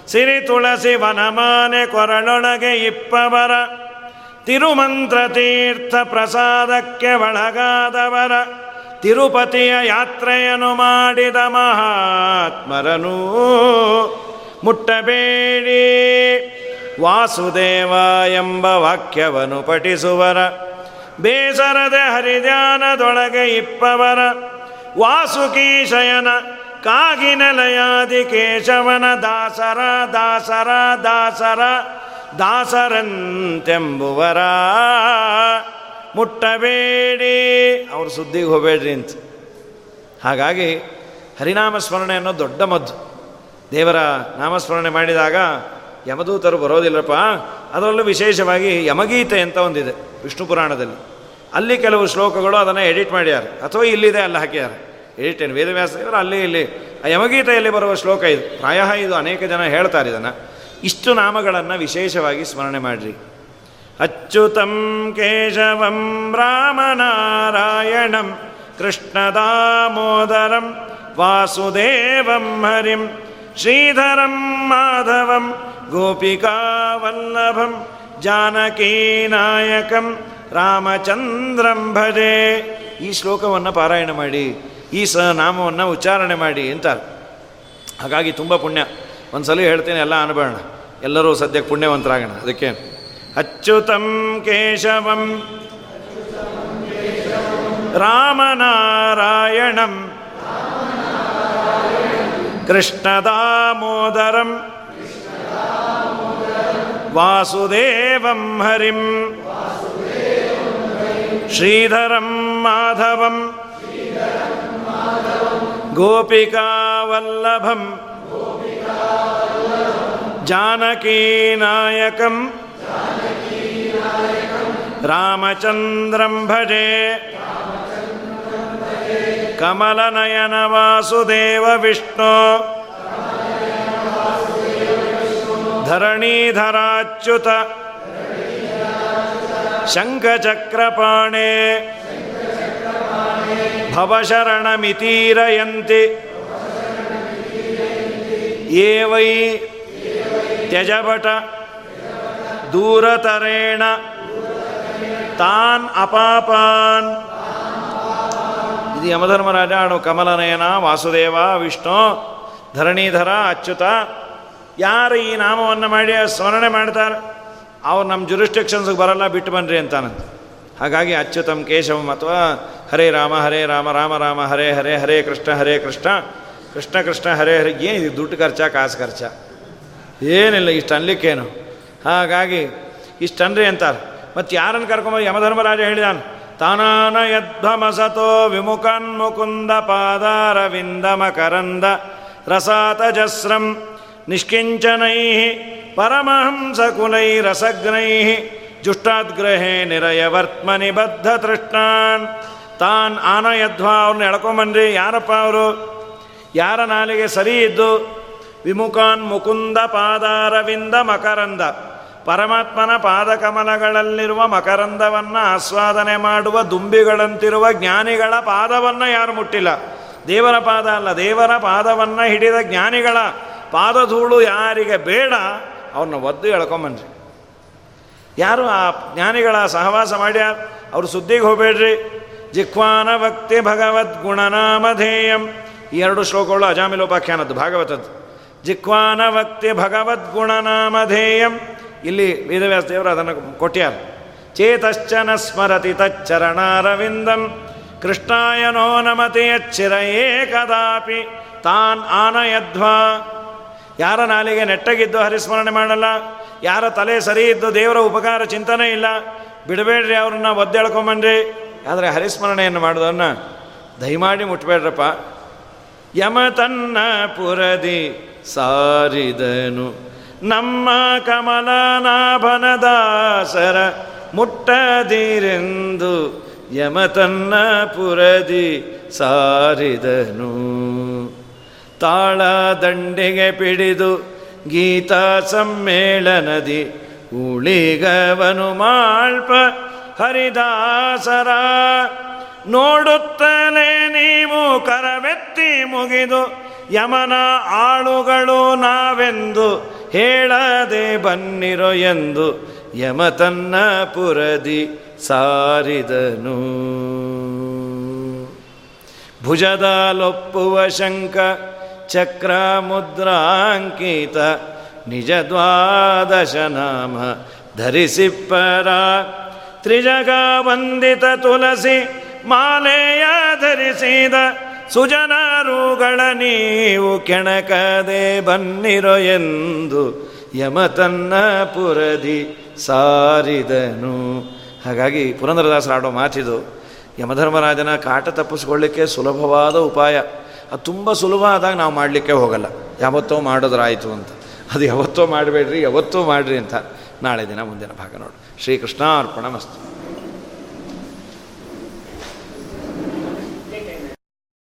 ಸಿರಿ ತುಳಸಿ ವನಮಾನೆ ಕೊರಳೊಳಗೆ ಇಪ್ಪವರ. ತಿರುಮಂತ್ರ ತೀರ್ಥ ಪ್ರಸಾದಕ್ಕೆ ಒಳಗಾದವರ. ತಿರುಪತಿಯ ಯಾತ್ರೆಯನ್ನು ಮಾಡಿದ ಮಹಾತ್ಮರನು. ಮುಟ್ಟಬೇಡಿ. ವಾಸುದೇವ ಎಂಬ ವಾಕ್ಯವನ್ನು ಪಠಿಸುವರ, ಬೇಸರದೆ ಹರಿಧ್ಯಾನದೊಳಗೆ ಇಪ್ಪವರ ವಾಸುಕೀಶಯನ ಕಾಗಿನಲಯಾದಿ ಕೇಶವನ ದಾಸರ ದಾಸರ ದಾಸರ, ದಾಸರಂತೆಂಬುವರ. ಮುಟ್ಟಬೇಡಿ. ಅವ್ರ ಸುದ್ದಿಗೆ ಹೋಗಬೇಡ್ರಿ ಅಂತ. ಹಾಗಾಗಿ ಹರಿನಾಮ ಸ್ಮರಣೆ ಅನ್ನೋ ದೊಡ್ಡ ಮದ್ದು. ದೇವರ ನಾಮಸ್ಮರಣೆ ಮಾಡಿದಾಗ ಯಮದೂತರು ಬರೋದಿಲ್ಲಪ್ಪ. ಅದರಲ್ಲೂ ವಿಶೇಷವಾಗಿ ಯಮಗೀತೆ ಅಂತ ಒಂದಿದೆ ವಿಷ್ಣು ಪುರಾಣದಲ್ಲಿ. ಅಲ್ಲಿ ಕೆಲವು ಶ್ಲೋಕಗಳು ಅದನ್ನು ಎಡಿಟ್ ಮಾಡ್ಯಾರ. ಅಥವಾ ಇಲ್ಲಿದೆ ಅಲ್ಲಿ ಹಾಕ್ಯಾರ. ಎಡಿಟ್ ಏನು ವೇದವ್ಯಾಸ ಇವರು ಅಲ್ಲಿ ಇಲ್ಲಿ. ಆ ಯಮಗೀತೆಯಲ್ಲಿ ಬರುವ ಶ್ಲೋಕ ಇದು. ಪ್ರಾಯ ಇದು ಅನೇಕ ಜನ ಹೇಳ್ತಾರೆ ಇದನ್ನು. ಇಷ್ಟು ನಾಮಗಳನ್ನು ವಿಶೇಷವಾಗಿ ಸ್ಮರಣೆ ಮಾಡಿರಿ. ಅಚ್ಯುತಂ ಕೇಶವಂ ರಾಮನಾರಾಯಣಂ ಕೃಷ್ಣದಾಮೋದರಂ ವಾಸುದೇವಂ ಹರಿಂ ಶ್ರೀಧರಂ ಮಾಧವಂ ಗೋಪಿಕಾವಲ್ಲಭಂ ಜಾನಕೀನಾಯಕಂ ರಾಮಚಂದ್ರಂ ಭಜೆ. ಈ ಶ್ಲೋಕವನ್ನು ಪಾರಾಯಣ ಮಾಡಿ, ಈ ಸ ನಾಮವನ್ನು ಉಚ್ಚಾರಣೆ ಮಾಡಿ ಅಂತಾರೆ. ಹಾಗಾಗಿ ತುಂಬ ಪುಣ್ಯ. ಒಂದ್ಸಲ ಹೇಳ್ತೇನೆ, ಎಲ್ಲ ಅನುಭವಣ. ಎಲ್ಲರೂ ಸದ್ಯಕ್ಕೆ ಪುಣ್ಯವಂತರಾಗೋಣ. ಅದಕ್ಕೆ ಅಚ್ಯುತಂ ಕೇಶವಂ, ರಾಮನಾರಾಯಣಂ कृष्णदामोदरं वासुदेवं हरिं श्रीधरं माधवं गोपिकावल्लभं जानकीनायकं रामचन्द्रं भजे कमलनयन वासुदेव विष्णु धरणीधराच्युत। शङ्खचक्रपाणे। भवशरणमितीरयन्ति। ये वै त्यजबट दूरतरेण। तान् अपापान्। ಇದು ಯಮಧರ್ಮರಾಜ ಅಣು ಕಮಲನಯನ, ವಾಸುದೇವ, ವಿಷ್ಣು, ಧರಣೀಧರ, ಅಚ್ಯುತ. ಯಾರು ಈ ನಾಮವನ್ನು ಮಾಡಿ ಸ್ಮರಣೆ ಮಾಡ್ತಾರೆ? ಅವ್ರು ನಮ್ಮ ಜುರಿಸ್ಟಿಕ್ಷನ್ಸ್ಗೆ ಬರಲ್ಲ, ಬಿಟ್ಟು ಬನ್ನಿರಿ ಅಂತಾನಂತ. ಹಾಗಾಗಿ ಅಚ್ಯುತಂ, ಕೇಶವಂ ಅಥವಾ ಹರೇ ರಾಮ ಹರೇ ರಾಮ ರಾಮ ರಾಮ, ಹರೇ ಹರೇ ಹರೇ ಕೃಷ್ಣ ಹರೇ ಕೃಷ್ಣ. ಕೃಷ್ಣ ಕೃಷ್ಣ, ಹರೇ ಹರೇ, ಏನಿದೆ ದುಡ್ಡು ಖರ್ಚ, ಕಾಸು ಖರ್ಚ? ಏನಿಲ್ಲ, ಇಷ್ಟು ಅನ್ಲಿಕ್ಕೇನು? ಹಾಗಾಗಿ ಇಷ್ಟು ಅನ್ರಿ ಅಂತಾರೆ. ಮತ್ತು ಯಾರನ್ನು ಕರ್ಕೊಂಬ ಯಮಧರ್ಮರಾಜ ಹೇಳಿದಾನ? ಮಕರಂದ ರಸಾತಜಸ್ರಂ ನಿಷ್ಕಿಂಚನೈ ಪರಮಹಂಸಕುಲೈ ರಸಗ್ನೈ ಜುಷ್ಟಾದ್ಗ್ರಹೇ ನಿರಯವರ್ತ್ಮನಿ ಬದ್ಧ ತೃಷ್ಣಾನ್ ತಾನ್ ಆನಯಧ್ವ ಅವ್ರನ್ನ ಎಳ್ಕೊಂಬನ್ರಿ, ಯಾರಪ್ಪ ಅವರು? ಯಾರ ನಾಲಿಗೆ ಸರಿ ಇದ್ದು? ವಿಮುಖಾನ್ ಮುಕುಂದ ಪಾದಾರವಿಂದ ಮಕರಂದ. ಪರಮಾತ್ಮನ ಪಾದಕಮಲಗಳಲ್ಲಿರುವ ಮಕರಂದವನ್ನು ಆಸ್ವಾದನೆ ಮಾಡುವ ದುಂಬಿಗಳಂತಿರುವ ಜ್ಞಾನಿಗಳ ಪಾದವನ್ನು ಯಾರು ಮುಟ್ಟಿಲ್ಲ? ದೇವರ ಪಾದ ಅಲ್ಲ, ದೇವರ ಪಾದವನ್ನು ಹಿಡಿದ ಜ್ಞಾನಿಗಳ ಪಾದಧೂಳು ಯಾರಿಗೆ ಬೇಡ, ಅವ್ರನ್ನ ಒದ್ದು ಎಳ್ಕೊಂಬನ್ರಿ. ಯಾರು ಆ ಜ್ಞಾನಿಗಳ ಸಹವಾಸ ಮಾಡ್ಯಾರ? ಅವರು ಸುದ್ದಿಗೆ ಹೋಗಬೇಡ್ರಿ. ಜಿಕ್ವಾನ ಭಕ್ತಿ ಭಗವದ್ ಗುಣನಾಮಧೇಯಂ ಈ ಎರಡು ಶ್ಲೋಕಗಳು ಅಜಾಮಿಲೋಪಾಖ್ಯಾನದ್ದು, ಭಾಗವತದ್ದು. ಜಿಕ್ವಾನ ಭಕ್ತಿ ಭಗವದ್ ಗುಣನಾಮಧೇಯಂ ಇಲ್ಲಿ ವೇದವ್ಯಾಸ ದೇವರು ಅದನ್ನು ಕೊಟ್ಟ್ಯಾರ ಚೇತಶ್ಚನ ಸ್ಮರತಿ ತಚ್ಚರಣಾರವಿಂದಂ. ಕೃಷ್ಣಾಯನೋ ನಮತಿ ಎಚ್ಚಿರ ಏಕದಾಪಿ ತಾನ್ ಆನಯಧ್ವಾ. ಯಾರ ನಾಲಿಗೆ ನೆಟ್ಟಗಿದ್ದು ಹರಿಸ್ಮರಣೆ ಮಾಡಲ್ಲ. ಯಾರ ತಲೆ ಸರಿ ಇದ್ದು ದೇವರ ಉಪಕಾರ ಚಿಂತನೆ ಇಲ್ಲ. ಬಿಡಬೇಡ್ರಿ ಅವ್ರನ್ನ ಒದ್ದೆಳ್ಕೊಂಬನ್ರಿ. ಆದರೆ ಹರಿಸ್ಮರಣೆಯನ್ನು ಮಾಡೋದನ್ನ ದಯಮಾಡಿ ಮುಟ್ಬೇಡ್ರಪ್ಪ. ಯಮ ತನ್ನ ಪುರದಿ ಸಾರಿದನು. ನಮ್ಮ ಕಮಲನಾಭನ ದಾಸರ ಮುಟ್ಟದಿರೆಂದು ಯಮ ತನ್ನ ಪುರದಿ ಸಾರಿದನು. ತಾಳ ದಂಡಿಗೆ ಪಿಡಿದು ಗೀತಾ ಸಮ್ಮೇಳನದಿ ಉಳಿಗವನು ಮಾಳ್ಪ ಹರಿದಾಸರ. ನೋಡುತ್ತಲೇ ನೀವು ಕರವೆತ್ತಿ ಮುಗಿದು ಯಮನ ಆಳುಗಳು ನಾವೆಂದು ಹೇಳದೆ ಬನ್ನಿರೋ ಎಂದು ಯಮ ತನ್ನ ಪುರದಿ ಸಾರಿದನು. ಭುಜದ ಲೊಪ್ಪುವ ಶಂಕ ಚಕ್ರ ಮುದ್ರಾಂಕಿತ ನಿಜ ದ್ವಾದಶ ನಾಮ ಧರಿಸಿಪ್ಪರ. ತ್ರಿಜಗ ವಂದಿತ ತುಳಸಿ ಮಾಲೆಯ ಧರಿಸಿದ ಸುಜನರುಗಳ ನೀವು ಕೆಣಕದೆ ಬನ್ನಿರೋ ಎಂದು ಯಮ ತನ್ನ ಪುರದಿ ಸಾರಿದನು. ಹಾಗಾಗಿ ಪುರಂದರದಾಸರ ಆಡೋ ಮಾತಿದು, ಯಮಧರ್ಮರಾಜನ ಕಾಟ ತಪ್ಪಿಸ್ಕೊಳ್ಳಿಕ್ಕೆ ಸುಲಭವಾದ ಉಪಾಯ. ಅದು ತುಂಬ ಸುಲಭ ಆದಾಗ ನಾವು ಮಾಡಲಿಕ್ಕೆ ಹೋಗಲ್ಲ. ಯಾವತ್ತೋ ಮಾಡಿದ್ರಾಯಿತು ಅಂತ. ಅದು ಯಾವತ್ತೋ ಮಾಡಬೇಡ್ರಿ, ಯಾವತ್ತೋ ಮಾಡಿರಿ ಅಂತ. ನಾಳೆ ದಿನ ಮುಂದಿನ ಭಾಗ ನೋಡಿ. ಶ್ರೀಕೃಷ್ಣ ಅರ್ಪಣ ಮಸ್ತು.